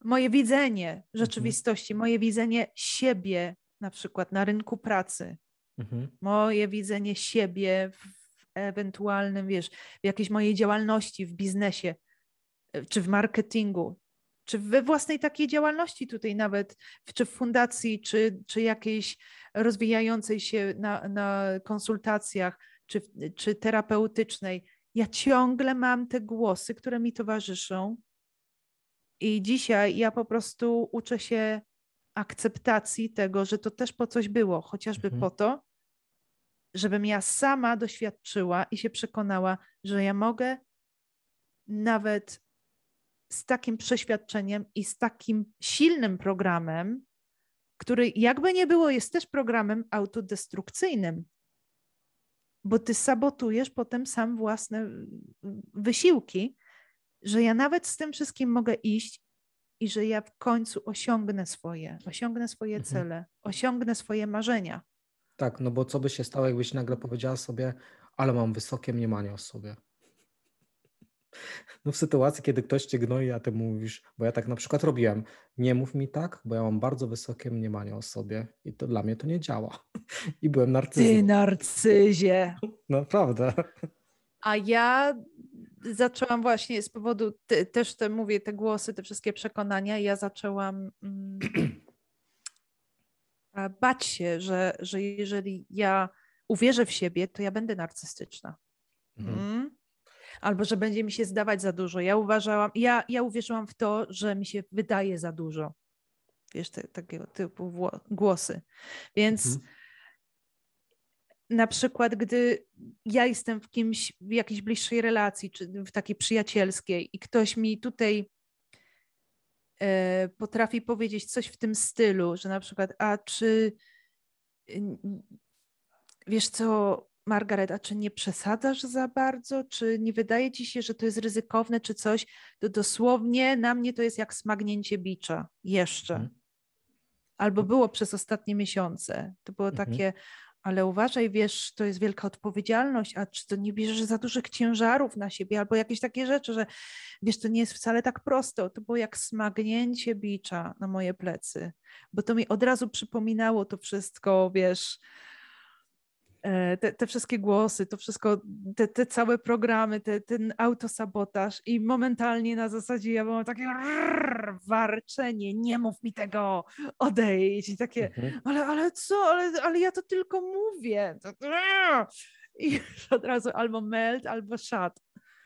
Speaker 2: moje widzenie mhm. rzeczywistości, mhm. moje widzenie siebie na przykład na rynku pracy, mhm. moje widzenie siebie w ewentualnym, wiesz, w jakiejś mojej działalności, w biznesie, e, czy w marketingu, czy we własnej takiej działalności tutaj nawet, czy w fundacji, czy, czy jakiejś rozwijającej się na, na konsultacjach, czy, czy terapeutycznej ja ciągle mam te głosy, które mi towarzyszą. I dzisiaj ja po prostu uczę się akceptacji tego, że to też po coś było, chociażby mhm. po to, żebym ja sama doświadczyła i się przekonała, że ja mogę nawet z takim przeświadczeniem i z takim silnym programem, który jakby nie było, jest też programem autodestrukcyjnym bo ty sabotujesz potem sam własne wysiłki, że ja nawet z tym wszystkim mogę iść i że ja w końcu osiągnę swoje, osiągnę swoje mhm. cele, osiągnę swoje marzenia.
Speaker 1: Tak, no bo co by się stało, jakbyś nagle powiedziała sobie, ale mam wysokie mniemanie o sobie. No w sytuacji, kiedy ktoś cię gnoi, a ty mówisz, bo ja tak na przykład robiłem, nie mów mi tak, bo ja mam bardzo wysokie mniemanie o sobie i to dla mnie to nie działa. I byłem narcyzem.
Speaker 2: Ty narcyzie.
Speaker 1: Naprawdę.
Speaker 2: A ja zaczęłam właśnie z powodu, te, też te mówię, te głosy, te wszystkie przekonania, ja zaczęłam mm, bać się, że, że jeżeli ja uwierzę w siebie, to ja będę narcystyczna. Mhm. Mm albo że będzie mi się zdawać za dużo. Ja uważałam, ja, ja uwierzyłam w to, że mi się wydaje za dużo. Wiesz, te, takiego typu głosy. Więc mhm. na przykład, gdy ja jestem w kimś, w jakiejś bliższej relacji, czy w takiej przyjacielskiej i ktoś mi tutaj e, potrafi powiedzieć coś w tym stylu, że na przykład, a czy wiesz co, Margaret, a czy nie przesadzasz za bardzo? Czy nie wydaje ci się, że to jest ryzykowne, czy coś? To dosłownie na mnie to jest jak smagnięcie bicza. Jeszcze. Mhm. Albo było przez ostatnie miesiące. To było mhm. takie, ale uważaj, wiesz, to jest wielka odpowiedzialność, a czy to nie bierzesz za dużych ciężarów na siebie, albo jakieś takie rzeczy, że wiesz, to nie jest wcale tak prosto. To było jak smagnięcie bicza na moje plecy, bo to mi od razu przypominało to wszystko, wiesz, te, te, wszystkie głosy, to wszystko, te, te całe programy, te, ten autosabotaż i momentalnie na zasadzie ja byłam takie rrr, warczenie, nie mów mi tego, odejdź i takie, mhm. ale, ale co, ale, ale ja to tylko mówię. I już od razu albo melt, albo shut.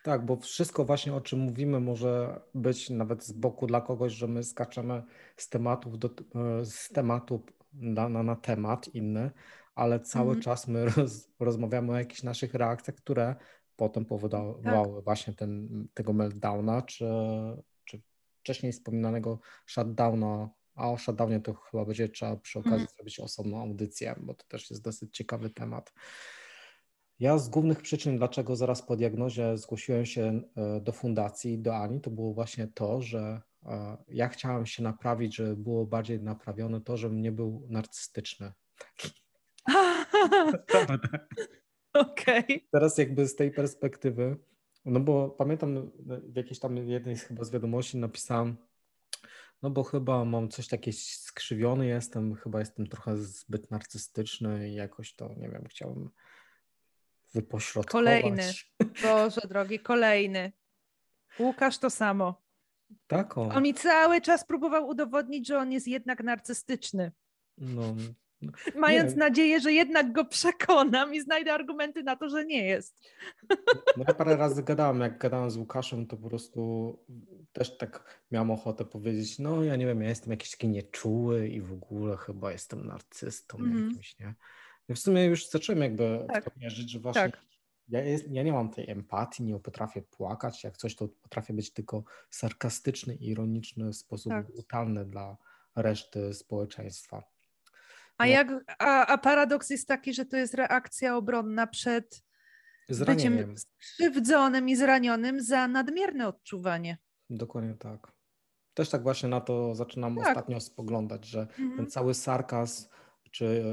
Speaker 1: Tak, bo wszystko właśnie o czym mówimy może być nawet z boku dla kogoś, że my skaczemy z tematów do, e, z tematu na, na, na temat inny, ale cały mm. czas my roz, rozmawiamy o jakichś naszych reakcjach, które potem powodowały tak. właśnie ten, tego meltdowna, czy, czy wcześniej wspominanego shutdowna, a o shutdownie to chyba będzie trzeba przy okazji mm. zrobić osobną audycję, bo to też jest dosyć ciekawy temat. Ja z głównych przyczyn, dlaczego zaraz po diagnozie zgłosiłem się e, do fundacji, do Ani, to było właśnie to, że e, ja chciałem się naprawić, żeby było bardziej naprawione to, żebym nie był narcystyczny.
Speaker 2: Okej. Okay.
Speaker 1: Teraz jakby z tej perspektywy, no bo pamiętam w jakiejś tam jednej chyba z wiadomości napisałem, no bo chyba mam coś takie skrzywiony jestem, chyba jestem trochę zbyt narcystyczny i jakoś to, nie wiem, chciałbym wypośrodkować.
Speaker 2: Kolejny. Boże drogi, kolejny. Łukasz to samo.
Speaker 1: Tak.
Speaker 2: On. on mi cały czas próbował udowodnić, że on jest jednak narcystyczny.
Speaker 1: No,
Speaker 2: Mając nie. nadzieję, że jednak go przekonam i znajdę argumenty na to, że nie jest.
Speaker 1: No ja parę razy gadałem, jak gadałem z Łukaszem, to po prostu też tak miałem ochotę powiedzieć, no ja nie wiem, ja jestem jakiś taki nieczuły i w ogóle chyba jestem narcystą mm. jakimś, nie? Ja w sumie już zacząłem jakby tak. w to wierzyć, że właśnie tak. ja, jest, ja nie mam tej empatii, nie potrafię płakać, jak coś to potrafię być tylko sarkastyczny ironiczny w sposób tak. brutalny dla reszty społeczeństwa.
Speaker 2: A, jak, a, a paradoks jest taki, że to jest reakcja obronna przed Zranieniem. byciem skrzywdzonym i zranionym za nadmierne odczuwanie.
Speaker 1: Dokładnie tak. Też tak właśnie na to zaczynam tak. ostatnio spoglądać, że mhm. ten cały sarkazm czy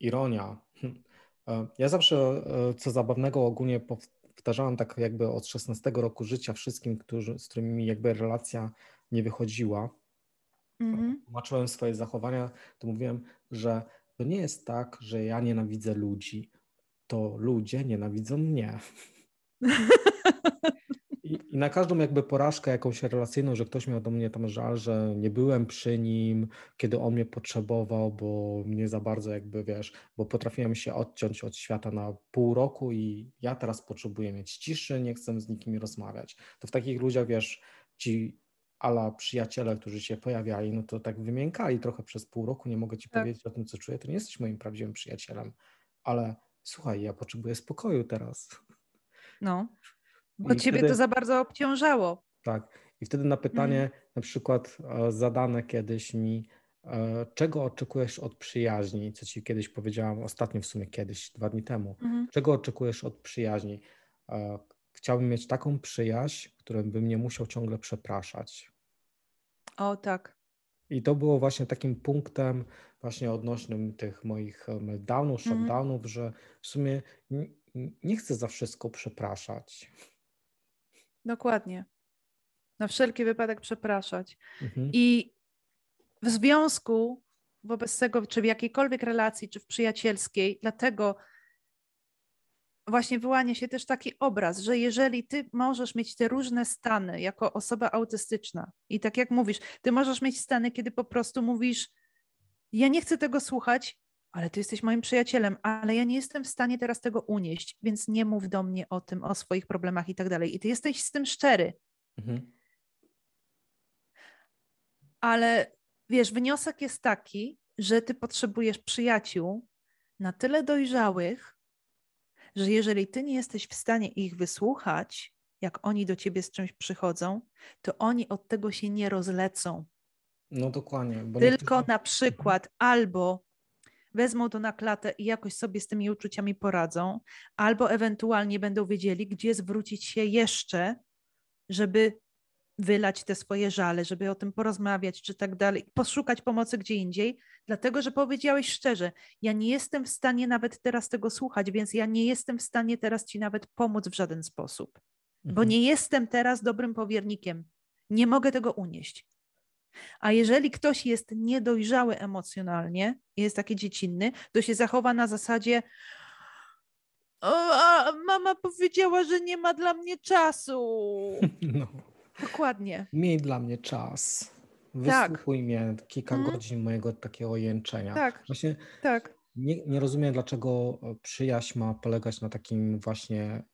Speaker 1: ironia. Hm, e, ja zawsze e, co zabawnego ogólnie powtarzałem tak jakby od 16 roku życia wszystkim, którzy, z którymi jakby relacja nie wychodziła mhm. tłumaczyłem swoje zachowania, to mówiłem, że to nie jest tak, że ja nienawidzę ludzi, to ludzie nienawidzą mnie. I, I, na każdą jakby porażkę jakąś relacyjną, że ktoś miał do mnie tam żal, że nie byłem przy nim, kiedy on mnie potrzebował, bo mnie za bardzo jakby, wiesz, bo potrafiłem się odciąć od świata na pół roku i ja teraz potrzebuję mieć ciszy, nie chcę z nikim rozmawiać. To w takich ludziach, wiesz, ci ala przyjaciele, którzy się pojawiali, no to tak wymiękali trochę przez pół roku, nie mogę ci tak. powiedzieć o tym, co czuję, to nie jesteś moim prawdziwym przyjacielem, ale słuchaj, ja potrzebuję spokoju teraz.
Speaker 2: No, bo I ciebie wtedy, to za bardzo obciążało.
Speaker 1: Tak, i wtedy na pytanie mhm. na przykład e, zadane kiedyś mi, e, czego oczekujesz od przyjaźni, co ci kiedyś powiedziałam, ostatnio w sumie kiedyś, dwa dni temu, mhm. czego oczekujesz od przyjaźni? E, chciałbym mieć taką przyjaźń, którą bym nie musiał ciągle przepraszać.
Speaker 2: O tak.
Speaker 1: I to było właśnie takim punktem właśnie odnośnym tych moich meltdownów, mhm. shutdownów, mm. że w sumie nie, nie chcę za wszystko przepraszać.
Speaker 2: Dokładnie. Na wszelki wypadek przepraszać. Mhm. I w związku wobec tego, czy w jakiejkolwiek relacji, czy w przyjacielskiej, dlatego właśnie wyłania się też taki obraz, że jeżeli ty możesz mieć te różne stany jako osoba autystyczna i tak jak mówisz, ty możesz mieć stany, kiedy po prostu mówisz, ja nie chcę tego słuchać, ale ty jesteś moim przyjacielem, ale ja nie jestem w stanie teraz tego unieść, więc nie mów do mnie o tym, o swoich problemach i tak dalej. I ty jesteś z tym szczery. Mhm. Ale wiesz, wniosek jest taki, że ty potrzebujesz przyjaciół na tyle dojrzałych, że jeżeli ty nie jesteś w stanie ich wysłuchać, jak oni do ciebie z czymś przychodzą, to oni od tego się nie rozlecą.
Speaker 1: No dokładnie.
Speaker 2: Tylko na przykład albo wezmą to na klatę i jakoś sobie z tymi uczuciami poradzą, albo ewentualnie będą wiedzieli, gdzie zwrócić się jeszcze, żeby wylać te swoje żale, żeby o tym porozmawiać, czy tak dalej, poszukać pomocy gdzie indziej, dlatego że powiedziałeś szczerze, ja nie jestem w stanie nawet teraz tego słuchać, więc ja nie jestem w stanie teraz ci nawet pomóc w żaden sposób, mhm. bo nie jestem teraz dobrym powiernikiem. Nie mogę tego unieść. A jeżeli ktoś jest niedojrzały emocjonalnie, jest taki dziecinny, to się zachowa na zasadzie, a mama powiedziała, że nie ma dla mnie czasu. No. Dokładnie.
Speaker 1: Miej dla mnie czas. Tak. Wysłuchuj tak. mnie kilka hmm. godzin mojego takiego jęczenia.
Speaker 2: Tak. Właśnie tak.
Speaker 1: Nie, nie rozumiem, dlaczego przyjaźń ma polegać na takim właśnie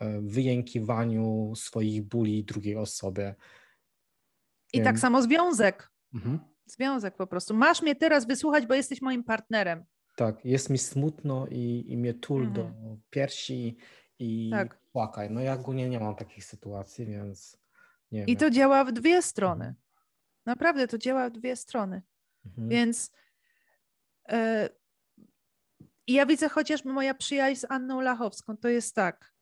Speaker 1: e, wyjękiwaniu swoich bóli drugiej osobie.
Speaker 2: I tak samo związek. Mhm. Związek po prostu. Masz mnie teraz wysłuchać, bo jesteś moim partnerem.
Speaker 1: Tak, jest mi smutno i, i mnie tul mhm. do piersi i tak. płakaj. No ja ogólnie nie mam takich sytuacji, więc nie
Speaker 2: I to działa w dwie strony. Naprawdę to działa w dwie strony. Mhm. Więc yy, ja widzę chociażby moja przyjaźń z Anną Lachowską, to jest tak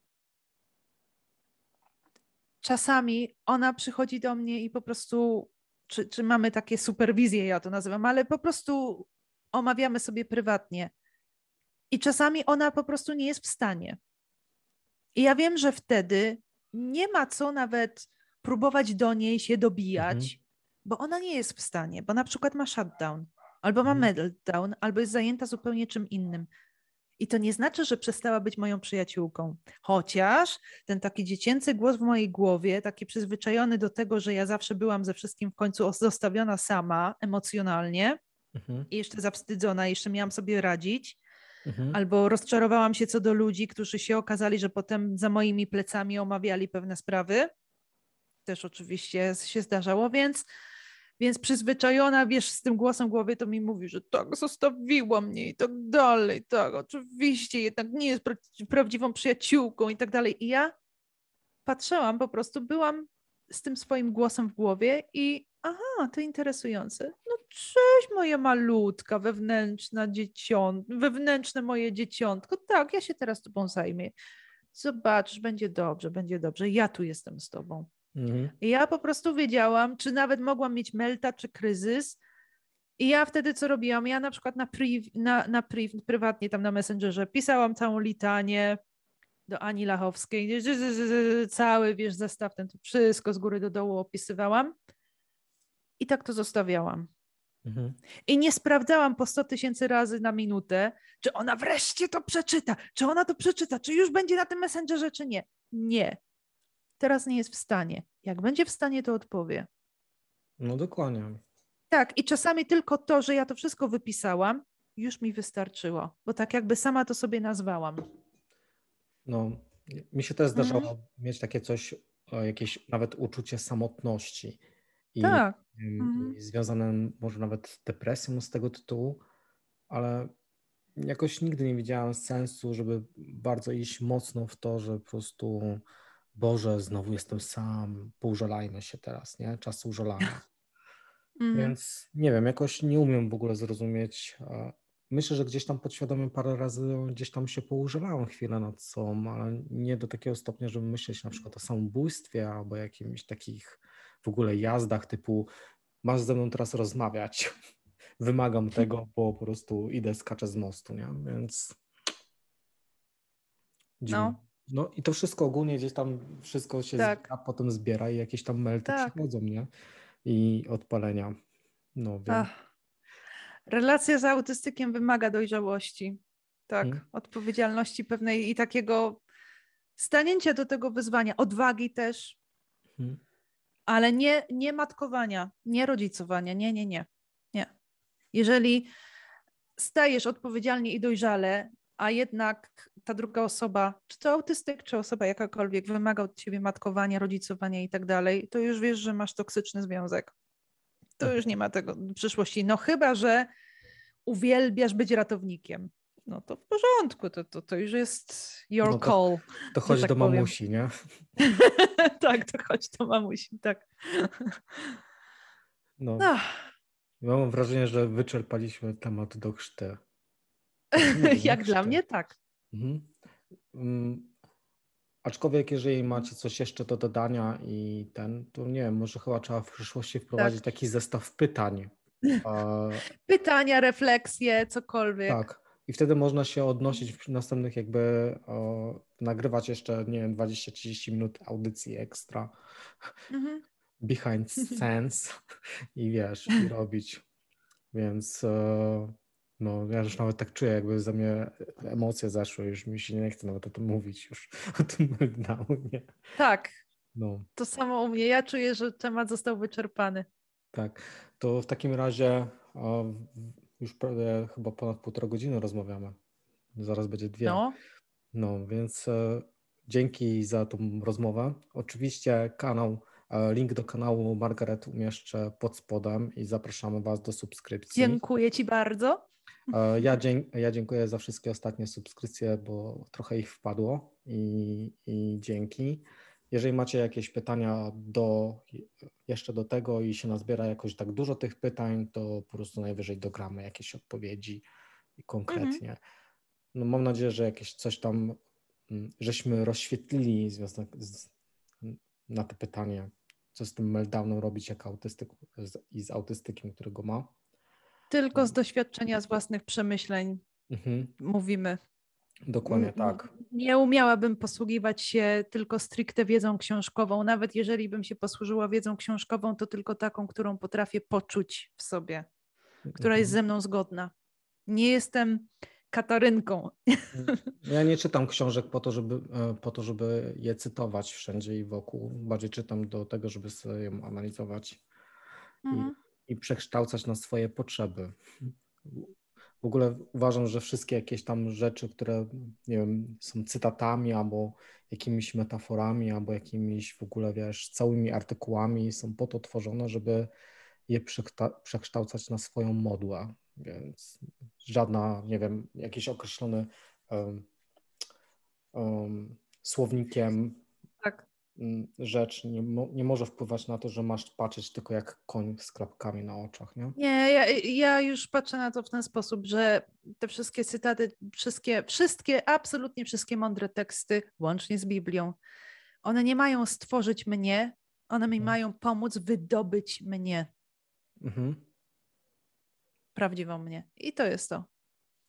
Speaker 2: czasami ona przychodzi do mnie i po prostu, czy, czy mamy takie superwizje, ja to nazywam, ale po prostu omawiamy sobie prywatnie. I czasami ona po prostu nie jest w stanie. I ja wiem, że wtedy nie ma co nawet próbować do niej się dobijać, mhm. Bo ona nie jest w stanie, bo na przykład ma shutdown, albo ma mhm. meltdown, albo jest zajęta zupełnie czym innym. I to nie znaczy, że przestała być moją przyjaciółką. Chociaż ten taki dziecięcy głos w mojej głowie, taki przyzwyczajony do tego, że ja zawsze byłam ze wszystkim w końcu zostawiona sama emocjonalnie mhm. i jeszcze zawstydzona, jeszcze miałam sobie radzić. Mhm. Albo rozczarowałam się co do ludzi, którzy się okazali, że potem za moimi plecami omawiali pewne sprawy. Też oczywiście się zdarzało, więc więc przyzwyczajona, wiesz, z tym głosem w głowie, to mi mówi, że tak, zostawiła mnie i tak dalej, tak, oczywiście, jednak nie jest prawdziwą przyjaciółką i tak dalej. I ja patrzyłam, po prostu byłam z tym swoim głosem w głowie i aha, to interesujące. No cześć moja malutka, wewnętrzna dzieciąt, wewnętrzne moje dzieciątko. Tak, ja się teraz tobą zajmie. Zobaczysz, będzie dobrze, będzie dobrze. Ja tu jestem z tobą. Mhm. I ja po prostu wiedziałam, czy nawet mogłam mieć melta, czy kryzys. I ja wtedy co robiłam? Ja na przykład na, priv, na, na priv, prywatnie tam na Messengerze pisałam całą litanię do Ani Lachowskiej, cały, wiesz, zestaw ten, to wszystko z góry do dołu opisywałam. I tak to zostawiałam. Mhm. I nie sprawdzałam po 100 tysięcy razy na minutę, czy ona wreszcie to przeczyta, czy ona to przeczyta, czy już będzie na tym Messengerze, czy nie. Nie teraz nie jest w stanie. Jak będzie w stanie, to odpowie.
Speaker 1: No dokładnie.
Speaker 2: Tak, i czasami tylko to, że ja to wszystko wypisałam, już mi wystarczyło, bo tak jakby sama to sobie nazwałam.
Speaker 1: No, mi się też zdarzało mhm. mieć takie coś, jakieś nawet uczucie samotności. I, tak. Mhm. I związane może nawet z depresją z tego tytułu, ale jakoś nigdy nie widziałam sensu, żeby bardzo iść mocno w to, że po prostu Boże, znowu jestem sam, poużalajmy się teraz, nie? Czas użalania. Mm. Więc nie wiem, jakoś nie umiem w ogóle zrozumieć. Myślę, że gdzieś tam podświadomie parę razy gdzieś tam się poużywałem chwilę nad sobą, ale nie do takiego stopnia, żeby myśleć na przykład o samobójstwie albo jakimś takich w ogóle jazdach typu masz ze mną teraz rozmawiać. Wymagam tego, bo po prostu idę, skaczę z mostu, nie? Więc... Dziwne. No, no i to wszystko ogólnie gdzieś tam wszystko się tak. zbiera, potem zbiera i jakieś tam melty tak. przychodzą, nie? I odpalenia. No. Ach.
Speaker 2: Relacja z autystykiem wymaga dojrzałości. Tak, hmm. odpowiedzialności pewnej i takiego stanięcia do tego wyzwania, odwagi też, hmm. ale nie, nie matkowania, nie rodzicowania, nie, nie, nie, nie. Jeżeli stajesz odpowiedzialnie i dojrzale a jednak ta druga osoba, czy to autystyk, czy osoba jakakolwiek, wymaga od ciebie matkowania, rodzicowania i tak dalej, to już wiesz, że masz toksyczny związek. To tak. już nie ma tego przyszłości. No chyba, że uwielbiasz być ratownikiem. no to w porządku, to, to, to już jest your
Speaker 1: No to-
Speaker 2: call.
Speaker 1: To chodź
Speaker 2: tak
Speaker 1: do
Speaker 2: powiem.
Speaker 1: mamusi, nie?
Speaker 2: tak, to chodź do mamusi, tak.
Speaker 1: No.
Speaker 2: No,
Speaker 1: Ja mam wrażenie, że wyczerpaliśmy temat do chrzty.
Speaker 2: Jak dla mnie tak.
Speaker 1: Mhm. Mm, Aczkolwiek, jeżeli macie coś jeszcze do dodania i ten, to nie wiem, może chyba trzeba w przyszłości wprowadzić taki zestaw pytań.
Speaker 2: Pytania, refleksje, cokolwiek.
Speaker 1: tak. I wtedy można się odnosić w następnych jakby e, nagrywać jeszcze, nie wiem, 20-30 minut audycji ekstra
Speaker 2: Mhm.
Speaker 1: behind scenes i wiesz, i robić. Więc e, no, ja już nawet tak czuję, jakby ze mnie emocje zeszły, już mi się nie chce nawet o tym mówić, już o tym meltdownie.
Speaker 2: Tak,
Speaker 1: No,
Speaker 2: to samo u mnie. Ja czuję, że temat został wyczerpany.
Speaker 1: tak. To w takim razie e, już prawie chyba ponad półtora godziny rozmawiamy. Zaraz będzie dwie.
Speaker 2: No,
Speaker 1: No, więc e, dzięki za tą rozmowę. Oczywiście kanał, e, link do kanału Margaret umieszczę pod spodem i zapraszamy Was do subskrypcji.
Speaker 2: dziękuję Ci bardzo.
Speaker 1: E, Ja, dzięk, ja dziękuję za wszystkie ostatnie subskrypcje, bo trochę ich wpadło i, i dzięki. Jeżeli macie jakieś pytania do, jeszcze do tego i się nazbiera jakoś tak dużo tych pytań, to po prostu najwyżej dogramy jakieś odpowiedzi konkretnie. No mam nadzieję, że jakieś coś tam mm, żeśmy rozświetlili związek z, na te pytanie, co z tym meltdownem robić jak autystyk i z autystykiem, którego ma.
Speaker 2: Tylko z doświadczenia, z własnych przemyśleń
Speaker 1: Mhm,
Speaker 2: mówimy.
Speaker 1: dokładnie
Speaker 2: Mm,
Speaker 1: tak.
Speaker 2: Nie umiałabym posługiwać się tylko stricte wiedzą książkową. Nawet jeżeli bym się posłużyła wiedzą książkową, to tylko taką, którą potrafię poczuć w sobie, która jest
Speaker 1: Mhm.
Speaker 2: ze mną zgodna. Nie jestem Katarynką.
Speaker 1: Ja nie czytam książek po to, żeby, e, po to, żeby je cytować wszędzie i wokół. Bardziej czytam do tego, żeby sobie ją analizować
Speaker 2: Mhm.
Speaker 1: I przekształcać na swoje potrzeby. W ogóle uważam, że wszystkie jakieś tam rzeczy, które nie wiem, są cytatami albo jakimiś metaforami, albo jakimiś w ogóle, wiesz, całymi artykułami są po to tworzone, żeby je przekształcać na swoją modłę. Więc żadna, nie wiem, jakiś określony um, um, słownikiem rzecz nie, mo- nie może wpływać na to, że masz patrzeć tylko jak koń z klapkami na oczach, nie?
Speaker 2: Nie, ja, ja już patrzę na to w ten sposób, że te wszystkie cytaty, wszystkie, wszystkie, absolutnie wszystkie mądre teksty, łącznie z Biblią, one nie mają stworzyć mnie, one mi
Speaker 1: Mhm.
Speaker 2: mają pomóc wydobyć mnie,
Speaker 1: Mhm,
Speaker 2: prawdziwą mnie. I to jest to.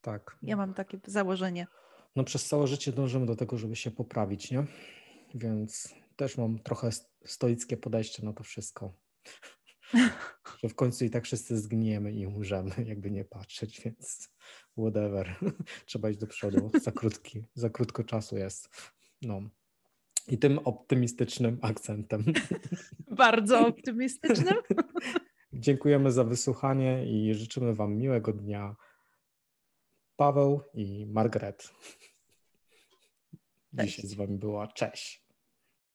Speaker 1: tak.
Speaker 2: Ja mam takie założenie.
Speaker 1: No przez całe życie dążymy do tego, żeby się poprawić, nie? Więc też mam trochę st- stoickie podejście na to wszystko. Że w końcu i tak wszyscy zgniemy i umrzemy, jakby nie patrzeć, więc whatever. Trzeba iść do przodu. Za krótki, za krótko czasu jest. No. I tym optymistycznym akcentem.
Speaker 2: Bardzo optymistycznym.
Speaker 1: Dziękujemy za wysłuchanie i życzymy Wam miłego dnia. Paweł i Margaret. Dzisiaj
Speaker 2: Cześć.
Speaker 1: z Wami była. Cześć.